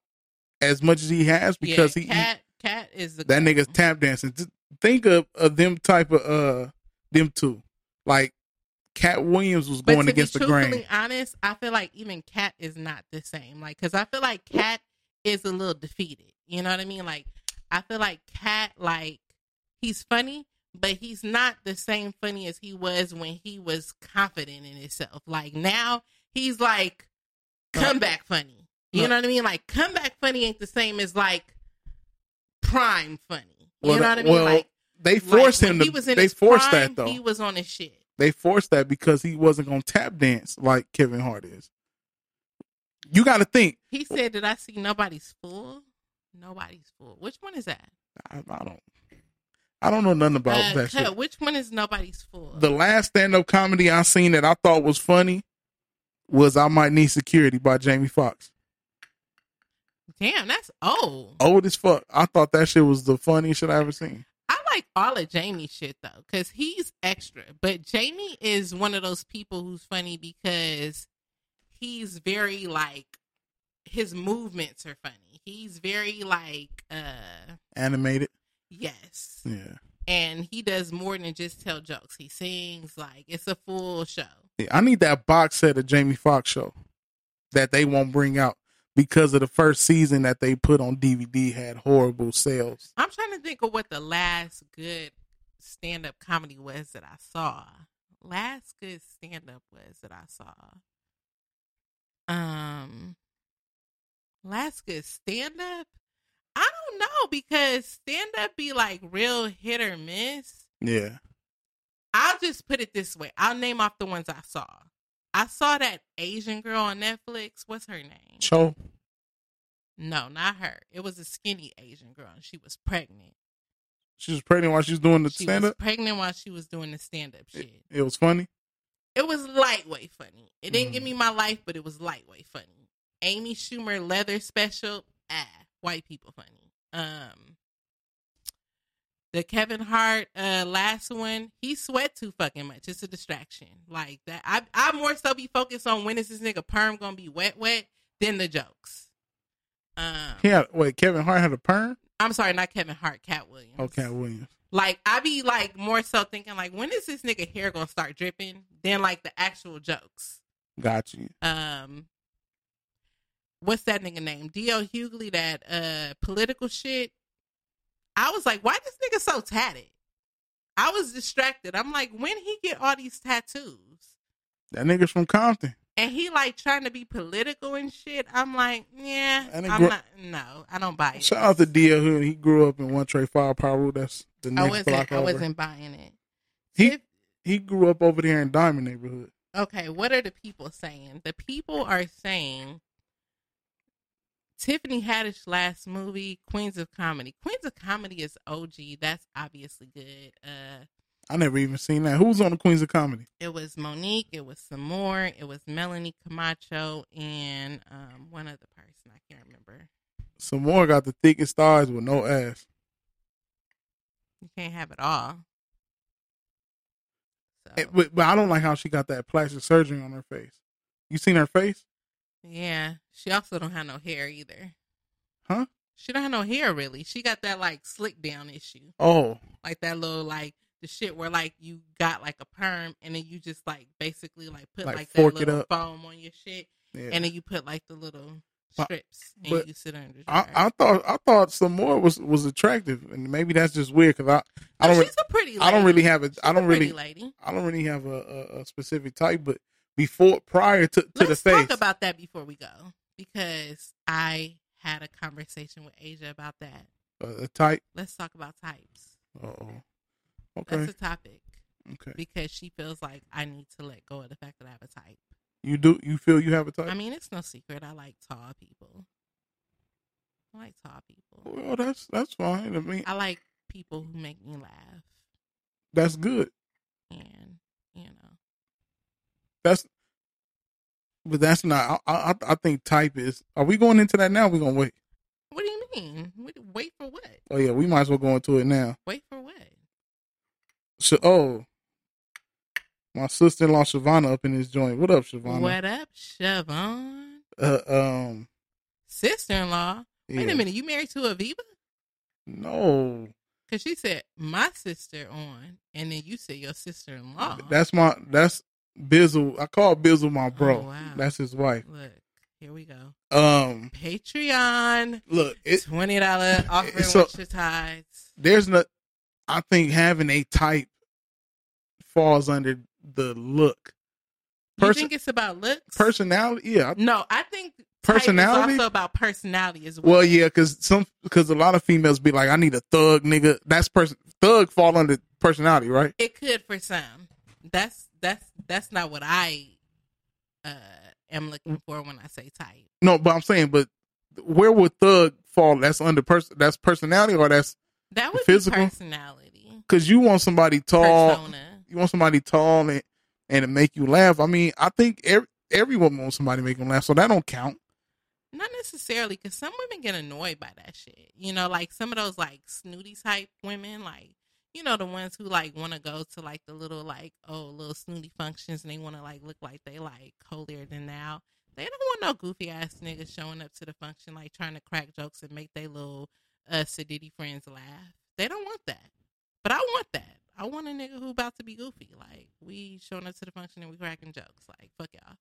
S1: as much as he has because
S2: yeah,
S1: he,
S2: cat cat is the
S1: that nigga's tap dancing. Just think of, of them type of uh them two. Like Katt Williams was
S2: But
S1: going against the grain.
S2: honest, I feel like even Katt is not the same. Like, cause I feel like Katt is a little defeated. You know what I mean? Like, I feel like Katt, like, he's funny, but he's not the same funny as he was when he was confident in himself. Like now, he's like comeback funny. You know what I mean? Like comeback funny ain't the same as like prime funny. You
S1: Well,
S2: know what I mean?
S1: well,
S2: like
S1: they forced
S2: when
S1: him to-
S2: He was in
S1: they forced
S2: prime,
S1: that, though.
S2: He was on his shit.
S1: They forced that because he wasn't gonna tap dance like Kevin Hart is. You got to think.
S2: He said, "Did I see nobody's fool? Nobody's fool. Which one is that?
S1: I, I don't. I don't know nothing about
S2: Uh,
S1: that
S2: cut,
S1: shit.
S2: Which one is nobody's fool?
S1: The last stand up comedy I seen that I thought was funny was I Might Need Security by Jamie Foxx.
S2: Damn, that's old.
S1: Old as fuck. I thought that shit was the funniest shit I ever seen.
S2: I like all of Jamie's shit though, because he's extra. But Jamie is one of those people who's funny because he's very like his movements are funny. He's very like uh
S1: Animated.
S2: yes.
S1: Yeah.
S2: And he does more than just tell jokes. He sings like it's a full show.
S1: Yeah, I need that box set of Jamie Foxx show that they won't bring out because of the first season that they put on DVD had horrible sales.
S2: I'm trying to think of what the last good stand up comedy was that I saw. Last good stand up was that I saw. Um last good stand up? I don't know because stand up be like real hit or miss.
S1: Yeah.
S2: I'll just put it this way. I'll name off the ones I saw. I saw that Asian girl on Netflix. What's her name?
S1: Cho.
S2: No, not her. It was a skinny Asian girl and she was pregnant.
S1: She was pregnant while she was doing the
S2: She
S1: stand
S2: was
S1: up.
S2: pregnant while she was doing the stand up shit.
S1: It was funny.
S2: It was lightweight funny. It didn't
S1: Mm.
S2: give me my life, but it was lightweight funny. Amy Schumer leather special, ah, white people funny. Um, the Kevin Hart uh last one, he sweat too fucking much. It's a distraction. Like that, I I more so be focused on when is this nigga perm gonna be wet wet than the jokes. Um,
S1: had wait. Kevin Hart had a perm.
S2: I'm sorry, not Kevin Hart, Katt Williams.
S1: Oh, Katt Williams.
S2: Like I be like more so thinking like when is this nigga hair gonna start dripping than like the actual jokes.
S1: Got you.
S2: Um, what's that nigga name? D.L. Hughley, that uh political shit. I was like, why this nigga so tatted? I was distracted. I'm like, when he get all these tattoos?
S1: That nigga's from Compton.
S2: And he like trying to be political and shit. I'm like, yeah, I'm
S1: gro-
S2: not. No, I don't buy it.
S1: Shout out to DL Hood. He grew up in One Trade Firepower. That's the
S2: I wasn't.
S1: block
S2: I wasn't buying it.
S1: He he grew up over there in Diamond neighborhood.
S2: Okay, what are the people saying? The people are saying Tiffany Haddish last movie, Queens of Comedy. Queens of Comedy is OG. That's obviously good. Uh
S1: I never even seen that. Who's on the Queens of Comedy?
S2: it was Mo'Nique, it was Sommore, it was Melanie Camacho and um one other person. I can't remember.
S1: Sommore got the thickest thighs with no ass.
S2: You can't have it all.
S1: Eh, But, but I don't like how she got that plastic surgery on her face. You seen her face?
S2: Yeah. She also don't have no hair either.
S1: Huh?
S2: She don't have no hair really. She got that like slick down issue.
S1: Oh,
S2: like that little like the shit where like you got like a perm and then you just like basically like put
S1: Like
S2: like, that
S1: fork it
S2: little
S1: up.
S2: foam on your shit
S1: Yeah.
S2: and then you put like the little strips and
S1: but
S2: you sit under.
S1: I, I thought I thought Sommore was was attractive, and maybe that's just weird because I I don't
S2: she's a pretty
S1: I don't really have a I
S2: a
S1: don't
S2: pretty
S1: really
S2: lady.
S1: I don't really have a, a, a specific type, but before prior to, to
S2: Let's
S1: the face,
S2: talk about that before we go because I had a conversation with Asia about that.
S1: uh, a type.
S2: Let's talk about types.
S1: Oh, okay.
S2: That's a topic.
S1: Okay.
S2: Because she feels like I need to let go of the fact that I have a type.
S1: You do you feel you have a type?
S2: I mean, it's no secret. I like tall people. I like tall people.
S1: well, that's that's fine. I mean,
S2: I like people who make me laugh.
S1: that's good.
S2: And you know,
S1: That's but that's not. I, I I think type is. Are we going into that now? We're gonna wait.
S2: what do you mean? Wait- Wait for what?
S1: Oh yeah, we might as well go into it now.
S2: Wait for what?
S1: So, oh, my sister in law Shavana up in this joint. What up, Shavana?
S2: What up, Siobhan?
S1: Uh, um,
S2: Sister in law. Wait
S1: Yeah.
S2: a minute, you married to Aviva?
S1: no,
S2: Because she said my sister on, and then you said your sister in law.
S1: that's my that's Bizzle. I call Bizzle my bro.
S2: Oh, wow.
S1: That's his wife.
S2: Look, here we go.
S1: Um,
S2: Patreon.
S1: Look, it,
S2: twenty dollar offering
S1: so-
S2: with your tithes.
S1: there's not. I think having a type falls under the look.
S2: You think it's about looks?
S1: personality, yeah.
S2: No, I think
S1: Personality?
S2: Also about personality as well.
S1: Well, yeah, because some because a lot of females be like, I need a thug nigga. That's person thug fall under personality, right?
S2: It could for some. That's that's that's not what I uh am looking for when I say type.
S1: No, but I'm saying, but where would thug fall? That's under person. That's personality, or that's
S2: That would
S1: physical.
S2: be personality.
S1: Because you want somebody tall.
S2: Persona.
S1: You want somebody tall and and to make you laugh. I mean, I think every, everyone wants somebody to make them laugh, so that don't count.
S2: Not necessarily, because some women get annoyed by that shit. You know, like some of those like snooty type women, like you know the ones who like want to go to like the little like oh little snooty functions and they want to like look like they like holier than thou. They don't want no goofy ass niggas showing up to the function like trying to crack jokes and make their little uh sedity friends laugh. They don't want that, but I want that. I want a nigga who about to be goofy. Like we showing up to the function and we cracking jokes. Like fuck y'all.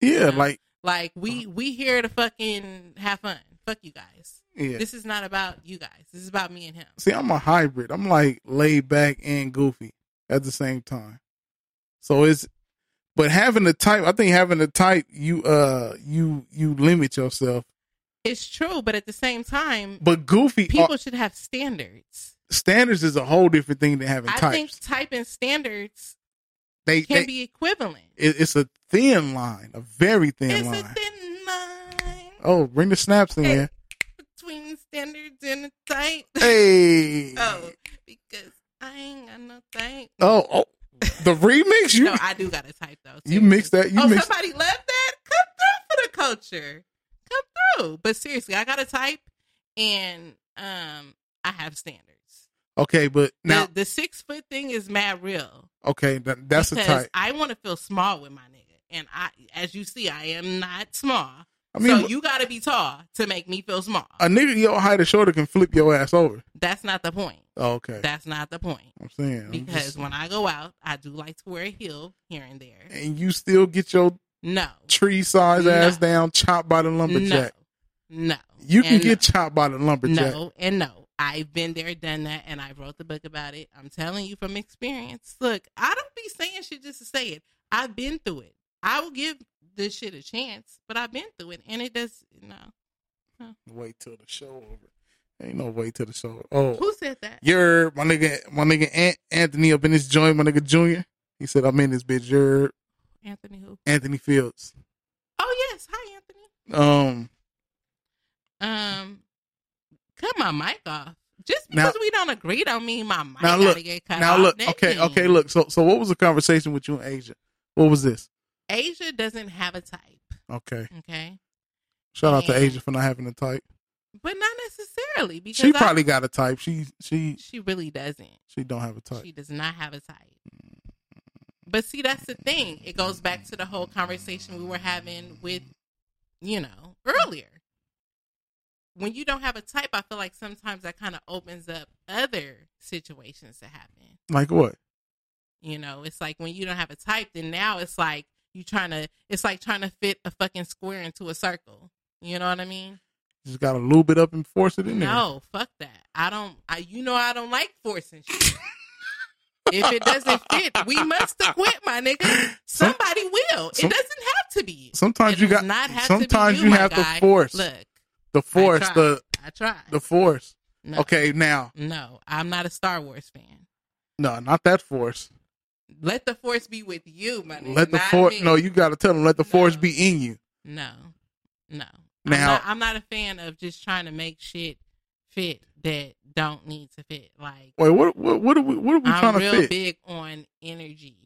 S1: Yeah, like
S2: Like we we here to fucking have fun. Fuck you guys.
S1: Yeah.
S2: This is not about you guys. This is about me and him.
S1: see, I'm a hybrid. I'm like laid back and goofy at the same time. So it's, but having a type, I think having a type, you uh, you you limit yourself.
S2: It's true, but at the same time,
S1: But goofy
S2: people
S1: uh,
S2: should have standards.
S1: Standards is a whole different thing than having type.
S2: I
S1: types.
S2: think type and standards
S1: they,
S2: can
S1: they-
S2: be equivalent.
S1: it- it's a thin line, a very thin
S2: It's
S1: line.
S2: a thin line
S1: oh, bring the snaps in here.
S2: between standards and a type.
S1: Hey.
S2: oh, because I ain't got no type.
S1: Oh, oh, the remix you
S2: no, I do got a type though.
S1: you mixed that. You
S2: oh,
S1: mixed.
S2: somebody love that? Come through for the culture. Come through. But seriously, I got a type, and um, I have standards.
S1: Okay, but now
S2: the, the six foot thing is mad real.
S1: okay, that, that's a type.
S2: I want to feel small with my nigga, and I, as you see, I am not small.
S1: I mean,
S2: so you got to be tall to make me feel small.
S1: A nigga your height or shorter can flip your ass over.
S2: That's not the point.
S1: Oh, okay,
S2: That's not the point.
S1: I'm saying I'm
S2: Because
S1: just-
S2: when I go out, I do like to wear a heel here and there.
S1: and you still get your
S2: No,
S1: tree size
S2: No.
S1: ass down chopped by the lumberjack.
S2: no.
S1: You can
S2: And
S1: get chopped by the lumberjack.
S2: No, and no. I've been there, done that, and I wrote the book about it. I'm telling you from experience. Look, I don't be saying shit just to say it. I've been through it. I will give this shit a chance, but I've been through it, and it does. No,
S1: Wait till the show over. Ain't no wait till the show. Oh,
S2: who said that?
S1: You're my nigga, my nigga Ant- Anthony up in this joint, my nigga Junior. He said I'm in this bitch. You're
S2: Anthony who?
S1: Anthony Fields.
S2: Oh yes, hi Anthony.
S1: Um,
S2: Um, cut my mic off. Just
S1: Now-
S2: because we don't agree don't mean my mic
S1: now
S2: gotta
S1: look,
S2: get cut
S1: now
S2: off.
S1: look.
S2: That
S1: Okay,
S2: mean
S1: okay, look. So, so what was the conversation with you and Asia? What was this?
S2: Asia doesn't have a type.
S1: Okay.
S2: Okay.
S1: Shout out to Asia for not having a type.
S2: But not necessarily because
S1: She
S2: I-
S1: probably got a type. She she
S2: she really doesn't.
S1: she don't have a type.
S2: She does not have a type. But see, that's the thing. It goes back to the whole conversation we were having with, you know, earlier. When you don't have a type, I feel like sometimes that kind of opens up other situations to happen.
S1: Like what?
S2: You know, it's like when you don't have a type, then now it's like you trying to, it's like trying to fit a fucking square into a circle. You know what I mean?
S1: Just gotta lube it up and force it in there.
S2: No, fuck that. I don't. I you know I don't like forcing shit. if it doesn't fit, we must acquit, my nigga. Somebody will.
S1: some-
S2: it doesn't have to be.
S1: Sometimes
S2: It
S1: you got.
S2: not have to be
S1: sometimes
S2: you,
S1: you have
S2: guy.
S1: to force.
S2: Look,
S1: the force.
S2: tried.
S1: The
S2: I tried.
S1: the force.
S2: No.
S1: Okay, now
S2: No, I'm not a Star Wars fan.
S1: no, not that force.
S2: Let the force be with you, my nigga.
S1: Let the force. No, you got to tell them. Let the force be in you.
S2: No, no. I'm
S1: Now-
S2: not, I'm not a fan of just trying to make shit fit that don't need to fit. Like,
S1: Wait, what? What? What are we? What are we
S2: I'm
S1: trying to
S2: real
S1: fit?
S2: big on energy.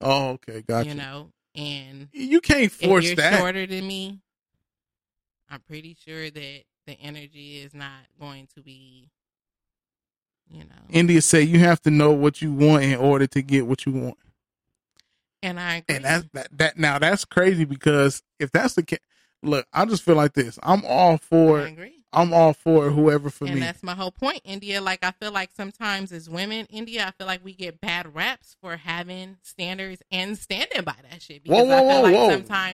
S1: Oh, okay, gotcha.
S2: You know, and
S1: You can't force
S2: if you're
S1: that.
S2: shorter than me, I'm pretty sure that the energy is not going to be, you know.
S1: India say you have to know what you want in order to get what you want.
S2: And I agree.
S1: And that's that, that now that's crazy because if that's the case, look, I just feel like this. I'm all for.
S2: I agree.
S1: I'm all for whoever for
S2: and
S1: me.
S2: that's my whole point, India. Like I feel like sometimes as women, India, I feel like we get bad raps for having standards and standing by that shit.
S13: Whoa,
S2: Because I
S13: whoa,
S2: feel
S13: whoa,
S2: like
S13: whoa.
S2: sometimes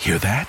S13: Hear that?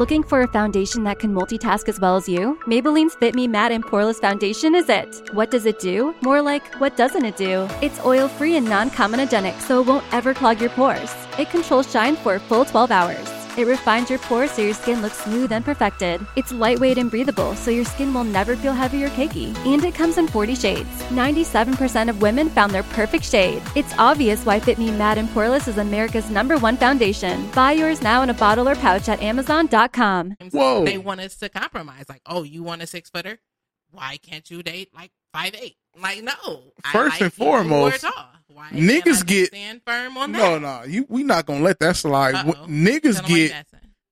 S14: Looking for a foundation that can multitask as well as you? Maybelline's Fit Me Matte and Poreless Foundation is it. What does it do? More like, what doesn't it do? It's oil free and non comedogenic, so it won't ever clog your pores. It controls shine for a full 12 hours. It refines your pores so your skin looks smooth and perfected. It's lightweight and breathable, so your skin will never feel heavy or cakey. And it comes in 40 shades. 97% of women found their perfect shade. It's obvious why Fit Me Matte and Poreless is America's number one foundation. Buy yours now in a bottle or pouch at Amazon.com.
S1: Whoa.
S2: they want us to compromise. Like, oh, you want a six footer? Why can't you date like five eight? Like, no. I
S1: First
S2: like
S1: and
S2: people who are
S1: foremost,
S2: tall. Why
S1: niggas get
S2: stand firm on
S1: no,
S2: that.
S1: no. You we not gonna let that slide.
S2: Uh-oh.
S1: Niggas
S2: Tell 'em like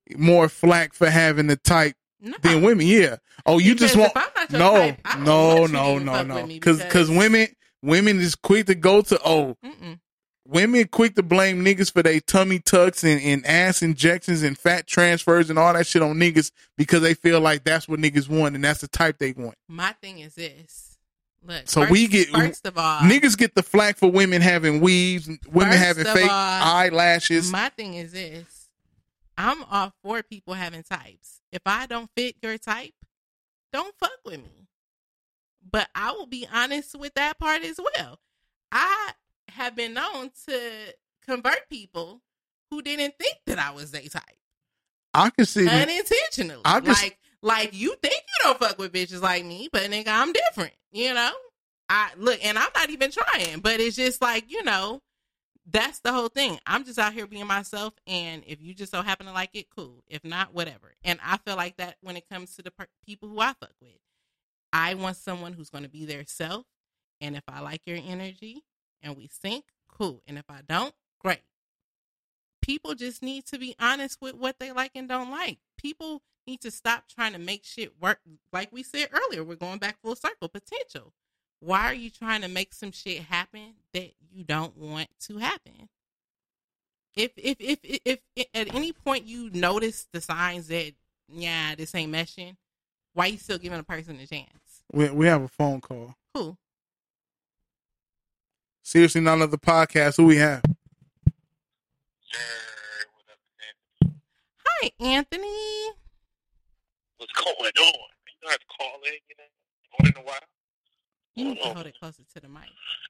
S1: get more flack for having the type than women. Yeah. Oh, you just
S2: Because
S1: want
S2: not your
S1: no,
S2: type,
S1: no,
S2: want
S1: no, no, no. Because
S2: because-
S1: because women women is quick to go to oh,
S2: Mm-mm.
S1: women quick to blame niggas for their tummy tucks and, and ass injections and fat transfers and all that shit on niggas because they feel like that's what niggas want and that's the type they want.
S2: My thing is this. Look,
S1: So
S2: first-
S1: we get
S2: first of all,
S1: niggas get the flack for women having weaves, women having fake
S2: all,
S1: eyelashes.
S2: My thing is this: I'm all for people having types. If I don't fit your type, don't fuck with me. But I will be honest with that part as well. I have been known to convert people who didn't think that I was their type
S1: I can see
S2: unintentionally.
S1: I just-
S2: like, like you think you don't fuck with bitches like me, but nigga, I'm different. You know, I look, and I'm not even trying, but it's just like you know, that's the whole thing. I'm just out here being myself, and if you just so happen to like it, cool. If not, whatever. And I feel like that when it comes to the per- people who I fuck with, I want someone who's going to be their self. And if I like your energy and we sync, cool. And if I don't, great people just need to be honest with what they like and don't like. People need to stop trying to make shit work. Like we said earlier, we're going back full circle. Potential. Why are you trying to make some shit happen that you don't want to happen? If if if if, if at any point you notice the signs that yeah this ain't meshing, why you still giving a person a chance?
S1: We, we have a phone call.
S2: Who?
S1: Seriously, none of the podcast. Who we have?
S2: Hi, Anthony.
S15: What's going on? You know how to call in, you know, once in a while.
S2: You need to hold it closer to the mic.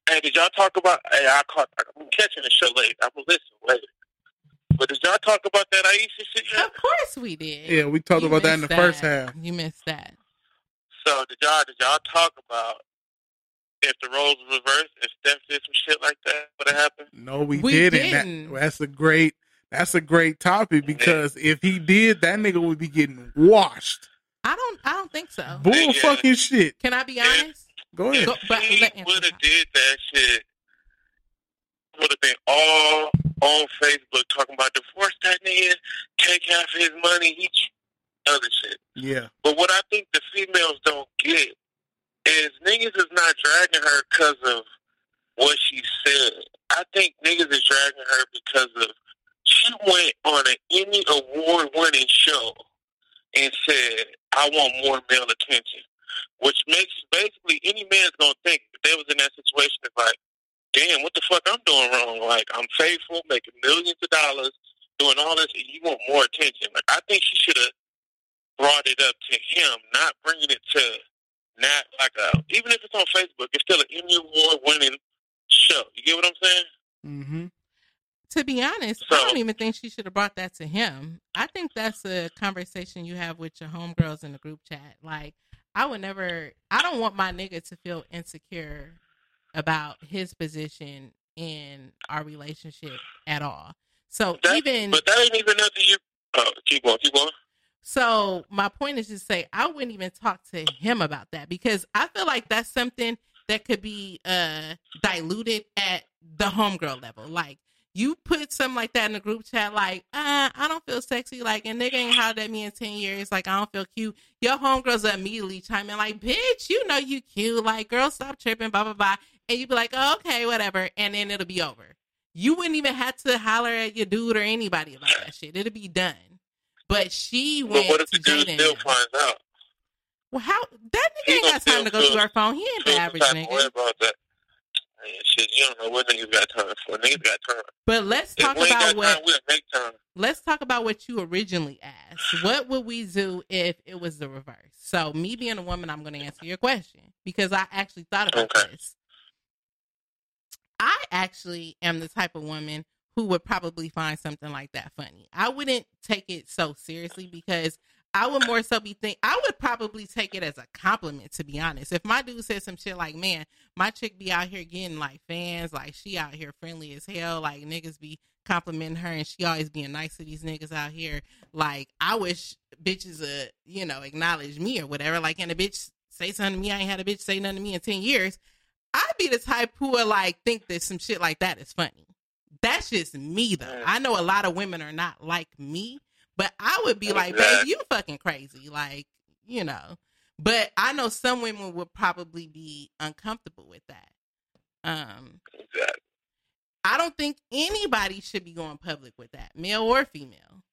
S15: Hey, did y'all talk about? Hey, I caught. I'm catching the show late. I'm gonna listen later. But did y'all talk about that Ayesha shit yet?
S2: Of course we did.
S1: Yeah, we talked
S2: You
S1: about that in the
S2: missed
S1: first half.
S2: You missed that.
S15: So did y'all did y'all talk about if the roles were reversed, if Steph did some shit like that, would have happened?
S1: No, we,
S2: We
S1: didn't. That-
S2: didn't.
S1: that's a great. That's a great topic because if he did, that nigga would be getting washed.
S2: I don't. I don't think so.
S1: Bull fucking shit.
S2: Can I be honest?
S1: Go ahead.
S2: Go, but
S15: he would have did that shit. Would have been all on Facebook talking about divorce that nigga, take half his money, he other shit.
S1: Yeah.
S15: But what I think the females don't get is niggas is not dragging her because of what she said. I think niggas is dragging her because of she went on an Emmy award winning show and said, I want more male attention. Which makes basically any man's gonna think if they was in that situation it's like, damn, what the fuck I'm doing wrong? Like I'm faithful, making millions of dollars, doing all this, and you want more attention. Like I think she should have brought it up to him, not bringing it to not like a even if it's on Facebook, it's still an Emmy award winning show. You get what I'm saying?
S1: Mm-hmm.
S2: To be honest, I don't even think she should have brought that to him. I think that's a conversation you have with your homegirls in the group chat. Like, I would never. I don't want my nigga to feel insecure about his position in our relationship at all. So even
S15: But that ain't even nothing you oh, keep going, keep going.
S2: So my point is to say I wouldn't even talk to him about that because I feel like that's something that could be uh diluted at the homegirl level. Like you put something like that in the group chat, like, uh, I don't feel sexy, like a nigga ain't hollered at me in ten years, like I don't feel cute. Your homegirls will immediately chime in like, bitch, you know you cute, like girl, stop tripping, blah blah blah. And you be like, oh, okay, whatever, and then it'll be over. You wouldn't even have to holler at your dude or anybody about that shit. It'll be done. But she
S15: But
S2: went
S15: what if
S2: to
S15: the dude still finds out?
S2: Well, how that nigga ain't got time to go through our phone. He ain't the average
S15: some type of
S2: nigga.
S15: About that. Man, shit, you don't know what niggas got time for. Niggas got time.
S2: But let's talk about what
S15: time, we'll make time.
S2: let's talk about what you originally asked. What would we do if it was the reverse? So, me being a woman, I'm going to answer your question because I actually thought about this. I actually am the type of woman who would probably find something like that funny. I wouldn't take it so seriously because I would more so be think I would probably take it as a compliment to be honest. If my dude said some shit like, "Man, my chick be out here getting like fans, like she out here friendly as hell, like niggas be complimenting her and she always being nice to these niggas out here." Like I wish bitches uh, you know, acknowledge me or whatever. Like and a bitch say something to me, I ain't had a bitch say nothing to me in 10 years. I'd be the type who would like think that some shit like that is funny. That's just me though. I know a lot of women are not like me, but I would be like, babe, you fucking crazy. Like, you know. But I know some women would probably be uncomfortable with that. Um I don't think anybody should be going public with that, male or female.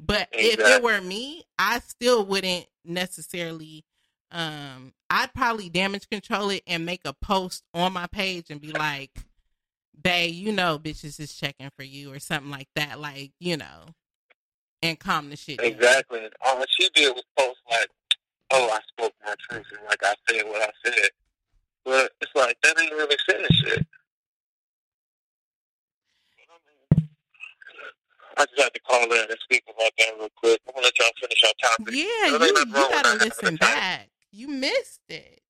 S2: But if it were me, I still wouldn't necessarily. Um, I'd probably damage control it and make a post on my page and be like, "Babe, you know, bitches is checking for you" or something like that. Like, you know, and calm the shit. down.
S15: Exactly. Oh, All she did was post like, "Oh, I spoke my truth and like I said what I said," but it's like that ain't really saying shit. I just had to call in and speak about that real quick. I'm gonna let y'all finish your topic.
S2: Yeah, you, you gotta listen back. You missed it.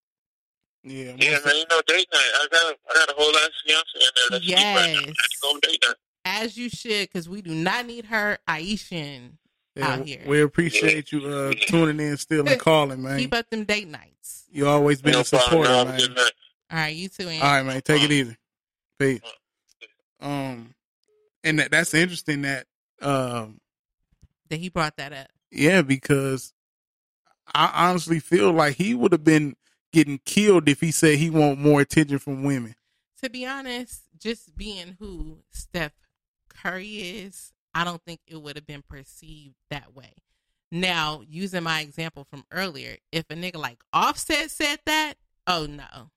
S1: Yeah,
S15: Yeah, man. You know, date night. I got a, I got a whole ass fiance in there that's cheap right now. I had to go on date night.
S2: As you should, because we do not need her Aishan
S1: Yeah,
S2: out here.
S1: we appreciate you uh, tuning in still and calling, man.
S2: Keep up them date nights.
S1: You always been
S15: No
S1: a supporter,
S15: Have a
S1: man.
S2: All right, you too, Ann.
S1: All right, man. Take it easy. Peace. Um, and that, that's interesting that um,
S2: That he brought that up.
S1: yeah, because I honestly feel like he would have been getting killed if he said he want more attention from women.
S2: To be honest, just being who Steph Curry is, I don't think it would have been perceived that way. Now, using my example from earlier, if a nigga like Offset said that, oh no,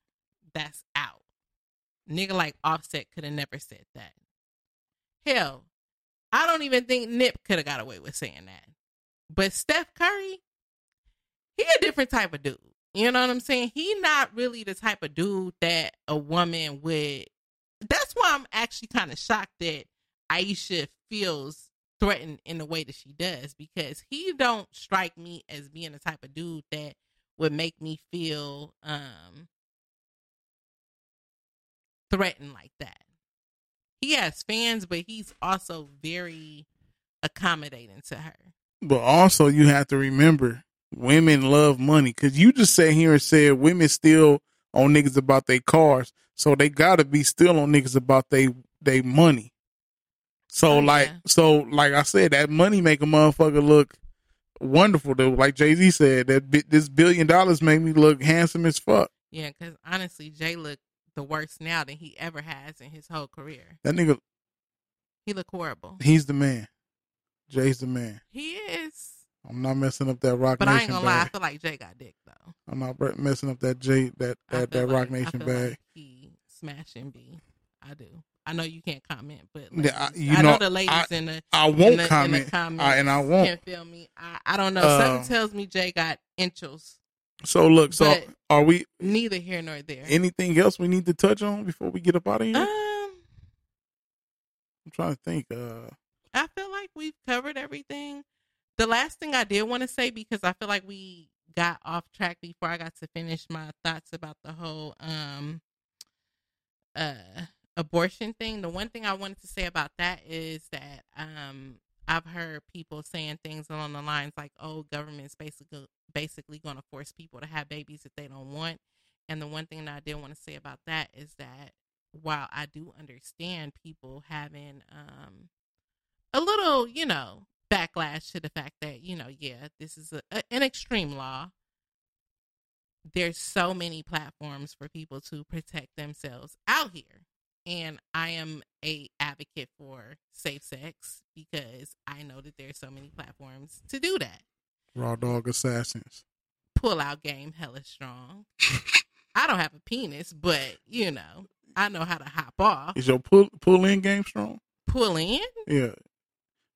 S2: that's out. Nigga like Offset could have never said that. Hell, I don't even think Nip could have got away with saying that. But Steph Curry, he a different type of dude. You know what I'm saying? He not really the type of dude that a woman would. That's why I'm actually kind of shocked that Ayesha feels threatened in the way that she does because he don't strike me as being the type of dude that would make me feel um threatened like that. He has fans, but he's also very accommodating to her.
S1: But also, you have to remember, women love money. Cause you just sat here and said women still on niggas about their cars, so they gotta be still on niggas about they they money. So oh, like, so like I said, that money make a motherfucker look wonderful. Though, like Jay Z said, that bi- this billion dollars made me look handsome as fuck.
S2: Yeah, because honestly, Jay look the worst now than he ever has in his whole career.
S1: That nigga,
S2: He look horrible.
S1: he's the man. Jay's the man.
S2: He is.
S1: I'm not messing up that Roc
S2: But I ain't gonna lie, I feel like Jay got dick though.
S1: I'm not messing up that Jay that that, that Roc
S2: like- I
S1: Nation bag.
S2: like he smashing B. I do. I know you can't comment, but
S1: Yeah, I- you
S2: I know,
S1: know,
S2: the ladies
S1: I-
S2: in the
S1: I
S2: in
S1: won't
S2: the- in the
S1: comment.
S2: comments
S1: I- and I won't.
S2: can't feel me. I, I don't know.
S1: Uh,
S2: Something tells me Jay got inches.
S1: So look, so are we
S2: Neither here nor there.
S1: anything else we need to touch on before we get up out of here?
S2: Um,
S1: I'm trying to think. Uh,
S2: I feel like we've covered everything. The last thing I did want to say because I feel like we got off track before I got to finish my thoughts about the whole um uh abortion thing. The one thing I wanted to say about that is that um I've heard people saying things along the lines like, "Oh, government's basically basically going to force people to have babies that they don't want." And the one thing that I did want to say about that is that while I do understand people having um a little, you know, backlash to the fact that, you know, yeah, this is a, a, an extreme law. There's so many platforms for people to protect themselves out here. And I am a advocate for safe sex because I know that there's so many platforms to do that.
S1: raw dog assassins.
S2: Pull out game hella strong. I don't have a penis, but you know, I know how to hop off.
S1: Is your pull pull in game strong?
S2: Pull in.
S1: Yeah.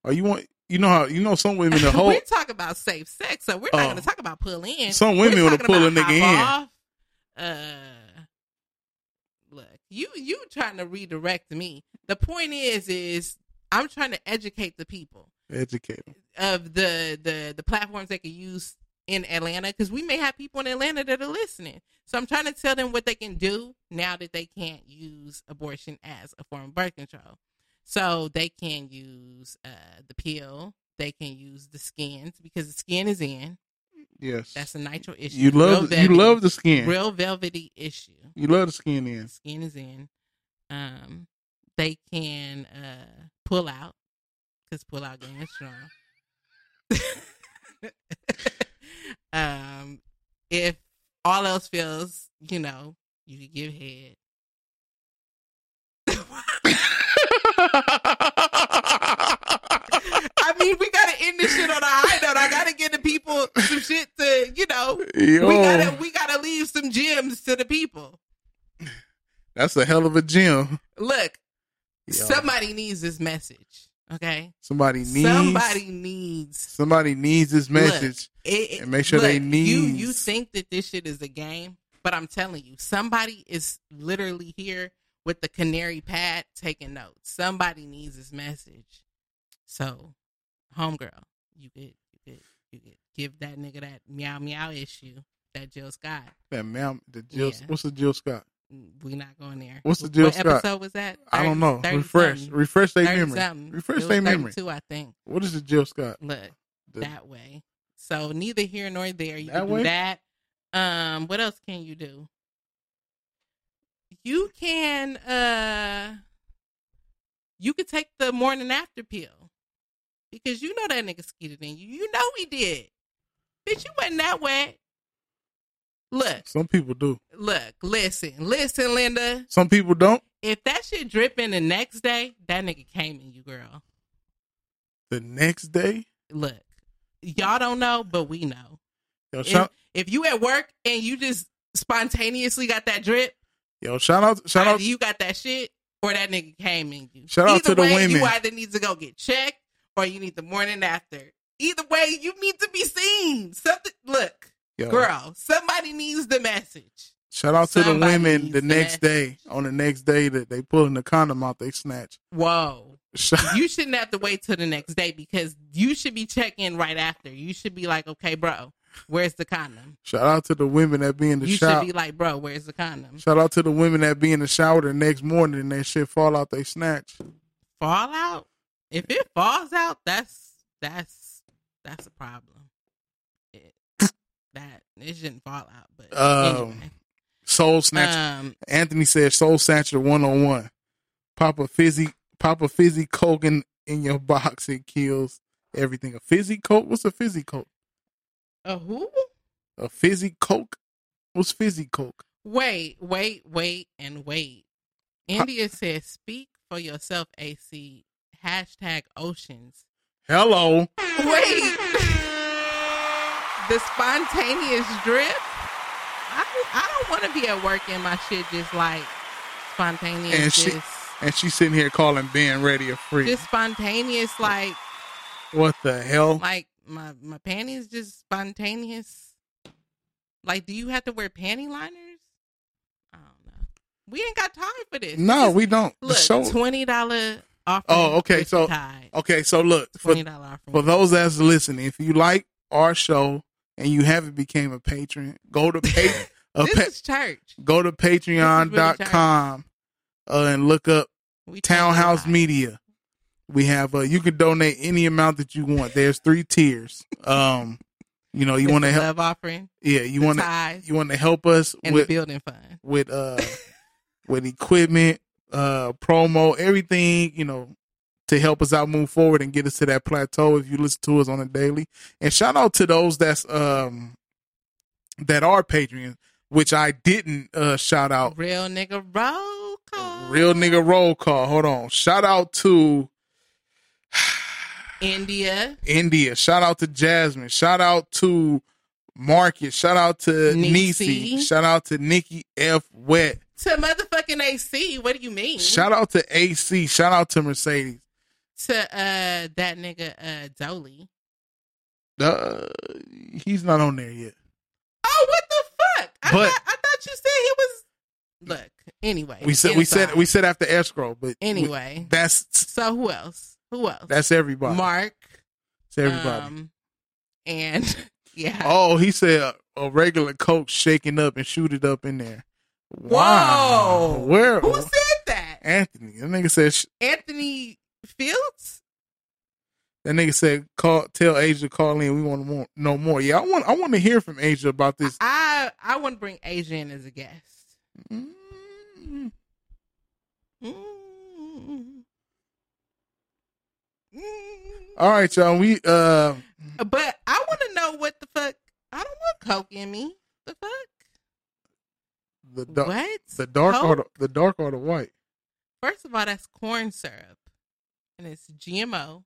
S1: Are you want? You know how you know some women the whole
S2: we're talking about safe sex, so we're not
S1: Oh.
S2: going to talk about pull in.
S1: Some women wanna pull a nigga
S2: in. off. Uh, you you trying to redirect me. The point is, is I'm trying to educate the people
S1: educate them.
S2: of the the the platforms they can use in Atlanta because we may have people in Atlanta that are listening. So I'm trying to tell them what they can do now that they can't use abortion as a form of birth control. So they can use uh, the pill. They can use the skins because the skin is in.
S1: Yes.
S2: That's a nitro issue.
S1: You love you love the skin.
S2: Real velvety issue.
S1: You love the skin in.
S2: Skin is in. Um, they can uh pull out because pull out game is strong. um, if all else fails, you know, you can give head. I mean, we gotta end this shit on a high note. I gotta give the people some shit to, you know,
S1: Yo.
S2: we gotta we gotta leave some gems to the people.
S1: That's a hell of a gem.
S2: Look,
S1: Yo.
S2: somebody needs this message. Okay,
S1: Somebody needs
S2: somebody needs
S1: somebody needs this
S2: Look,
S1: message
S2: it- it-
S1: and make sure they need
S2: you. You think that this shit is a game, but I'm telling you, somebody is literally here with the canary pad taking notes. Somebody needs this message. So, homegirl, you could you could you could give that nigga that meow meow issue that Jill Scott.
S1: that ma'am the Jill
S2: Yeah.
S1: what's the Jill Scott?
S2: We not going there.
S1: What's the
S2: What
S1: Jill Scott?
S2: episode was that?
S1: I don't know.
S2: 30
S1: Refresh.
S2: something.
S1: Refresh their memory.
S2: something.
S1: Refresh their memory.
S2: 32, I think.
S1: What is the Jill Scott?
S2: Look
S1: The-
S2: that way. So neither here nor there. You
S1: That
S2: can
S1: way?
S2: do that. Um, what else can you do? You can uh you could take the morning after pill. Because you know that nigga skeeted in you. You know he did. Bitch, you wasn't that wet. Look,
S1: Some people do.
S2: look, listen, listen, Linda.
S1: Some people don't.
S2: If that shit dripping the next day, that nigga came in you, girl.
S1: The next day,
S2: Look, y'all don't know, but we know.
S1: yo,
S2: If,
S1: shout,
S2: if you at work and you just spontaneously got that drip,
S1: yo, shout out, shout out,
S2: you got that shit or that nigga came in you.
S1: Shout out
S2: either
S1: to the women.
S2: You either need to go get checked or you need the morning after. Either way, you need to be seen. Something. Look,
S1: Yo.
S2: girl, somebody needs the message.
S1: shout out to the women. the next day, on the next day that they pulling the condom out, they snatch.
S2: Whoa. You shouldn't have to wait till the next day because you should be checking right after. You should be like, okay, bro, where's the condom?
S1: shout out to the women that be in the
S2: You
S1: shower.
S2: You should be like, bro, where's the condom?
S1: Shout out to the women that be in the shower the next morning and that shit fall out, they snatch.
S2: Fall out? If it falls out, that's that's that's a problem. It, that it shouldn't fall out, but
S1: Um,
S2: anyway.
S1: Soul Snatcher.
S2: Um,
S1: Anthony said Soul Snatcher one on one. Pop a fizzy, pop a fizzy coke in, in your box. It kills everything. A fizzy coke? What's a fizzy coke?
S2: A who?
S1: A fizzy coke? What's fizzy coke?
S2: Wait, wait, wait, and wait. India says, "Speak for yourself." AC hashtag oceans.
S1: Hello.
S2: Wait, the spontaneous drip. I I don't want to be at work and my shit just like spontaneous.
S1: And she
S2: just,
S1: and she's sitting here calling Ben ready a freak.
S2: just spontaneous, like
S1: what the hell?
S2: like my my panties just spontaneous. Like, do you have to wear panty liners? I don't know. We ain't got time for this.
S1: no,
S2: Just-
S1: we don't. The
S2: Look,
S1: show-
S2: twenty dollar off.
S1: Oh, okay. So okay, so look for, for those that's listening, if you like our show and you haven't became a patron, go to pay, a
S2: This
S1: pa-
S2: is church.
S1: go to patreon.com uh, and look up Townhouse Media. We have uh you can donate any amount that you want. There's three tiers. Um you know, you want to help
S2: offering,
S1: Yeah, you want to you want to help us
S2: and
S1: with
S2: building fund.
S1: with uh with equipment, uh promo, everything, you know, to help us out move forward and get us to that plateau if you listen to us on a daily. And shout out to those that's um that are Patreon, which I didn't uh shout out.
S2: Real nigga roll call.
S1: Real nigga roll call. Hold on. Shout out to
S2: India.
S1: India. Shout out to Jasmine. Shout out to Marcus. Shout out to Nisi. Shout out to Nikki F. Wet.
S2: To motherfucking AC. What do you mean?
S1: Shout out to AC. Shout out to Mercedes.
S2: to uh that nigga uh Dolly.
S1: Uh, he's not on there yet.
S2: Oh, what the fuck? I
S1: But-
S2: thought I thought you said he was. Look. Anyway,
S1: We said we said we said after escrow, but
S2: Anyway.
S1: that's
S2: So who else? Who else?
S1: that's everybody.
S2: Mark.
S1: It's everybody.
S2: Um, and yeah.
S1: oh, he said a, a regular coke shaking up and shoot it up in there.
S2: Whoa.
S1: Wow. Where?
S2: Who said that?
S1: Anthony. That nigga said. sh-
S2: Anthony Fields.
S1: That nigga said, "Call, tell Asia to call in. We want to know more." Yeah, I want, I want to hear from Asia about this.
S2: I I want to bring Asia in as a guest.
S1: Mm. All right, y'all. We uh,
S2: But I want to know what the fuck. I don't want coke in me. The fuck?
S1: The dark,
S2: What?
S1: the dark or the, the dark or the white.
S2: First of all, that's corn syrup, and it's GMO,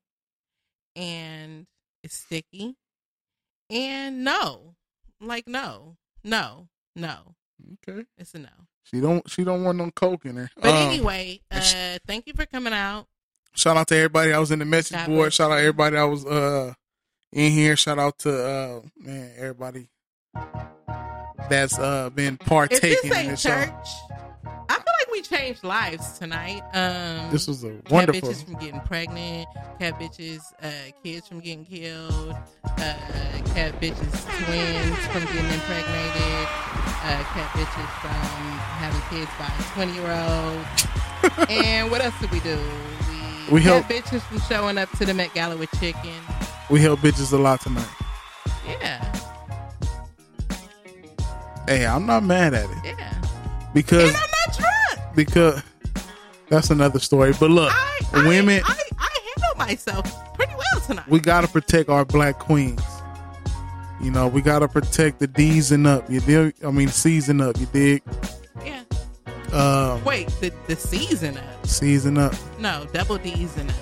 S2: and it's sticky, and no, like no, no, no.
S1: Okay,
S2: it's a no.
S1: She don't. She don't want no coke in her.
S2: But
S1: Um,
S2: anyway, uh, thank you for coming out.
S1: Shout out to everybody I was in the message
S2: God
S1: board. Shout out everybody I was uh in here. Shout out to uh man everybody that's uh been
S2: If
S1: partaking
S2: this
S1: in
S2: ain't
S1: this
S2: church,
S1: show.
S2: I feel like we changed lives tonight. Um,
S1: This was a
S2: cat
S1: wonderful-
S2: bitches from getting pregnant, cat bitches, uh, kids from getting killed, uh, cat bitches twins from getting impregnated, uh, cat bitches from having kids by a twenty year old. and what else did we do? We,
S1: We
S2: cat
S1: helped-
S2: bitches from showing up to the Met Gala with chicken.
S1: We help bitches a lot tonight.
S2: Yeah,
S1: Hey, I'm not mad at it
S2: yeah.
S1: because
S2: And I'm not drunk.
S1: because that's another story. But look, women,
S2: I, I handle myself pretty well tonight.
S1: we gotta protect our black queens. You know, we gotta protect the D's and up. You dig? I mean, season up. You dig?
S2: Yeah.
S1: Um,
S2: Wait, the the season up.
S1: season up.
S2: No, double D's and up.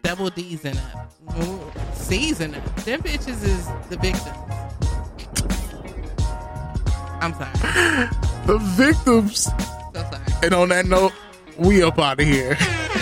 S2: Double D's in up. C's in up. Them bitches is the victims. I'm sorry.
S1: The victims.
S2: So sorry.
S1: And on that note, we up out of here.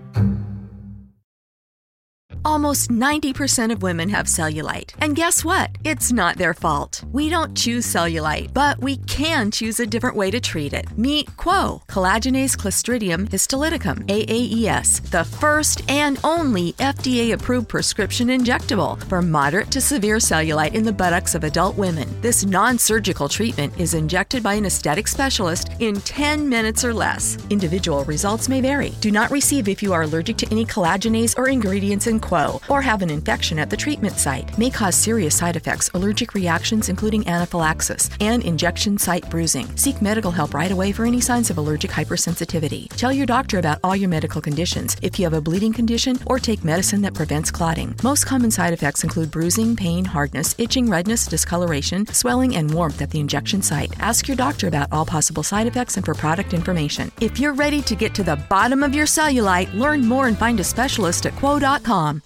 S16: Almost 90% of women have cellulite. And guess what? It's not their fault. We don't choose cellulite, but we can choose a different way to treat it. Meet Qwo, collagenase clostridium histolyticum, AAES, the first and only FDA approved prescription injectable for moderate to severe cellulite in the buttocks of adult women. This non surgical treatment is injected by an aesthetic specialist in 10 minutes or less. Individual results may vary. Do not receive if you are allergic to any collagenase or ingredients in Qwo or have an infection at the treatment site. May cause serious side effects, allergic reactions, including anaphylaxis, and injection site bruising. Seek medical help right away for any signs of allergic hypersensitivity. Tell your doctor about all your medical conditions if you have a bleeding condition or take medicine that prevents clotting. Most common side effects include bruising, pain, hardness, itching, redness, discoloration, swelling, and warmth at the injection site. Ask your doctor about all possible side effects and for product information. If you're ready to get to the bottom of your cellulite, learn more and find a specialist at qwo.com.